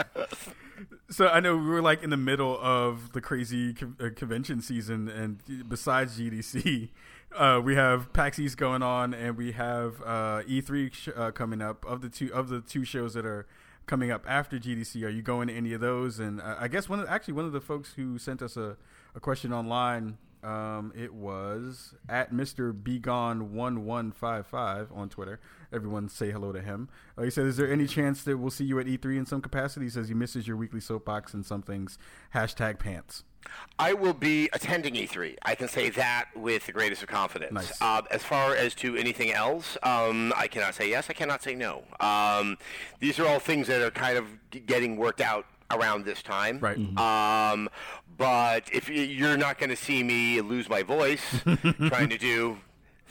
[SPEAKER 1] so I know we were like in the middle of the crazy con- uh, convention season, and besides GDC, uh, we have PAX East going on, and we have uh, E3 sh- uh, coming up. Of the two of the two shows that are coming up after GDC, are you going to any of those? And uh, I guess one of, actually one of the folks who sent us a, a question online. Um, it was at Mr. Begone1155 on Twitter. Everyone say hello to him. Uh, he said, Is there any chance that we'll see you at E3 in some capacity? He says he misses your weekly soapbox and some things. Hashtag pants.
[SPEAKER 4] I will be attending E3. I can say that with the greatest of confidence.
[SPEAKER 1] Nice.
[SPEAKER 4] Uh, as far as to anything else, um, I cannot say yes. I cannot say no. Um, these are all things that are kind of getting worked out around this time.
[SPEAKER 1] Right.
[SPEAKER 4] Um, but if you're not going to see me lose my voice (laughs) trying to do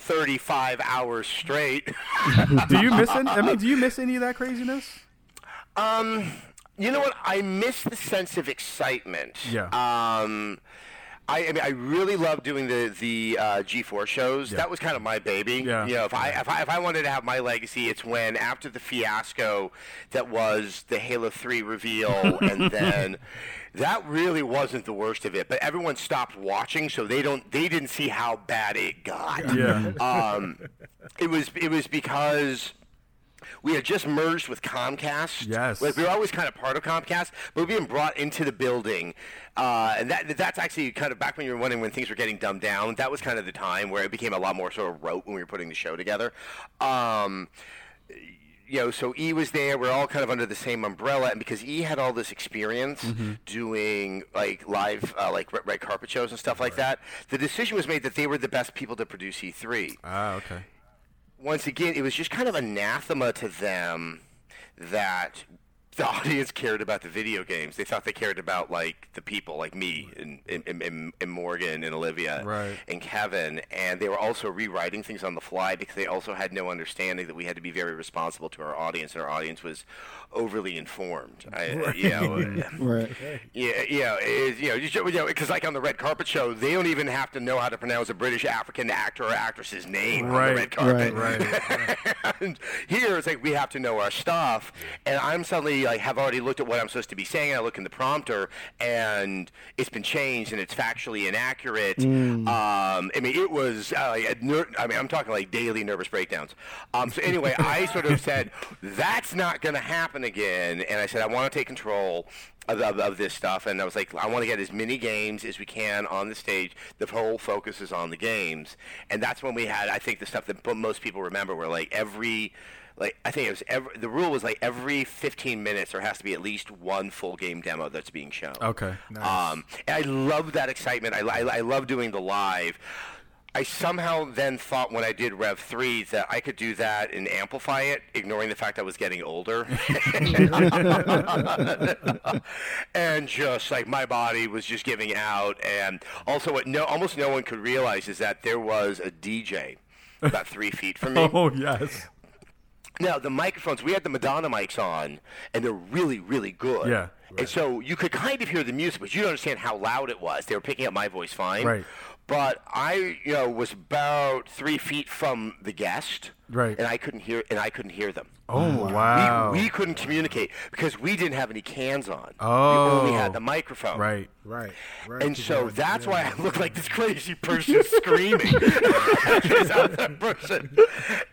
[SPEAKER 4] 35 hours straight. (laughs)
[SPEAKER 1] do you miss any? I mean, do you miss any of that craziness?
[SPEAKER 4] Um, you know what? I miss the sense of excitement.
[SPEAKER 1] Yeah.
[SPEAKER 4] Um, I, I mean, I really love doing the the uh, G4 shows. That was kind of my baby.
[SPEAKER 1] Yeah.
[SPEAKER 4] You know, if I, if I if I wanted to have my legacy, it's when after the fiasco that was the Halo 3 reveal, (laughs) and then that really wasn't the worst of it. But everyone stopped watching, so they don't they didn't see how bad it got.
[SPEAKER 1] Yeah. (laughs)
[SPEAKER 4] Um, it was it was because we had just merged with Comcast.
[SPEAKER 1] Yes.
[SPEAKER 4] Like we were always kind of part of Comcast, but we were being brought into the building, uh, and that that's actually kind of back when you were wondering when things were getting dumbed down. That was kind of the time where it became a lot more sort of rote when we were putting the show together. Um, you know, so E was there. We're all kind of under the same umbrella, and because E had all this experience doing like live, uh, like red, red carpet shows and stuff like that, the decision was made that they were the best people to produce E3
[SPEAKER 1] Ah, okay.
[SPEAKER 4] once again, it was just kind of anathema to them that the (laughs) audience cared about the video games. They thought they cared about like the people, like me and, and, and, and Morgan and Olivia
[SPEAKER 1] Right.
[SPEAKER 4] and Kevin, and they were also rewriting things on the fly because they also had no understanding that we had to be very responsible to our audience, and our audience was overly informed. I, you know, (laughs)
[SPEAKER 3] Right. (laughs)
[SPEAKER 4] yeah, yeah, it, you know, you you know, because like on the red carpet show, they don't even have to know how to pronounce a British African actor or actress's name on the red carpet.
[SPEAKER 1] right,
[SPEAKER 4] and here it's like we have to know our stuff, and I'm suddenly like have already looked at what I'm supposed to be saying. I look in the prompter, and it's been changed, and it's factually inaccurate. Um, I mean, it was. Uh, ner- I mean, I'm talking like daily nervous breakdowns. Um, so anyway, I (laughs) sort of said that's not going to happen again, and I said I want to take control. Of, of, of this stuff, and I was like, I want to get as many games as we can on the stage. The whole focus is on the games, and that's when we had, I think, the stuff that most people remember, where like every, like I think it was every, the rule was like every 15 minutes there has to be at least one full game demo that's being shown.
[SPEAKER 1] Okay.
[SPEAKER 4] Um, and I love that excitement. I, I, I love doing the live. I somehow then thought when I did Rev 3 that I could do that and amplify it, ignoring the fact I was getting older. (laughs) (laughs) and just like my body was just giving out. And also, what no, almost no one could realize is that there was a DJ about three feet from me. (laughs)
[SPEAKER 1] Oh yes.
[SPEAKER 4] Now the microphones, we had the Madonna mics on, and they're really, really good.
[SPEAKER 1] Yeah.
[SPEAKER 4] And so you could kind of hear the music, but you don't understand how loud it was. They were picking up my voice fine.
[SPEAKER 1] Right.
[SPEAKER 4] But I, you know, was about three feet from the guest.
[SPEAKER 1] Right.
[SPEAKER 4] And I couldn't hear, and I couldn't hear them.
[SPEAKER 1] Oh mm. wow.
[SPEAKER 4] We, we couldn't communicate because we didn't have any cans on.
[SPEAKER 1] Oh.
[SPEAKER 4] We only had oh. the microphone.
[SPEAKER 1] right.
[SPEAKER 2] Right. Right.
[SPEAKER 4] And
[SPEAKER 2] 'cause
[SPEAKER 4] so
[SPEAKER 2] you're-
[SPEAKER 4] that's
[SPEAKER 2] yeah.
[SPEAKER 4] why I look like this crazy person screaming. (laughs) I'm that person.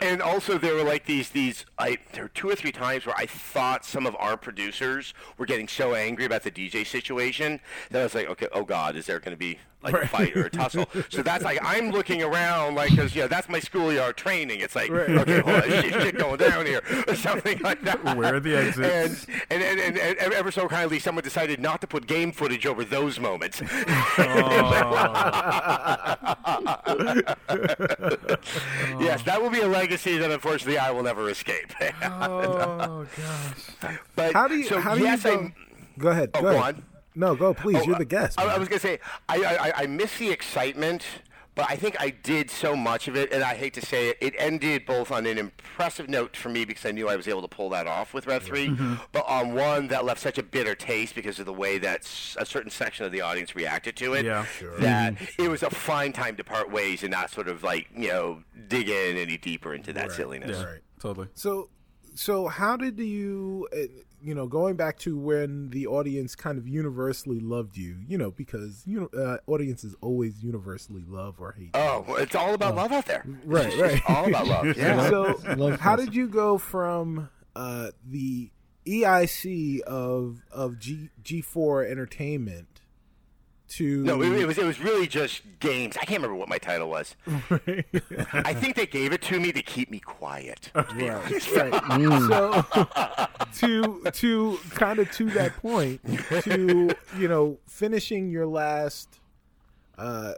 [SPEAKER 4] And also there were like these these I there were two or three times where I thought some of our producers were getting so angry about the DJ situation that I was like, okay, oh God, is there going to be like a fight or a tussle? So that's like I'm looking around like because you know that's my schoolyard training. It's like okay, hold on, shit, shit going down here (laughs) or something like that.
[SPEAKER 1] Where are the exits?
[SPEAKER 4] And and, and, and, and ever so kindly, someone decided not to put game footage over those moments. Oh. (laughs) yes, that will be a legacy that unfortunately I will never escape. (laughs)
[SPEAKER 1] Oh gosh.
[SPEAKER 4] but
[SPEAKER 2] How do you?
[SPEAKER 4] so
[SPEAKER 2] how do
[SPEAKER 4] yes,
[SPEAKER 2] you go?
[SPEAKER 4] I,
[SPEAKER 2] Go ahead.
[SPEAKER 4] Oh,
[SPEAKER 2] go,
[SPEAKER 4] go
[SPEAKER 2] ahead.
[SPEAKER 4] on.
[SPEAKER 2] No, go please.
[SPEAKER 4] Oh,
[SPEAKER 2] You're the guest.
[SPEAKER 4] I, I was gonna say I, I I miss the excitement, but I think I did so much of it, and I hate to say it, it ended both on an impressive note for me because I knew I was able to pull that off with Rev 3
[SPEAKER 2] Mm-hmm.
[SPEAKER 4] but on one that left such a bitter taste because of the way that a certain section of the audience reacted to it.
[SPEAKER 1] Yeah.
[SPEAKER 4] That
[SPEAKER 2] Mm-hmm.
[SPEAKER 4] it was a fine time to part ways and not sort of like you know dig in any deeper into that
[SPEAKER 2] Right.
[SPEAKER 4] silliness.
[SPEAKER 1] Yeah.
[SPEAKER 2] Right.
[SPEAKER 1] Totally.
[SPEAKER 2] So, so how did you, uh, you know, going back to when the audience kind of universally loved you, you know, because you know, uh, audiences always universally love or hate.
[SPEAKER 4] Oh, well, it's all about love out there.
[SPEAKER 2] Right,
[SPEAKER 4] It's (laughs)
[SPEAKER 2] right.
[SPEAKER 4] all about love. (laughs) Yeah.
[SPEAKER 2] So,
[SPEAKER 3] Love
[SPEAKER 2] how did you go from uh, the EIC of of G G4 Entertainment to
[SPEAKER 4] No, it, it was it was really just games. I can't remember what my title was. I think they gave it to me to keep me quiet. (laughs)
[SPEAKER 2] right, right. So (laughs) to to kind of to that point, to you know, finishing your last uh,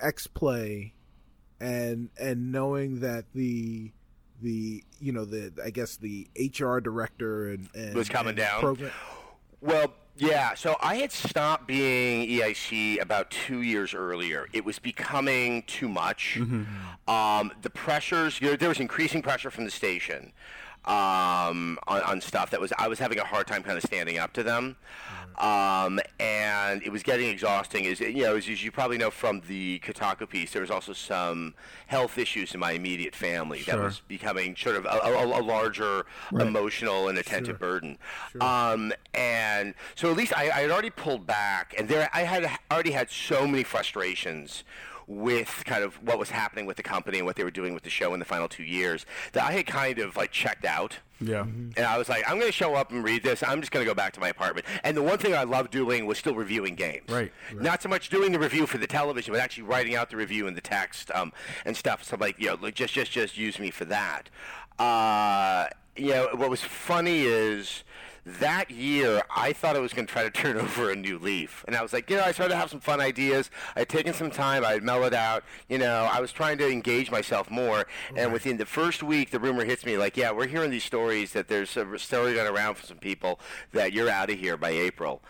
[SPEAKER 2] X play, and and knowing that the the you know the I guess the HR director and, and
[SPEAKER 4] Was coming
[SPEAKER 2] and
[SPEAKER 4] down.
[SPEAKER 2] program-
[SPEAKER 4] Well, yeah. So I had stopped being EIC about two years earlier. It was becoming too much. Um, the pressures, you know, there was increasing pressure from the station um, on, on stuff that was. I was having a hard time kind of standing up to them, um, and it was getting exhausting. Is you know, as, as you probably know from the Kotaku piece, there was also some health issues in my immediate family that was becoming sort of a, a, a larger emotional and attentive burden. Um, and so at least I, I had already pulled back, and there I had already had so many frustrations with kind of what was happening with the company and what they were doing with the show in the final two years that I had kind of like checked out.
[SPEAKER 1] Yeah.
[SPEAKER 4] And I was like, I'm going to show up and read this. I'm just going to go back to my apartment. And the one thing I loved doing was still reviewing games.
[SPEAKER 1] Right.
[SPEAKER 4] Not so much doing the review for the television, but actually writing out the review in the text um, and stuff. So like, you know, like, just just just use me for that. Uh, you know, what was funny is that year I thought I was going to try to turn (laughs) over a new leaf, and I was like, you know, I started to have some fun ideas. I had taken some time. I had mellowed out. You know, I was trying to engage myself more. And within the first week, the rumor hits me like, yeah, we're hearing these stories that there's a story going around for some people that you're out of here by April.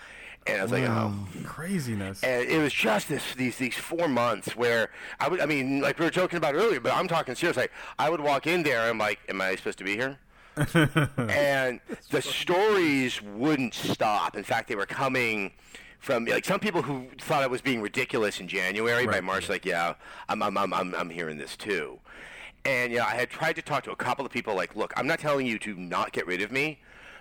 [SPEAKER 4] And I was like, oh.
[SPEAKER 1] Craziness.
[SPEAKER 4] And it was just this these these four months where I would I mean like we were joking about earlier, but I'm talking serious. Like I would walk in there and I'm like, am I supposed to be here? And the stories wouldn't stop. In fact, they were coming from like some people who thought I was being ridiculous in January. By
[SPEAKER 1] Right.
[SPEAKER 4] March, like, yeah, I'm I'm I'm I'm, I'm hearing this too. And you know, I had tried to talk to a couple of people. Like, look, I'm not telling you to not get rid of me.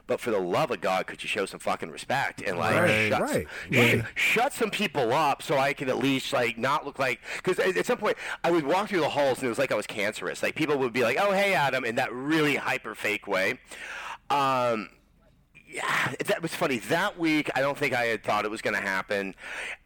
[SPEAKER 4] But for the love of God, could you show some fucking respect and like
[SPEAKER 2] Right,
[SPEAKER 4] shut,
[SPEAKER 2] right, right.
[SPEAKER 4] shut some people up so I can at least like not look like because at, at some point I would walk through the halls and it was like I was cancerous. Like people would be like, "Oh, hey, Adam," in that really hyper fake way. Um, yeah, that was funny. That week, I don't think I had thought it was going to happen.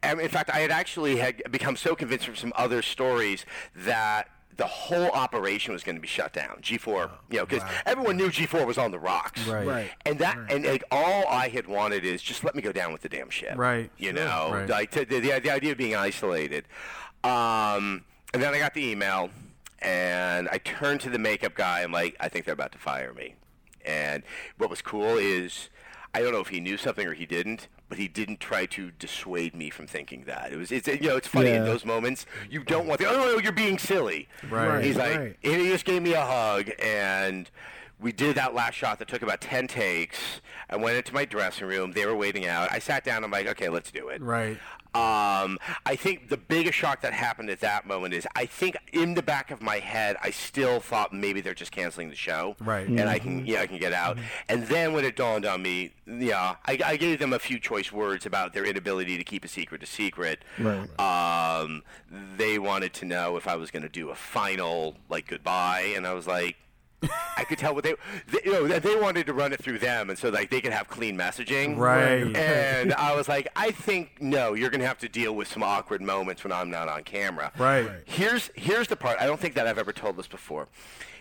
[SPEAKER 4] And in fact, I had actually had become so convinced from some other stories that the whole operation was going to be shut down. G4, you know, because everyone knew G4 was on the rocks.
[SPEAKER 1] Right.
[SPEAKER 2] Right.
[SPEAKER 4] And that, and like all I had wanted is just let me go down with the damn ship.
[SPEAKER 1] Right.
[SPEAKER 4] You
[SPEAKER 1] Sure.
[SPEAKER 4] know,
[SPEAKER 1] Right.
[SPEAKER 4] like to, the, the the idea of being isolated. Um, and then I got the email, and I turned to the makeup guy. I'm like, I think they're about to fire me. And what was cool is, I don't know if he knew something or he didn't, but he didn't try to dissuade me from thinking that. It was, it's, you know, it's funny in those moments you don't want the, oh no, you're being silly.
[SPEAKER 1] Right.
[SPEAKER 4] He's like,
[SPEAKER 2] right.
[SPEAKER 4] he just gave me a hug and we did that last shot that took about 10 takes. I went into my dressing room. They were waiting out. I sat down. I'm like, okay, let's do it.
[SPEAKER 1] Right.
[SPEAKER 4] Um, I think the biggest shock that happened at that moment is I think in the back of my head I still thought maybe they're just canceling the show,
[SPEAKER 1] Right.
[SPEAKER 4] And I can yeah I can get out. And then when it dawned on me, yeah, I, I gave them a few choice words about their inability to keep a secret a secret.
[SPEAKER 3] Right.
[SPEAKER 4] Um, they wanted to know if I was going to do a final like goodbye, and I was like. (laughs) I could tell what they, they, you know, they wanted to run it through them, and so like they could have clean messaging,
[SPEAKER 1] Right.
[SPEAKER 4] and (laughs) I was like, I think no, you're gonna have to deal with some awkward moments when I'm not on camera.
[SPEAKER 1] Right.
[SPEAKER 4] Here's here's the part. I don't think that I've ever told this before.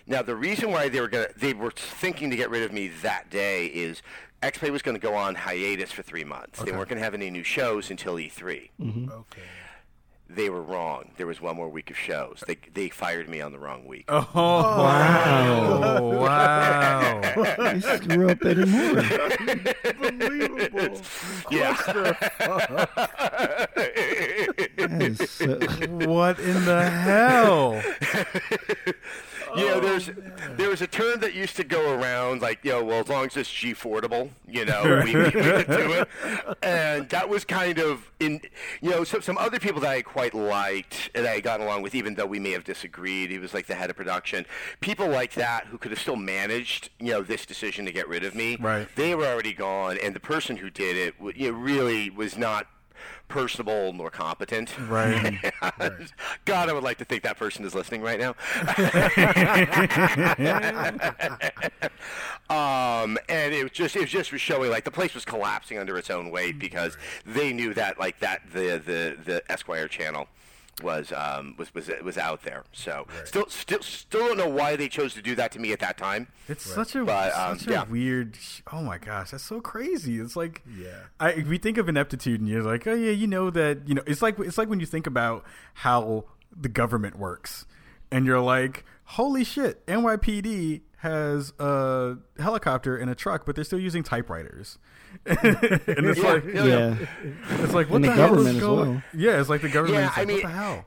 [SPEAKER 4] Now the reason why they were gonna they were thinking to get rid of me that day is X-Play was going to go on hiatus for three months. They weren't going to have any new shows until E3. Mm-hmm.
[SPEAKER 2] Okay.
[SPEAKER 4] They were wrong. There was one more week of shows. They they fired me on the wrong week.
[SPEAKER 1] Oh, wow. Oh, wow. (laughs)
[SPEAKER 3] You screw up anymore.
[SPEAKER 2] Unbelievable.
[SPEAKER 4] yeah. (laughs)
[SPEAKER 3] That is so-
[SPEAKER 1] what in the hell? (laughs)
[SPEAKER 4] You know, oh, there's there was a term that used to go around like, you know, well, as long as it's G affordable, you know, we, we (laughs) could do it. And that was kind of in, you know, some some other people that I quite liked and I got along with, even though we may have disagreed. He was like the head of production. People like that who could have still managed, you know, this decision to get rid of me.
[SPEAKER 1] Right.
[SPEAKER 4] They were already gone, and the person who did it, you know, really was not personable nor competent. (laughs)
[SPEAKER 1] Right.
[SPEAKER 4] God, I would like to think that person is listening right now. (laughs) um, and it was just it was just was showing like the place was collapsing under its own weight because they knew that like that the the the Esquire channel was um was was was out there. So still still still don't know why they chose to do that to me at that time.
[SPEAKER 1] It's such a
[SPEAKER 4] But, um,
[SPEAKER 1] such a
[SPEAKER 4] yeah.
[SPEAKER 1] weird. Oh my gosh, that's so crazy. It's like
[SPEAKER 2] Yeah.
[SPEAKER 1] I we think of ineptitude, and you're like, oh yeah, you know that. You know, it's like it's like when you think about how the government works, and you're like, holy shit, NYPD has a helicopter and a truck, but they're still using typewriters. (laughs) and it's
[SPEAKER 4] Yeah,
[SPEAKER 1] like oh,
[SPEAKER 4] yeah,
[SPEAKER 3] yeah.
[SPEAKER 1] it's like what
[SPEAKER 3] And
[SPEAKER 1] the,
[SPEAKER 3] the
[SPEAKER 1] hell
[SPEAKER 3] government
[SPEAKER 1] is going?
[SPEAKER 3] well.
[SPEAKER 1] Yeah, it's like the government.
[SPEAKER 4] Yeah,
[SPEAKER 1] is
[SPEAKER 4] I mean-
[SPEAKER 1] what the hell?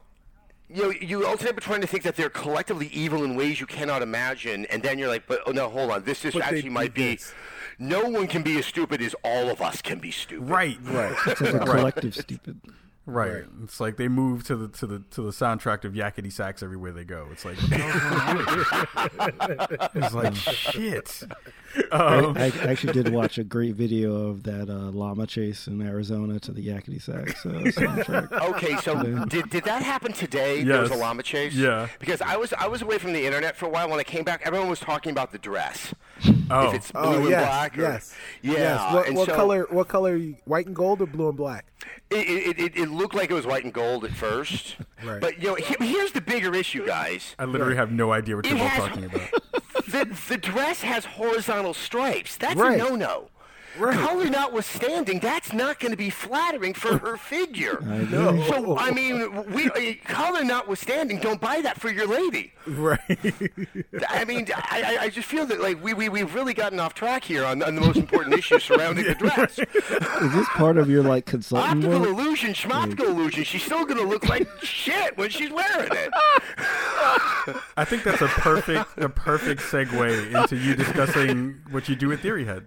[SPEAKER 4] you know, you alternate between to think that they're collectively evil in ways you cannot imagine, and then you're like, but oh no, hold on, this, this actually might be.
[SPEAKER 2] this.
[SPEAKER 4] No one can be as stupid as all of us can be stupid.
[SPEAKER 1] Right,
[SPEAKER 2] Right.
[SPEAKER 3] It's like a collective stupid.
[SPEAKER 1] Right.
[SPEAKER 2] Right.
[SPEAKER 1] It's like they move to the to the to the soundtrack of Yakety Sax everywhere they go. It's like what the hell's going on? it's like shit. Um,
[SPEAKER 3] I, I actually did watch a (laughs) great video of that uh, llama chase in Arizona to the Yakety Sax uh, (laughs) soundtrack.
[SPEAKER 4] Okay, so did, did that happen today? There was a llama chase.
[SPEAKER 1] Yeah.
[SPEAKER 4] Because I was I was away from the internet for a while. When I came back, everyone was talking about the dress.
[SPEAKER 1] oh,
[SPEAKER 4] If it's blue
[SPEAKER 2] Oh
[SPEAKER 4] and
[SPEAKER 2] yes,
[SPEAKER 4] black. Or,
[SPEAKER 2] yes,
[SPEAKER 4] Yeah.
[SPEAKER 2] Yes. What, what
[SPEAKER 4] so
[SPEAKER 2] color? What color? are you- White and gold or blue and black?
[SPEAKER 4] It, it, it, it looked like it was white and gold at first. (laughs)
[SPEAKER 2] Right.
[SPEAKER 4] But you know, he, here's the bigger issue, guys.
[SPEAKER 1] I literally have no idea what you're both
[SPEAKER 4] has-
[SPEAKER 1] talking about.
[SPEAKER 4] The, the dress has horizontal stripes. That's
[SPEAKER 2] Right.
[SPEAKER 4] a no-no.
[SPEAKER 2] Right.
[SPEAKER 4] Color notwithstanding, that's not going to be flattering for her (laughs) figure.
[SPEAKER 3] I agree.
[SPEAKER 4] So I mean, we uh, color notwithstanding, don't buy that for your lady.
[SPEAKER 2] Right.
[SPEAKER 4] I mean, I, I- I just feel that like we we we've really gotten off track here on, on the most important issue surrounding the dress. (laughs)
[SPEAKER 3] Is this part of your like consulting
[SPEAKER 4] Optical
[SPEAKER 3] work?
[SPEAKER 4] illusion, schmoptical illusion. She's still going to look like shit when she's wearing it.
[SPEAKER 1] I think that's a perfect a perfect segue into you discussing what you do at Theory Head.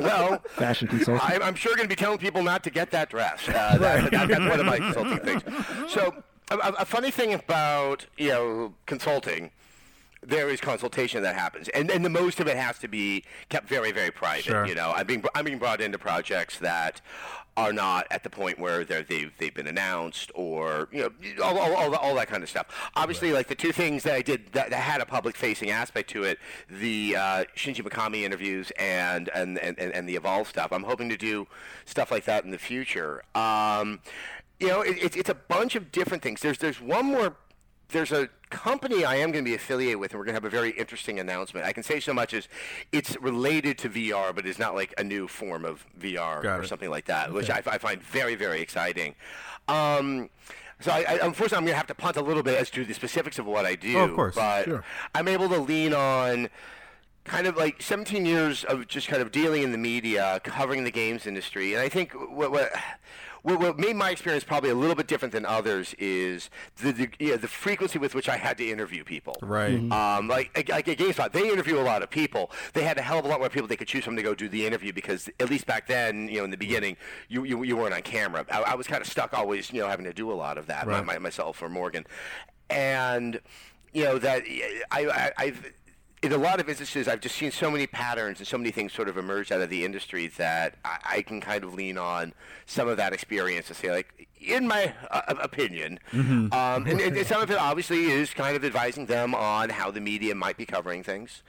[SPEAKER 4] Well,
[SPEAKER 3] Fashion consultant.
[SPEAKER 4] I, I'm sure going to be telling people not to get that dress. Uh, (laughs) that, that, that's one of my consulting things. So, a, a a funny thing about you know consulting, there is consultation that happens, and and the most of it has to be kept very very private.
[SPEAKER 1] Sure.
[SPEAKER 4] You know, I'm being I'm being brought into projects that are not at the point where they're, they've they've been announced or you know all, all, all, all that kind of stuff. Obviously, like the two things that I did that, that had a public facing aspect to it, the uh, Shinji Mikami interviews and and, and and and the Evolve stuff. I'm hoping to do stuff like that in the future. Um, you know, it, it's it's a bunch of different things. There's there's one more there's a company I am going to be affiliated with, and we're going to have a very interesting announcement. I can say so much as it's related to VR, but it's not like a new form of VR
[SPEAKER 1] Got
[SPEAKER 4] or
[SPEAKER 1] it.
[SPEAKER 4] something like that, which I, I find very, very exciting. Um, so I, I, unfortunately, I'm going to have to punt a little bit as to the specifics of what I do.
[SPEAKER 1] Oh, of course.
[SPEAKER 4] But
[SPEAKER 2] Sure.
[SPEAKER 4] I'm able to lean on kind of like 17 years of just kind of dealing in the media, covering the games industry, and I think what what what, what made my experience probably a little bit different than others is the the, you know, the frequency with which I had to interview people.
[SPEAKER 1] Right.
[SPEAKER 4] Um, like, like like at GameSpot, they interview a lot of people. They had a hell of a lot more people they could choose from to go do the interview because at least back then, you know, in the beginning, you you, you weren't on camera. I, I was kind of stuck always, you know, having to do a lot of that
[SPEAKER 1] Right.
[SPEAKER 4] my, my, myself or Morgan, and you know that I, I I've. In a lot of instances, I've just seen so many patterns and so many things sort of emerge out of the industry that I, I can kind of lean on some of that experience to say, like, in my uh, opinion, um, and, and some of it obviously is kind of advising them on how the media might be covering things.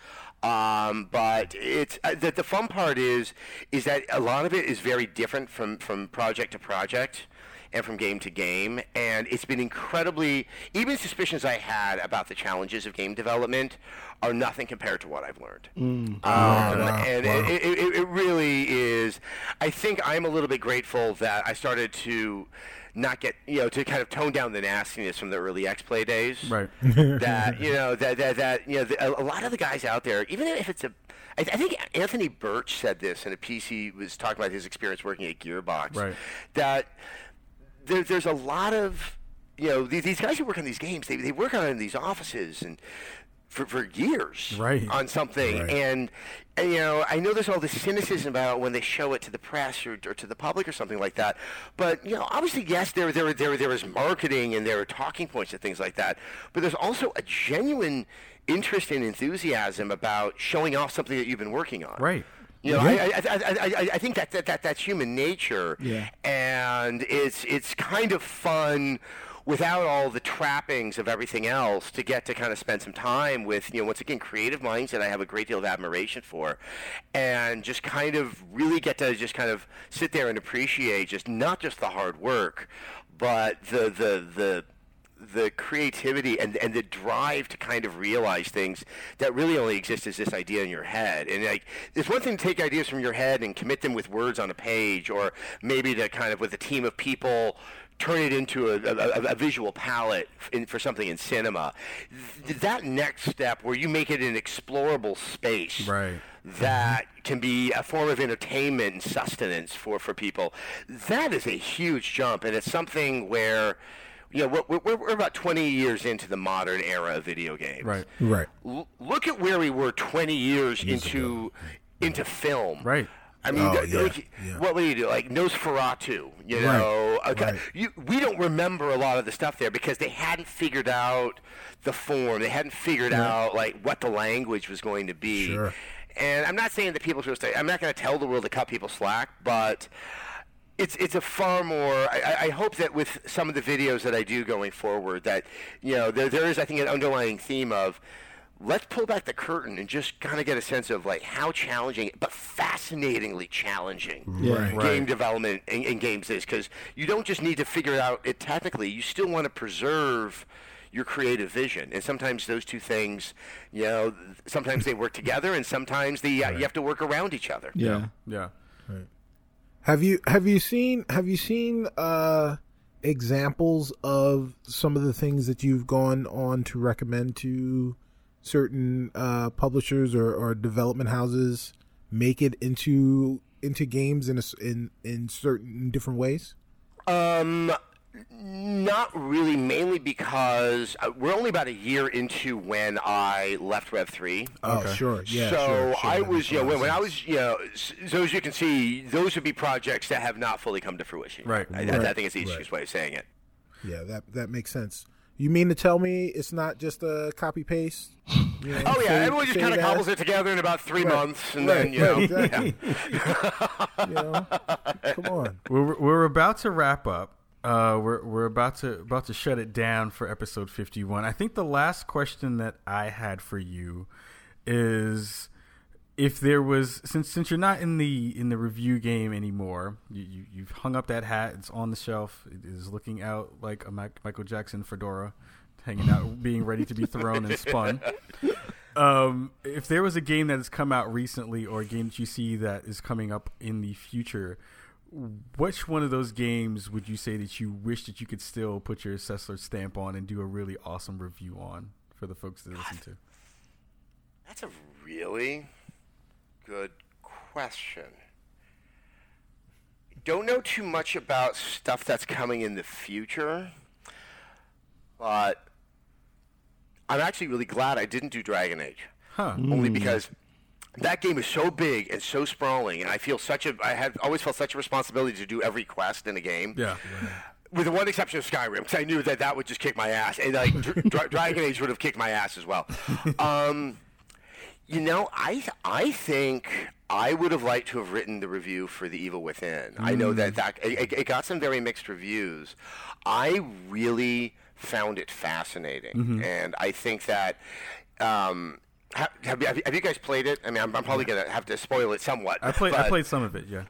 [SPEAKER 4] Um, but it's uh, the, the fun part is is that a lot of it is very different from, from project to project and from game to game. And it's been incredibly, even suspicions I had about the challenges of game development are nothing compared to what I've learned. Um, and It, it, it, it really is. I think I'm a little bit grateful that I started to not get, you know, to kind of tone down the nastiness from the early X Play days
[SPEAKER 1] Right. (laughs)
[SPEAKER 4] that (laughs) you know that that, that you know the, a, lot of the guys out there, even if it's a, I, I think Anthony Burch said this in a piece he was talking about his experience working at Gearbox.
[SPEAKER 1] Right.
[SPEAKER 4] That there, there's a lot of you know these, these guys who work on these games, they they work on in these offices and. For, for years
[SPEAKER 1] Right.
[SPEAKER 4] on something
[SPEAKER 2] Right.
[SPEAKER 4] and, and you know I know there's all this cynicism about when they show it to the press or, or to the public or something like that but you know obviously yes there there there there is marketing and there are talking points and things like that but there's also a genuine interest and enthusiasm about showing off something that you've been working on
[SPEAKER 1] Right.
[SPEAKER 4] you know, I, I, I, I, I, I think that, that, that that's human nature,
[SPEAKER 3] Yeah.
[SPEAKER 4] and it's it's kind of fun without all the trappings of everything else to get to kind of spend some time with you know once again creative minds that I have a great deal of admiration for, and just kind of really get to just kind of sit there and appreciate just not just the hard work, but the the the the creativity and and the drive to kind of realize things that really only exist as this idea in your head. And like, it's one thing to take ideas from your head and commit them with words on a page, or maybe to kind of with a team of people turn it into a, a, a visual palette in, for something in cinema. Th- that next step, where you make it an explorable space,
[SPEAKER 1] Right.
[SPEAKER 4] that mm-hmm. can be a form of entertainment and sustenance for, for people. That is a huge jump, and it's something where, you know, we're, we're, we're about 20 years into the modern era of video games.
[SPEAKER 1] Right.
[SPEAKER 2] Right.
[SPEAKER 4] L- look at where we were 20 years into into film.
[SPEAKER 1] Right.
[SPEAKER 4] I mean,
[SPEAKER 2] Oh, yeah,
[SPEAKER 4] like,
[SPEAKER 2] yeah.
[SPEAKER 4] what would you do? Like Nosferatu, you
[SPEAKER 2] Right,
[SPEAKER 4] know? Okay,
[SPEAKER 2] right.
[SPEAKER 4] You, we don't remember a lot of the stuff there because they hadn't figured out the form. They hadn't figured out like what the language was going to be.
[SPEAKER 2] Sure.
[SPEAKER 4] And I'm not saying that people should. I'm not going to tell the world to cut people slack, but it's it's a far more. I, I- I hope that with some of the videos that I do going forward, that you know there there is I think an underlying theme of let's pull back the curtain and just kind of get a sense of like how challenging but fascinatingly challenging
[SPEAKER 2] Right.
[SPEAKER 4] game development in, in games is. Because you don't just need to figure out it technically you still want to preserve your creative vision. And sometimes those two things you know sometimes they work together and sometimes they uh, you have to work around each other.
[SPEAKER 3] Yeah.
[SPEAKER 1] Yeah.
[SPEAKER 2] Have you have you seen have you seen uh examples of some of the things that you've gone on to recommend to certain uh publishers or, or development houses make it into into games in a s in in certain different ways?
[SPEAKER 4] Um, not really. Mainly because uh, we're only about a year into when I left Rev three.
[SPEAKER 2] Oh,
[SPEAKER 1] Okay.
[SPEAKER 2] sure. Yeah.
[SPEAKER 4] so
[SPEAKER 2] sure, sure,
[SPEAKER 4] I was,
[SPEAKER 2] makes
[SPEAKER 4] you know, when, when I was, you know, s- so as you can see, those would be projects that have not fully come to fruition.
[SPEAKER 1] Right.
[SPEAKER 4] I, I- I
[SPEAKER 2] Right.
[SPEAKER 4] think it's the
[SPEAKER 2] Right.
[SPEAKER 4] easiest way of saying it.
[SPEAKER 2] Yeah, that that makes sense. You mean to tell me it's not just a copy paste? (laughs) You know,
[SPEAKER 4] Oh yeah,
[SPEAKER 2] save-
[SPEAKER 4] everyone just kind of cobbles it together in about three
[SPEAKER 2] Right.
[SPEAKER 4] months, and
[SPEAKER 2] Right,
[SPEAKER 4] then you know,
[SPEAKER 2] right,
[SPEAKER 4] yeah.
[SPEAKER 2] exactly. (laughs) you know, come on.
[SPEAKER 1] We're we're about to wrap up. Uh, we're we're about to about to shut it down for episode fifty one. I think the last question that I had for you is if there was since since you're not in the in the review game anymore, you, you you've hung up that hat. It's on the shelf. It is looking out like a Mac, Michael Jackson fedora, hanging out, (laughs) being ready to be thrown and spun. Um, if there was a game that has come out recently or a game that you see that is coming up in the future, which one of those games would you say that you wish that you could still put your Sessler stamp on and do a really awesome review on for the folks to listen to?
[SPEAKER 4] That's a really good question. Don't know too much about stuff that's coming in the future, but I'm actually really glad I didn't do Dragon Age.
[SPEAKER 1] Huh.
[SPEAKER 4] Only because that game is so big and so sprawling, and I feel such a I have always felt such a responsibility to do every quest in a game.
[SPEAKER 1] Yeah.
[SPEAKER 4] With the one exception of Skyrim, because I knew that that would just kick my ass, and like Dr- (laughs) Dragon Age would have kicked my ass as well. Um, you know, I I think I would have liked to have written the review for The Evil Within. I know that that it, it got some very mixed reviews. I really found it fascinating, and I think that. Um, have, have, you, have you guys played it? I mean, I'm, I'm probably gonna have to spoil it somewhat.
[SPEAKER 1] I played. I played some of it. Yeah.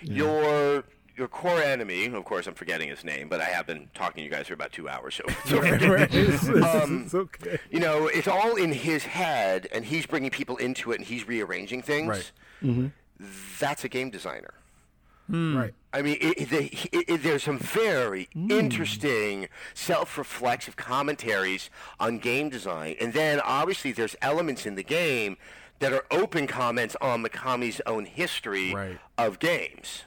[SPEAKER 4] your your core enemy, of course, I'm forgetting his name, but I have been talking to you guys for about two hours, so, so forget it. Um,
[SPEAKER 2] it's okay.
[SPEAKER 4] you know, it's all in his head, and he's bringing people into it, and he's rearranging things.
[SPEAKER 1] Right. Mm-hmm.
[SPEAKER 4] That's a game designer.
[SPEAKER 2] Right.
[SPEAKER 4] I mean, it, it, it, it, there's some very hmm. interesting self-reflexive commentaries on game design, and then obviously there's elements in the game that are open comments on Mikami's own history
[SPEAKER 1] Right.
[SPEAKER 4] of games.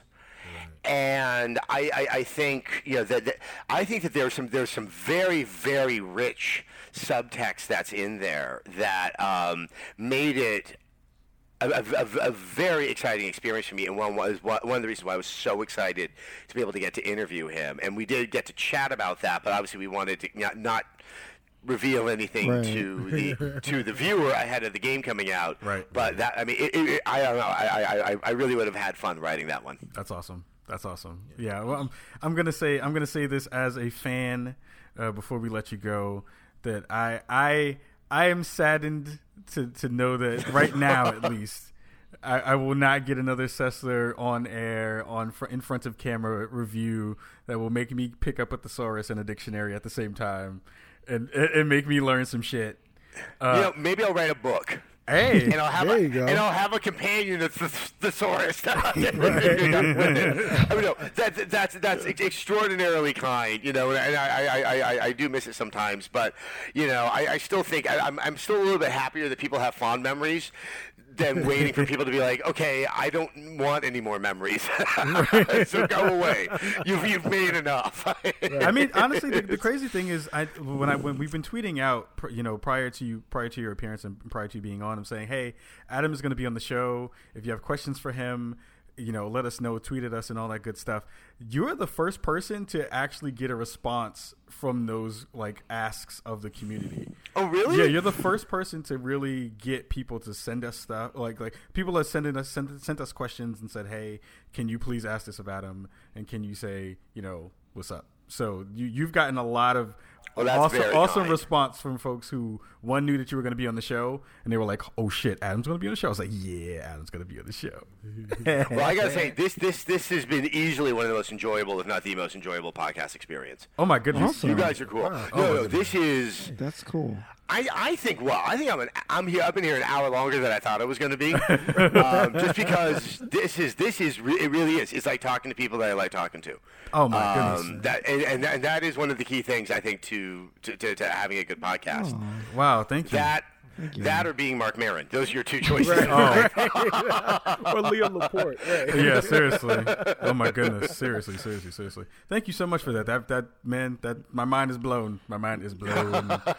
[SPEAKER 4] And I, I, I think you know that, that I think that there's some there's some very very rich subtext that's in there that um, made it a, a, a- very exciting experience for me, and one was one of the reasons why I was so excited to be able to get to interview him. And we did get to chat about that, but obviously we wanted to not, not reveal anything
[SPEAKER 3] Right.
[SPEAKER 4] to the (laughs) to the viewer ahead of the game coming out.
[SPEAKER 1] Right.
[SPEAKER 4] But that I mean, it, it, I don't know. I I I really would have had fun writing that one.
[SPEAKER 1] That's awesome. That's awesome. Yeah. Well, I'm, I'm gonna say I'm gonna say this as a fan uh, before we let you go that I I I am saddened to to know that (laughs) right now at least I, I will not get another Sessler on air on fr- in front of camera review that will make me pick up a thesaurus and a dictionary at the same time and and, and make me learn some shit. Uh,
[SPEAKER 4] you know, maybe I'll write a book.
[SPEAKER 1] Hey,
[SPEAKER 4] and I'll have
[SPEAKER 2] There
[SPEAKER 4] a,
[SPEAKER 2] you go.
[SPEAKER 4] and I'll have a companion that's the thesaurus. (laughs) (laughs) (laughs) I mean, no, that, that's that's ex- extraordinarily kind, you know, and I, I, I, I, I do miss it sometimes, but you know, I, I still think I, I'm I'm still a little bit happier that people have fond memories than (laughs) waiting for people to be like, okay, I don't want any more memories, (laughs) so go away. You've you've made enough.
[SPEAKER 1] I mean, (laughs) honestly, the, the crazy thing is, I when I when we've been tweeting out, you know, prior to you prior to your appearance and prior to you being on, I'm saying, hey, Adam is going to be on the show. If you have questions for him, you know, let us know, tweeted us, and all that good stuff. You're the first person to actually get a response from those like asks of the community.
[SPEAKER 4] oh, really?
[SPEAKER 1] Yeah, you're the first person to really get people to send us stuff. Like like people are sending us sent, sent us questions and said, "Hey, can you please ask this of him? And can you say, you know, what's up?" So you you've gotten a lot of
[SPEAKER 4] Oh, that's
[SPEAKER 1] awesome,
[SPEAKER 4] very
[SPEAKER 1] awesome
[SPEAKER 4] kind.
[SPEAKER 1] response from folks who one knew that you were going to be on the show, and they were like, "Oh shit, Adam's going to be on the show." I was like, "Yeah, Adam's going to be on the show." (laughs)
[SPEAKER 4] Well, I gotta say, (laughs) this this this has been easily one of the most enjoyable, if not the most enjoyable, podcast experience.
[SPEAKER 1] oh my goodness,
[SPEAKER 3] Awesome.
[SPEAKER 4] You guys are cool.
[SPEAKER 1] Oh,
[SPEAKER 4] no, no, this is.
[SPEAKER 3] That's cool.
[SPEAKER 4] I, I think well I think I'm an I'm here I've been here an hour longer than I thought it was going to be (laughs) um, just because this is this is it really is it's like talking to people that I like talking to
[SPEAKER 1] Oh, my
[SPEAKER 4] um,
[SPEAKER 1] goodness.
[SPEAKER 4] that and, and and that is one of the key things I think to to, to, to having a good podcast
[SPEAKER 1] wow, thank you.
[SPEAKER 4] that
[SPEAKER 3] you.
[SPEAKER 4] That or being Marc Maron those are your two choices
[SPEAKER 1] oh, (laughs)
[SPEAKER 2] or Leo Laporte. Right. (laughs)
[SPEAKER 1] yeah, seriously. Oh my goodness, seriously, seriously, seriously. Thank you so much for that. That that man, that my mind is blown. My mind is blown. (laughs)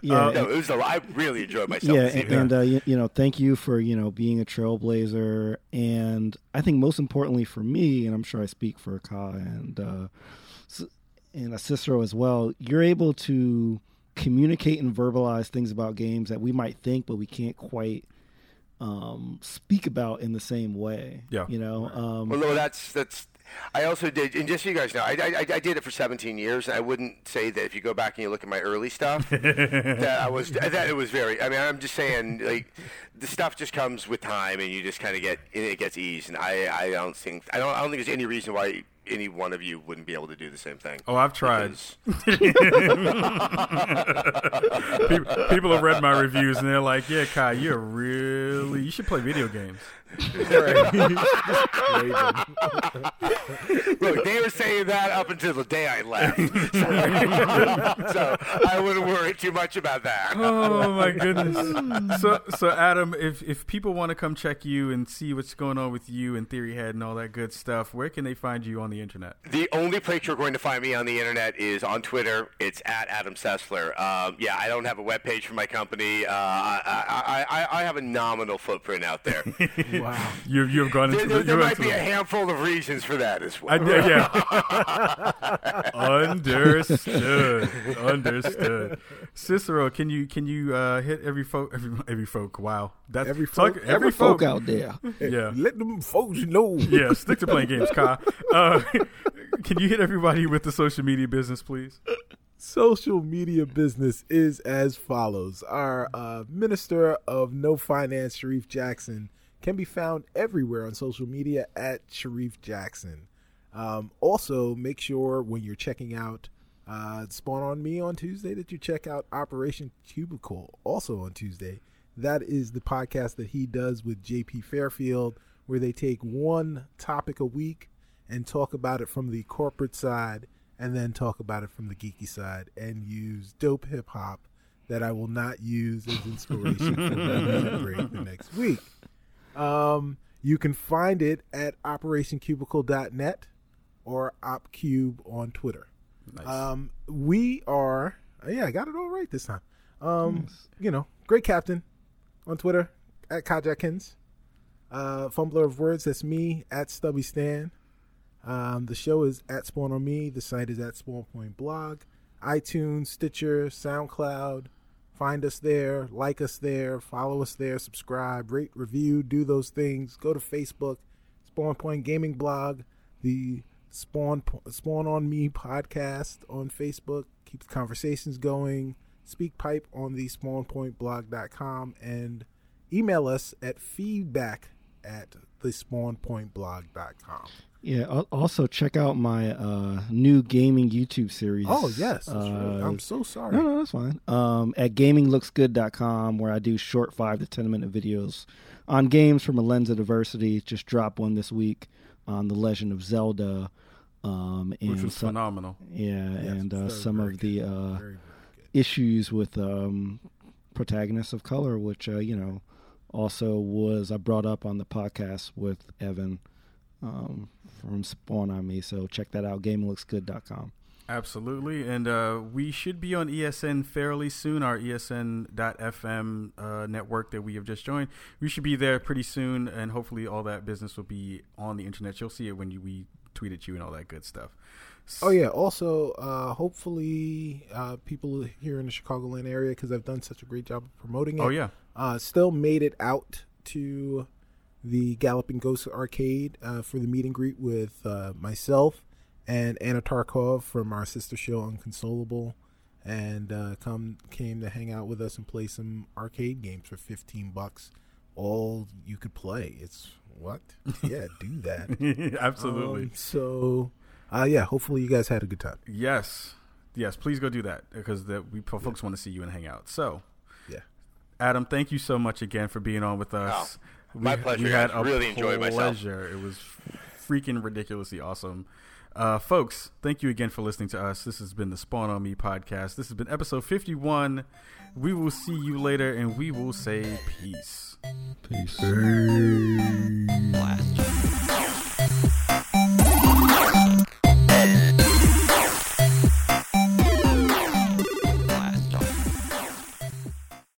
[SPEAKER 3] Yeah,
[SPEAKER 4] no, it was a, I really enjoyed myself
[SPEAKER 3] yeah, and, and uh, you, you know, thank you for you know being a trailblazer, and I think most importantly for me, and I'm sure I speak for Ka and uh, and uh, Cicero as well. You're able to communicate and verbalize things about games that we might think, but we can't quite um, speak about in the same way.
[SPEAKER 1] Yeah.
[SPEAKER 3] you know. Um,
[SPEAKER 4] Well, no, that's that's. I also did, and just so you guys know, I, I, I did it for 17 years. And I wouldn't say that if you go back and you look at my early stuff, (laughs) that I was that it was very. I mean, I'm just saying, like the stuff just comes with time, and you just kind of get it gets eased. And I, I don't think I don't I don't think there's any reason why any one of you wouldn't be able to do the same thing.
[SPEAKER 1] Oh, I've tried.
[SPEAKER 4] Because- (laughs)
[SPEAKER 1] people, people have read my reviews and they're like, "Yeah, Kai, you're really you should play video games."
[SPEAKER 4] Look, they were saying that up until the day I left, so, (laughs) so I wouldn't worry too much about that.
[SPEAKER 1] Oh my goodness. so so Adam, if if people want to come check you and see what's going on with you and Theory Head and all that good stuff, where can they find you on the internet?
[SPEAKER 4] The only place you're going to find me on the internet is on Twitter. It's at Adam Sessler. Um, yeah, I don't have a web page for my company. Uh, I, I, I, I have a nominal footprint out there. (laughs)
[SPEAKER 2] Wow.
[SPEAKER 1] You you've gone
[SPEAKER 4] there
[SPEAKER 1] into
[SPEAKER 4] there,
[SPEAKER 1] the,
[SPEAKER 4] there might
[SPEAKER 1] into
[SPEAKER 4] be a handful of reasons for that as well.
[SPEAKER 1] I,
[SPEAKER 4] well.
[SPEAKER 1] yeah. (laughs) Understood. Understood. Cicero, can you can you uh, hit every folk every every folk? Wow, that's
[SPEAKER 2] Every
[SPEAKER 1] talk-
[SPEAKER 2] folk?
[SPEAKER 3] Every folk out there.
[SPEAKER 1] Yeah.
[SPEAKER 2] Let them folks know.
[SPEAKER 1] Yeah, stick to playing games, Kai. Uh, (laughs) can you hit everybody with the social media business, please?
[SPEAKER 2] social media business is as follows. Our uh, Minister of No Finance, Sharif Jackson, can be found everywhere on social media at Sharif Jackson. Um, also, make sure when you're checking out uh, Spawn on Me on Tuesday that you check out Operation Cubicle also on Tuesday. That is the podcast that he does with JP Fairfield, where they take one topic a week and talk about it from the corporate side and then talk about it from the geeky side and use dope hip hop that I will not use as inspiration for the (laughs) the next week. Um, you can find it at operationcubicle.net or opcube on Twitter.
[SPEAKER 1] Nice.
[SPEAKER 2] Um, we are, yeah, I got it all right this time. Um, you know, great captain on Twitter at Kajakins. Uh, fumbler of words, that's me at Stubby Stan. Um, the show is at Spawn on Me. The site is at Spawn Point Blog, iTunes, Stitcher, SoundCloud. Find us there, like us there, follow us there, subscribe, rate, review, do those things. Go to Facebook, Spawn Point Gaming Blog, the Spawn Spawn on Me podcast on Facebook. Keep the conversations going. Speak pipe on the spawnpointblog.com and email us at feedback at the spawnpointblog.com.
[SPEAKER 3] Yeah. Also, check out my uh, new gaming YouTube series.
[SPEAKER 2] Oh yes,
[SPEAKER 3] Uh,
[SPEAKER 2] right. I'm so sorry.
[SPEAKER 3] No, no, that's fine. Um, at gaminglooksgood.com, where I do short five to ten minute videos on games from a lens of diversity. Just dropped one this week on the Legend of Zelda. Um, and
[SPEAKER 1] Which was
[SPEAKER 3] some-
[SPEAKER 1] phenomenal.
[SPEAKER 3] yeah,
[SPEAKER 2] Yes,
[SPEAKER 3] and uh, some of the uh,
[SPEAKER 2] Very, very good.
[SPEAKER 3] issues with um, protagonists of color, which uh, you know also was I brought up on the podcast with Evan um, from Spawn on Me. So check that out. GamingLooksGood.com.
[SPEAKER 1] Absolutely, and uh, we should be on ESN fairly soon. Our ESN.FM uh, network that we have just joined, we should be there pretty soon, and hopefully all that business will be on the internet. You'll see it when you, we tweet at you and all that good stuff.
[SPEAKER 2] Oh yeah. Also, uh, hopefully, uh, people here in the Chicagoland area, because I've done such a great job of promoting it.
[SPEAKER 1] Oh yeah,
[SPEAKER 2] uh, still made it out to the Galloping Ghost Arcade uh, for the meet and greet with uh, myself and Anna Tarkov from our sister show Unconsolable, and uh, come came to hang out with us and play some arcade games for fifteen bucks. All you could play. It's what? (laughs) Yeah, do that. (laughs)
[SPEAKER 1] absolutely.
[SPEAKER 2] Um, so, uh, yeah. Hopefully, you guys had a good time.
[SPEAKER 1] Yes, yes. Please go do that because the, we folks want to see you and hang out. So,
[SPEAKER 2] Yeah.
[SPEAKER 1] Adam, thank you so much again for being on with us.
[SPEAKER 4] My pleasure, guys. Really enjoyed myself.
[SPEAKER 1] pleasure. It was freaking ridiculously awesome. Uh, folks, thank you again for listening to us. This has been the Spawn on Me podcast. This has been episode 51. We will see you later and we will say peace.
[SPEAKER 3] Peace.